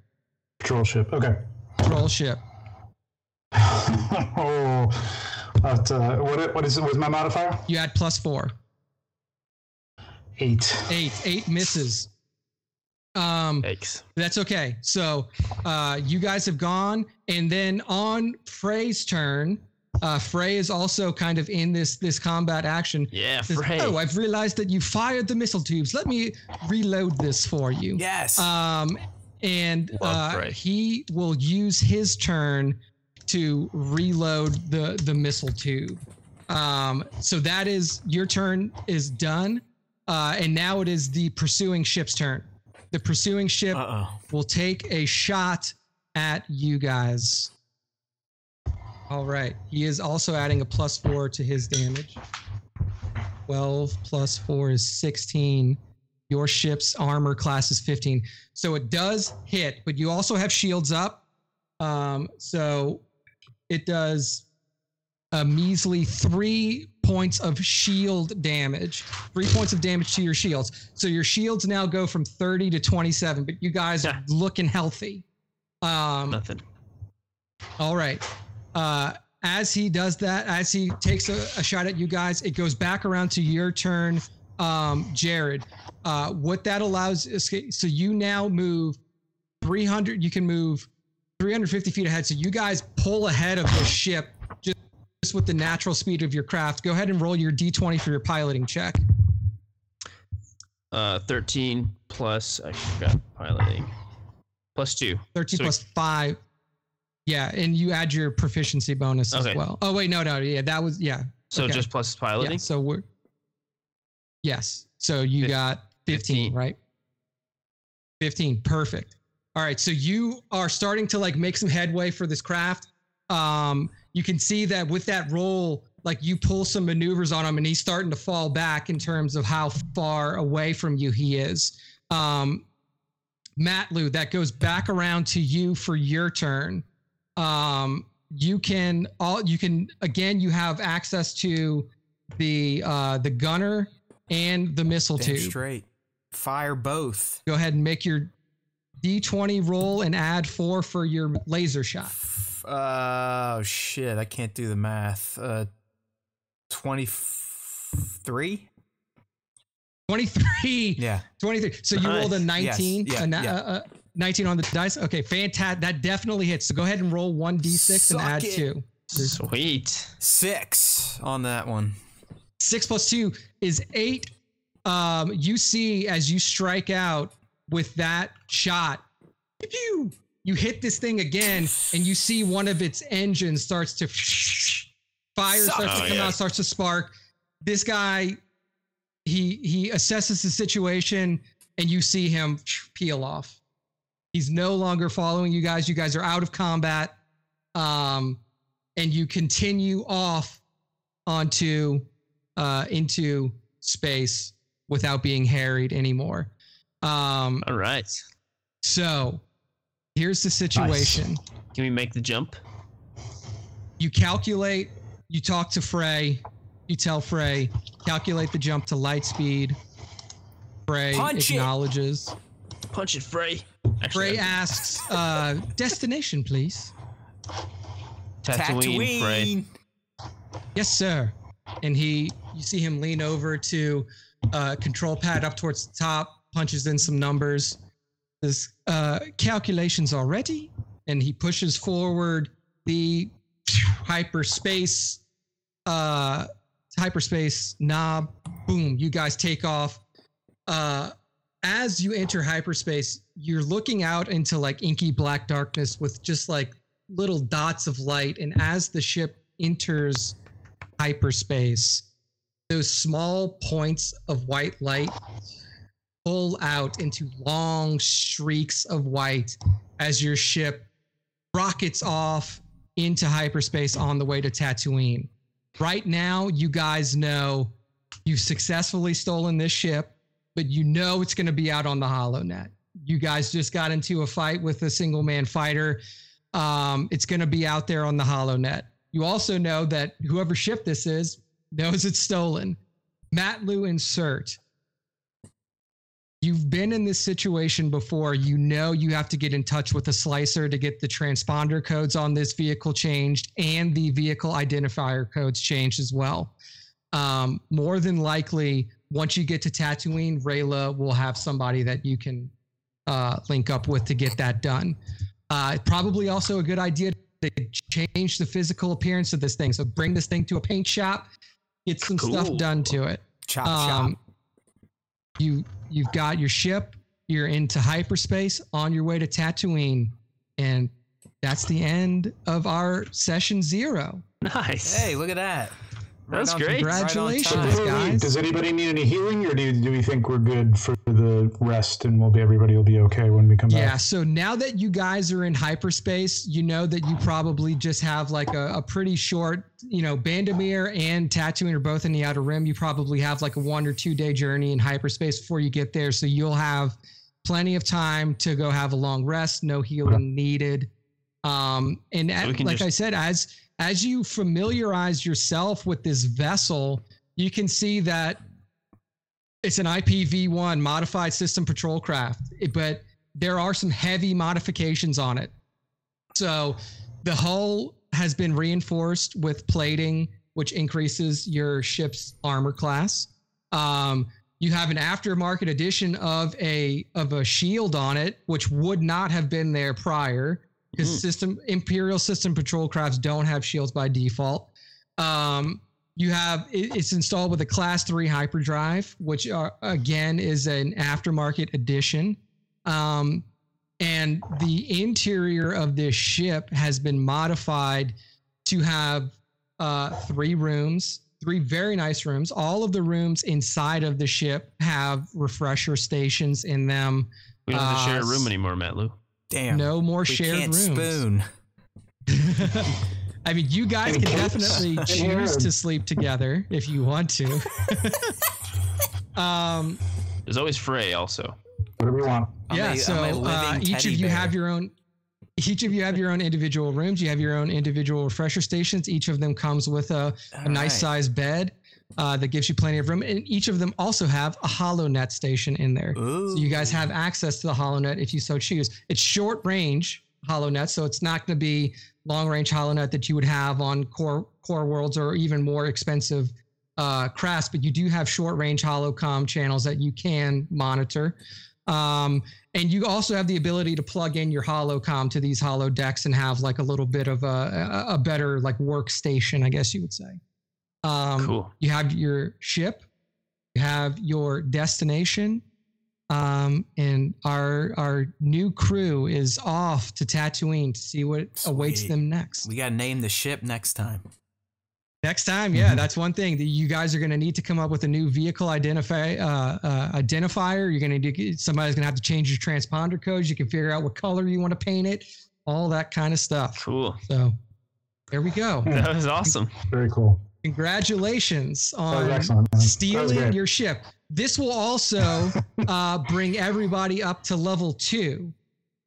S3: patrol ship. Okay.
S2: patrol ship
S3: oh, but, uh, what what is it? Was my modifier?
S2: you add plus four
S3: Eight.
S2: eight eight misses um
S4: Yikes.
S2: That's okay. So uh, you guys have gone, and then on Frey's turn, Uh, Frey is also kind of in this this combat action.
S4: Yeah,
S2: Says,
S4: Frey.
S2: oh, I've realized that you fired the missile tubes. Let me reload this for you.
S1: Yes.
S2: Um, and uh, he will use his turn to reload the the missile tube. Um, so that is your turn is done, uh, and now it is the pursuing ship's turn. The pursuing ship
S1: uh oh.
S2: will take a shot at you guys. All right. He is also adding a plus four to his damage. 12 plus four is 16. Your ship's armor class is 15. So it does hit, but you also have shields up. Um, so it does a measly three points of shield damage. Three points of damage to your shields. So your shields now go from 30 to 27, but you guys are looking healthy. Um,
S4: Nothing.
S2: all right. Uh, as he does that, as he takes a, a shot at you guys, it goes back around to your turn, um, Jared. Uh, what that allows is so you now move 300. You can move 350 feet ahead. So you guys pull ahead of the ship with the natural speed of your craft. Go ahead and roll your d20 for your piloting check.
S4: Uh, 13 plus, I forgot piloting. Plus two.
S2: 13
S4: So-
S2: plus five. Yeah, and you add your proficiency bonus as well. Oh wait, no, no, yeah, that was yeah.
S4: So
S2: Okay.
S4: just plus piloting?
S2: Yeah, so we're yes. So you got 15,
S4: 15.
S2: right? 15. Perfect. All right. So you are starting to like make some headway for this craft. Um, you can see that with that roll, like you pull some maneuvers on him and he's starting to fall back in terms of how far away from you he is. Um, Matloo, that goes back around to you for your turn. Um, you can all you can again you have access to the uh the gunner and the missile
S1: Damn
S2: tube.
S1: straight. Fire both.
S2: Go ahead and make your D20 roll and add four for your laser shot.
S1: F- Oh shit! I can't do the math. Uh, twenty-three.
S2: 23.
S1: Yeah.
S2: 23. So you rolled a 19.
S1: Yes. Yeah,
S2: a na-
S1: yeah.
S2: uh, uh, 19 on the dice. Okay, fantastic. That definitely hits. So go ahead and roll 1d6 and add
S1: it.
S2: two.
S4: Sweet.
S1: Six on that one.
S2: Six plus two is eight. Um, you see as you strike out with that shot, pew, you hit this thing again, and you see one of its engines starts to fire starts
S1: Suck
S2: to come
S4: Oh, yeah.
S2: out, starts to spark. This guy, he he assesses the situation, and you see him peel off. He's no longer following you guys. You guys are out of combat, um, and you continue off onto uh, into space without being harried anymore. Um,
S4: All right.
S2: so here's the situation.
S4: Can we make the jump?
S2: You calculate, you talk to Frey, you tell Frey, calculate the jump to light speed. Frey
S1: Punch it.
S2: acknowledges.
S4: Punch it, Frey.
S2: Frey
S4: Actually,
S2: asks, uh, destination, please.
S4: Tatooine, Frey.
S2: Yes, sir. And he, you see him lean over to uh, control pad up towards the top, punches in some numbers. Says, uh, calculations already, and he pushes forward the hyperspace, uh, hyperspace knob. Boom! You guys take off. Uh, as you enter hyperspace, you're looking out into like inky black darkness with just like little dots of light. And as the ship enters hyperspace, those small points of white light pull out into long streaks of white as your ship rockets off into hyperspace on the way to Tatooine. Right now, you guys know you've successfully stolen this ship, but you know it's going to be out on the HoloNet. You guys just got into a fight with a single man fighter. Um, it's going to be out there on the HoloNet. You also know that whoever ship this is knows it's stolen. Matloo insert. You've been in this situation before. You know you have to get in touch with a slicer to get the transponder codes on this vehicle changed and the vehicle identifier codes changed as well. Um, more than likely, once you get to Tatooine, Rayla will have somebody that you can uh, link up with to get that done. Uh, probably also a good idea to change the physical appearance of this thing. So bring this thing to a paint shop, get some stuff done to it.
S1: Chop
S2: Um,
S1: chop.
S2: You you've got your ship. You're into hyperspace on your way to Tatooine, and that's the end of our session zero.
S4: Nice.
S1: Hey, look at that.
S4: That's
S1: on-
S4: great.
S2: Congratulations,
S1: time.
S3: Wait, wait, wait.
S2: guys.
S3: Does anybody need any healing, or do, do we think we're good for the rest, and we'll be everybody will be okay when we come
S2: Yeah.
S3: back? Yeah.
S2: So now that you guys are in hyperspace, you know that you probably just have like a, a pretty short, you know, Bandomeer and Tatooine are both in the outer rim. You probably have like a one or two day journey in hyperspace before you get there. So you'll have plenty of time to go have a long rest, no healing needed. Um, and
S4: So
S2: at- like
S4: just-
S2: I said, as as you familiarize yourself with this vessel, you can see that it's an IPv1 modified system patrol craft, but there are some heavy modifications on it. So the hull has been reinforced with plating, which increases your ship's armor class. Um, you have an aftermarket edition of a of a shield on it, which would not have been there prior because
S4: Mm.
S2: system Imperial system patrol crafts don't have shields by default. Um, you have it, it's installed with a class three hyperdrive, which are, again is an aftermarket addition. Um, and the interior of this ship has been modified to have uh, three rooms, three very nice rooms. All of the rooms inside of the ship have refresher stations in them.
S4: We don't have to share a
S2: Uh,
S4: room anymore, Matloo.
S1: Damn.
S2: No more
S1: we
S2: shared
S1: can't
S2: rooms.
S1: spoon.
S2: I mean, you guys can definitely
S3: in
S2: choose to sleep together if you want to. um,
S4: There's always Frey also.
S3: Whatever you want.
S2: Yeah,
S1: a- I'm
S2: so uh, each of you
S1: bear.
S2: have your own. Each of you have your own individual rooms. You have your own individual refresher stations. Each of them comes with a, a nice
S1: right.
S2: sized bed uh, that gives you plenty of room, and each of them also have a HoloNet station in there. So you guys have access to the HoloNet if you so choose. It's short range HoloNet, so it's not going to be long range HoloNet that you would have on core core worlds or even more expensive uh, crafts. But you do have short range holocom channels that you can monitor. Um, and you also have the ability to plug in your holocom to these holo decks and have like a little bit of a, a, a better like workstation, I guess you would say. Um,
S4: Cool.
S2: you have your ship, you have your destination, um, and our our new crew is off to Tatooine to see what awaits them next.
S1: We gotta name the ship next time.
S2: Next time, yeah,
S3: Mhm.
S2: that's one thing that you guys are going to need to come up with a new vehicle identify uh, uh, identifier. You're going to somebody's going to have to change your transponder codes. You can figure out what color you want to paint it, all that kind of stuff.
S4: Cool.
S2: So there we go.
S4: That was awesome.
S3: Very cool.
S2: Congratulations on
S3: excellent. man. That was
S2: stealing your ship. This will also uh, bring everybody up to level two.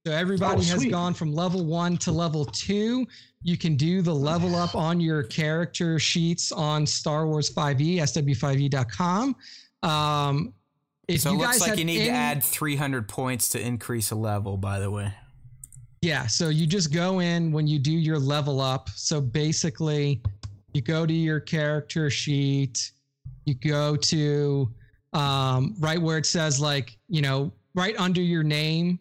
S2: So everybody
S3: Oh,
S2: has gone from level one to level two. You can do the level up on your character sheets on Star Wars E, 5e, sw5e.com. Um, if
S1: so it
S2: you
S1: looks
S2: guys
S1: like you need to add 300 points to increase a level. By the way.
S2: Yeah, so you just go in when you do your level up. So basically, you go to your character sheet, you go to um, right where it says like, you know, right under your name,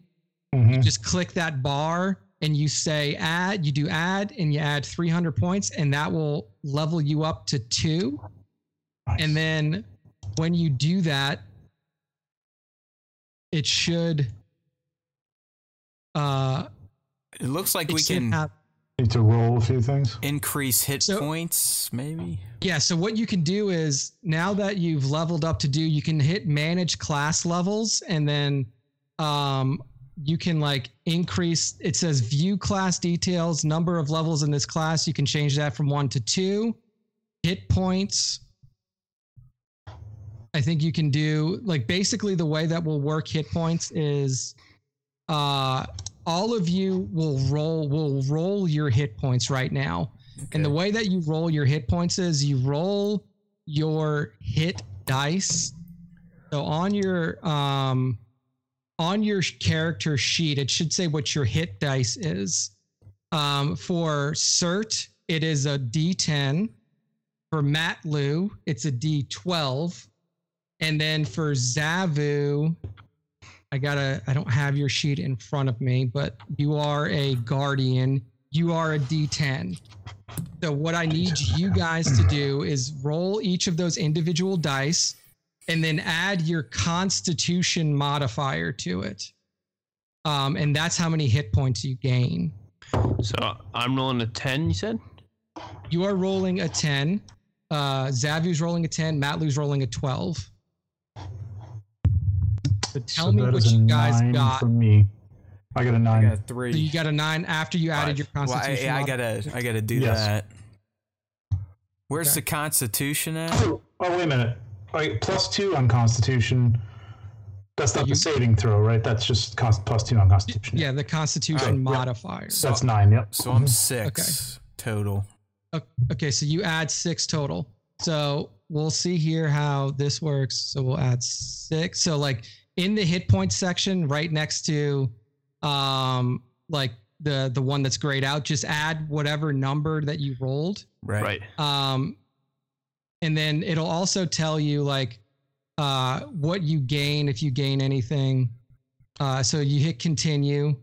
S3: Mhm.
S2: just click that bar and you say add, you do add and you add 300 points and that will level you up to 2.
S3: Nice.
S2: And then when you do that, it should uh
S1: It looks like
S2: it
S1: we can
S2: have-
S3: need to roll a few things.
S1: increase hit
S2: So-
S1: points, maybe.
S2: Yeah, so what you can do is now that you've leveled up to do, you can hit manage class levels and then um you can like increase it says view class details, number of levels in this class, you can change that from 1 to 2. Hit points. I think you can do like basically the way that will work hit points is uh all of you will roll will roll your hit points right now. And the way that you roll your hit points is you roll your hit dice. So on your um on your character sheet, it should say what your hit dice is. Um, for Sirt, it is a D10. For Matloo, it's a D12. And then for Zavu, I gotta I don't have your sheet in front of me, but you are a guardian. you are a D10. So what I need you guys to do is roll each of those individual dice and then add your constitution modifier to it. Um, and that's how many hit points you gain.
S4: So I'm rolling a 10, you said?
S2: You are rolling a 10. Uh, Zavu's rolling a 10. Matloo's rolling a 12. So tell
S3: So
S2: me
S3: that
S2: what
S3: is a
S2: you guys
S3: nine
S2: got.
S3: for me. I got a nine.
S1: got a three.
S2: So you got a nine after you added your
S1: Well, I,
S2: constitution.
S1: I gotta, I gotta do
S3: Yes.
S1: that. Where's
S2: Okay.
S1: the Constitution at?
S3: Oh, oh, wait a minute. Wait, plus two on Constitution. That's not
S2: You-
S3: the saving throw, right? That's just const- plus two on Constitution.
S2: yeah, the constitution
S3: Alright, yep.
S2: modifier.
S3: So that's nine. Yep.
S1: So I'm
S3: Mhm.
S1: six total.
S2: Okay, so you add six total. So we'll see here how this works. So we'll add six. So like in the hit points section, right next to um like the the one that's grayed out, just add whatever number that you rolled.
S1: Right.
S4: Right.
S2: Um and then it'll also tell you like uh what you gain if you gain anything. Uh so you hit continue.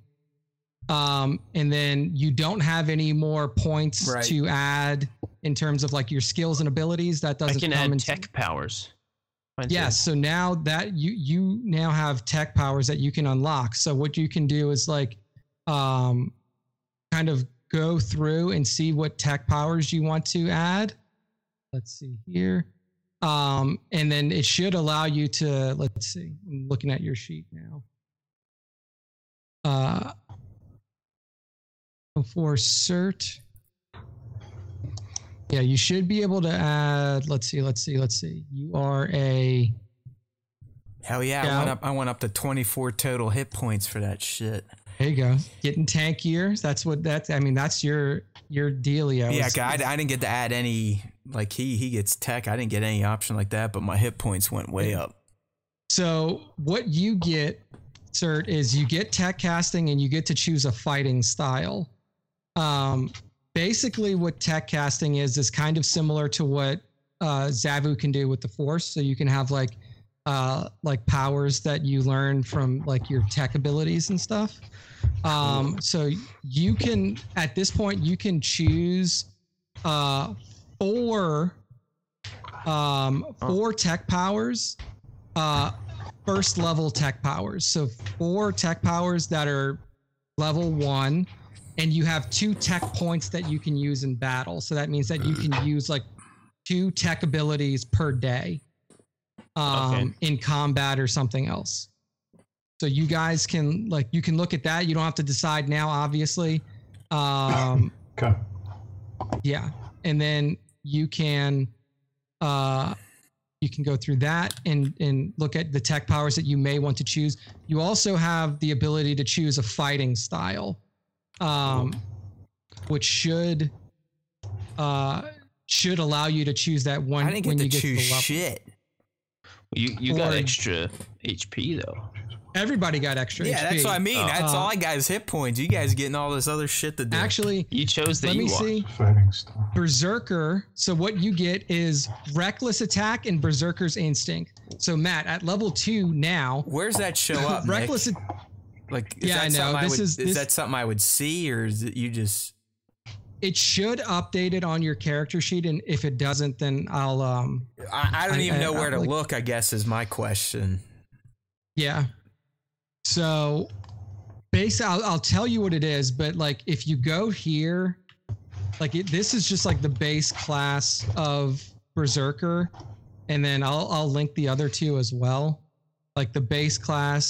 S2: Um and then you don't have any more points
S1: Right.
S2: to add in terms of like your skills and abilities. That doesn't
S4: can
S2: come
S4: add
S2: into-
S4: tech powers. Mine says-
S2: Yes. So now that you you now have tech powers that you can unlock. So what you can do is like um kind of go through and see what tech powers you want to add. Let's see here. Um and then it should allow you to let's see. I'm looking at your sheet now. Uh for Sirt yeah, you should be able to add. Let's see. Let's see. Let's see. You are a.
S1: Hell yeah! I went up. I went up to 24 total hit points for that shit.
S2: There you go. Getting tankier. That's what that's. I mean, that's your your dealio.
S1: Yeah, 'cause I, I didn't get to add any. Like he he gets tech. I didn't get any option like that, but my hit points went way
S2: Yeah.
S1: up.
S2: So what you get, Sirt, is you get tech casting and you get to choose a fighting style. Um, basically, what tech casting is is kind of similar to what uh, Zavu can do with the Force. So you can have like uh, like powers that you learn from like your tech abilities and stuff. Um, so you can at this point you can choose uh, four um, four tech powers uh, first level tech powers. So four tech powers that are level one, and you have two tech points that you can use in battle. So that means that you can use like two tech abilities per day um, in combat or something else. So you guys can like you can look at that. You don't have to decide now, obviously. Um,
S3: Okay.
S2: yeah and then you can uh you can go through that and and look at the tech powers that you may want to choose you also have the ability to choose a fighting style um which should uh should allow you to choose that one
S1: I didn't get
S2: when
S1: to
S2: you get to the level.
S1: shit.
S4: You you got
S2: Or-
S4: extra HP though.
S2: everybody got extra
S1: Yeah, that's
S2: HP.
S1: what I mean.
S4: Uh,
S1: that's
S2: uh,
S1: all I got is hit points. You guys getting all this other shit to do.
S2: actually
S4: You chose the
S2: let me
S4: Ewok.
S2: see
S3: Fighting style.
S2: Berserker. So what you get is reckless attack and Berserker's instinct. So Matt, at level two now,
S1: where's that show up? Nick?
S2: reckless.
S1: Like, is
S2: Yeah,
S1: that
S2: I know.
S1: something
S2: This
S1: would,
S2: is-
S1: is that something I would see, or is it you just?
S2: It should update it on your character sheet, and if it doesn't, then I'll um
S1: I, I don't
S2: I-
S1: even know
S2: I
S1: where to
S2: like-
S1: look. I guess is my question.
S2: yeah. So, base, I'll I'll tell you what it is, but like if you go here, like it, this is just like the base class of Berserker, and then I'll I'll link the other two as well. Like the base class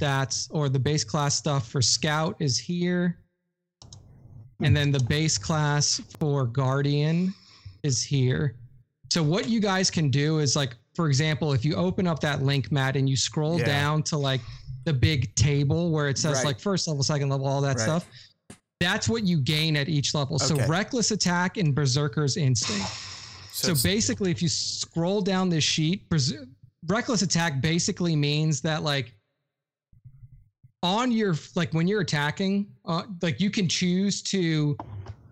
S2: stats or the base class stuff for Scout is here. And then the base class for Guardian is here. So what you guys can do is like, for example, if you open up that link, Matt, and you scroll
S1: Yeah.
S2: down to like the big table where it says
S1: Right.
S2: like first level, second level, all that
S1: Right.
S2: stuff. That's what you gain at each level. So reckless attack and berserker's instinct. So,
S1: it's-
S2: basically, if you scroll down this sheet, reckless attack basically means that like on your like when you're attacking, uh, like you can choose to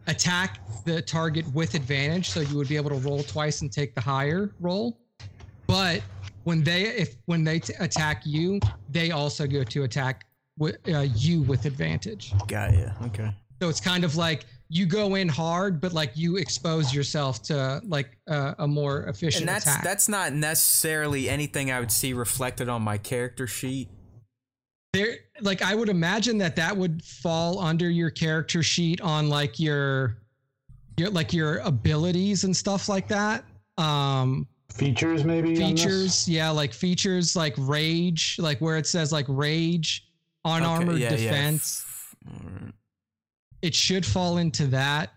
S2: attack the target with advantage, so you would be able to roll twice and take the higher roll. But when they if when they t- attack you, they also go to attack with uh, you with advantage.
S1: got you. Okay.
S2: So it's kind of like you go in hard, but like you expose yourself to like uh, a more efficient
S1: And that's
S2: attack.
S1: that's not necessarily anything I would see reflected on my character sheet.
S2: there like i would imagine that that would fall under your character sheet on like your your like your abilities and stuff like that um
S3: Features maybe.
S2: features yeah like features like rage like where it says like rage unarmored
S1: Okay, yeah, yeah.
S2: defense
S1: Mm,
S2: it should fall into that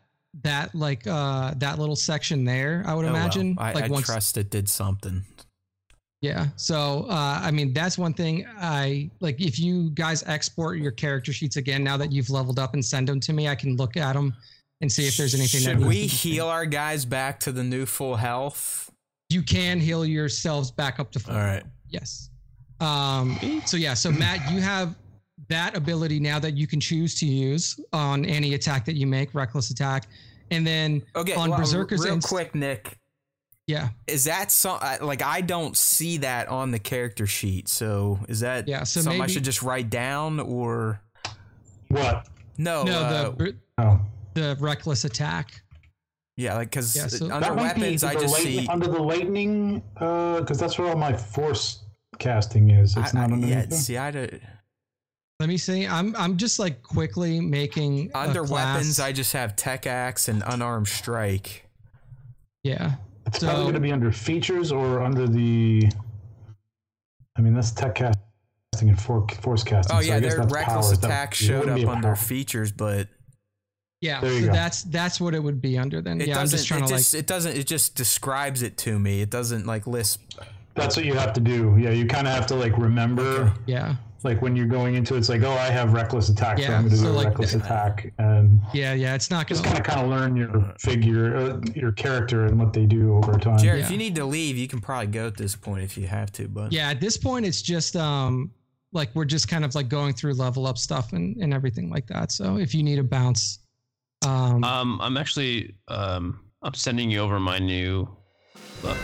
S2: that like uh that little section there i would
S1: oh well.
S2: imagine
S1: I,
S2: like
S1: I
S2: once
S1: trust it did something.
S2: Yeah. So, uh, I mean, that's one thing I like. If you guys export your character sheets again, now that you've leveled up and send them to me, I can look at them and see if there's anything
S1: Should
S2: that
S1: we
S2: needs to be-
S1: heal our guys back to the new full health?
S2: You can heal yourselves back up to full.
S1: All right.
S2: Yes. Um, so yeah, so Matt, you have that ability now that you can choose to use on any attack that you make, reckless attack, and then
S1: Okay.
S2: on
S1: well,
S2: Berserker's
S1: real
S2: Inst-
S1: quick, Nick.
S2: yeah,
S1: Is that so? Like I don't see that on the character sheet. So is that
S2: Yeah, so
S1: something I should just write down or
S3: What?
S1: no?
S2: no,
S1: uh,
S2: the
S3: Oh.
S2: the reckless attack.
S1: yeah, like because
S2: Yeah, so-
S1: under
S3: That might be
S1: weapons I just
S3: light-
S1: see.
S3: under the lightning, because that's where all my force casting is. It's
S1: I, I,
S3: not underneath.
S1: yeah,
S3: there?
S1: see, I don't,
S2: Let me see. I'm I'm just like quickly making a
S1: under
S2: class-
S1: weapons I just have tech axe and unarmed strike.
S2: yeah.
S3: It's
S2: So-
S3: probably going to be under features or under the. I mean, that's tech casting and for, force casting.
S1: Oh yeah,
S3: I guess
S1: their
S3: that's
S1: reckless
S3: powers. That
S1: attack showed up under
S3: power.
S1: features, but
S2: Yeah,
S3: There you
S2: so
S3: go.
S2: that's that's what it would be under then.
S1: it
S2: yeah, I'm just trying
S1: it
S2: to
S1: just
S2: like
S1: it doesn't. It just describes it to me. It doesn't like list.
S3: That's what you have to do. Yeah, you kind of have to like remember,
S1: Okay.
S2: yeah,
S3: like when you're going into it, it's like, oh, I have reckless attack, so I'm going to
S2: so
S3: do a
S2: like-
S3: reckless attack, and
S2: yeah, yeah. It's not
S3: just
S2: gonna.
S3: kind of kind of learn your figure, uh, your character, and what they do over time.
S1: Jared,
S2: Yeah.
S1: if you need to leave, you can probably go at this point if you have to. But
S2: Yeah, at this point, it's just um like we're just kind of like going through level up stuff and and everything like that. So if you need a bounce, um,
S4: Um, I'm actually um, I'm sending you over my new uh,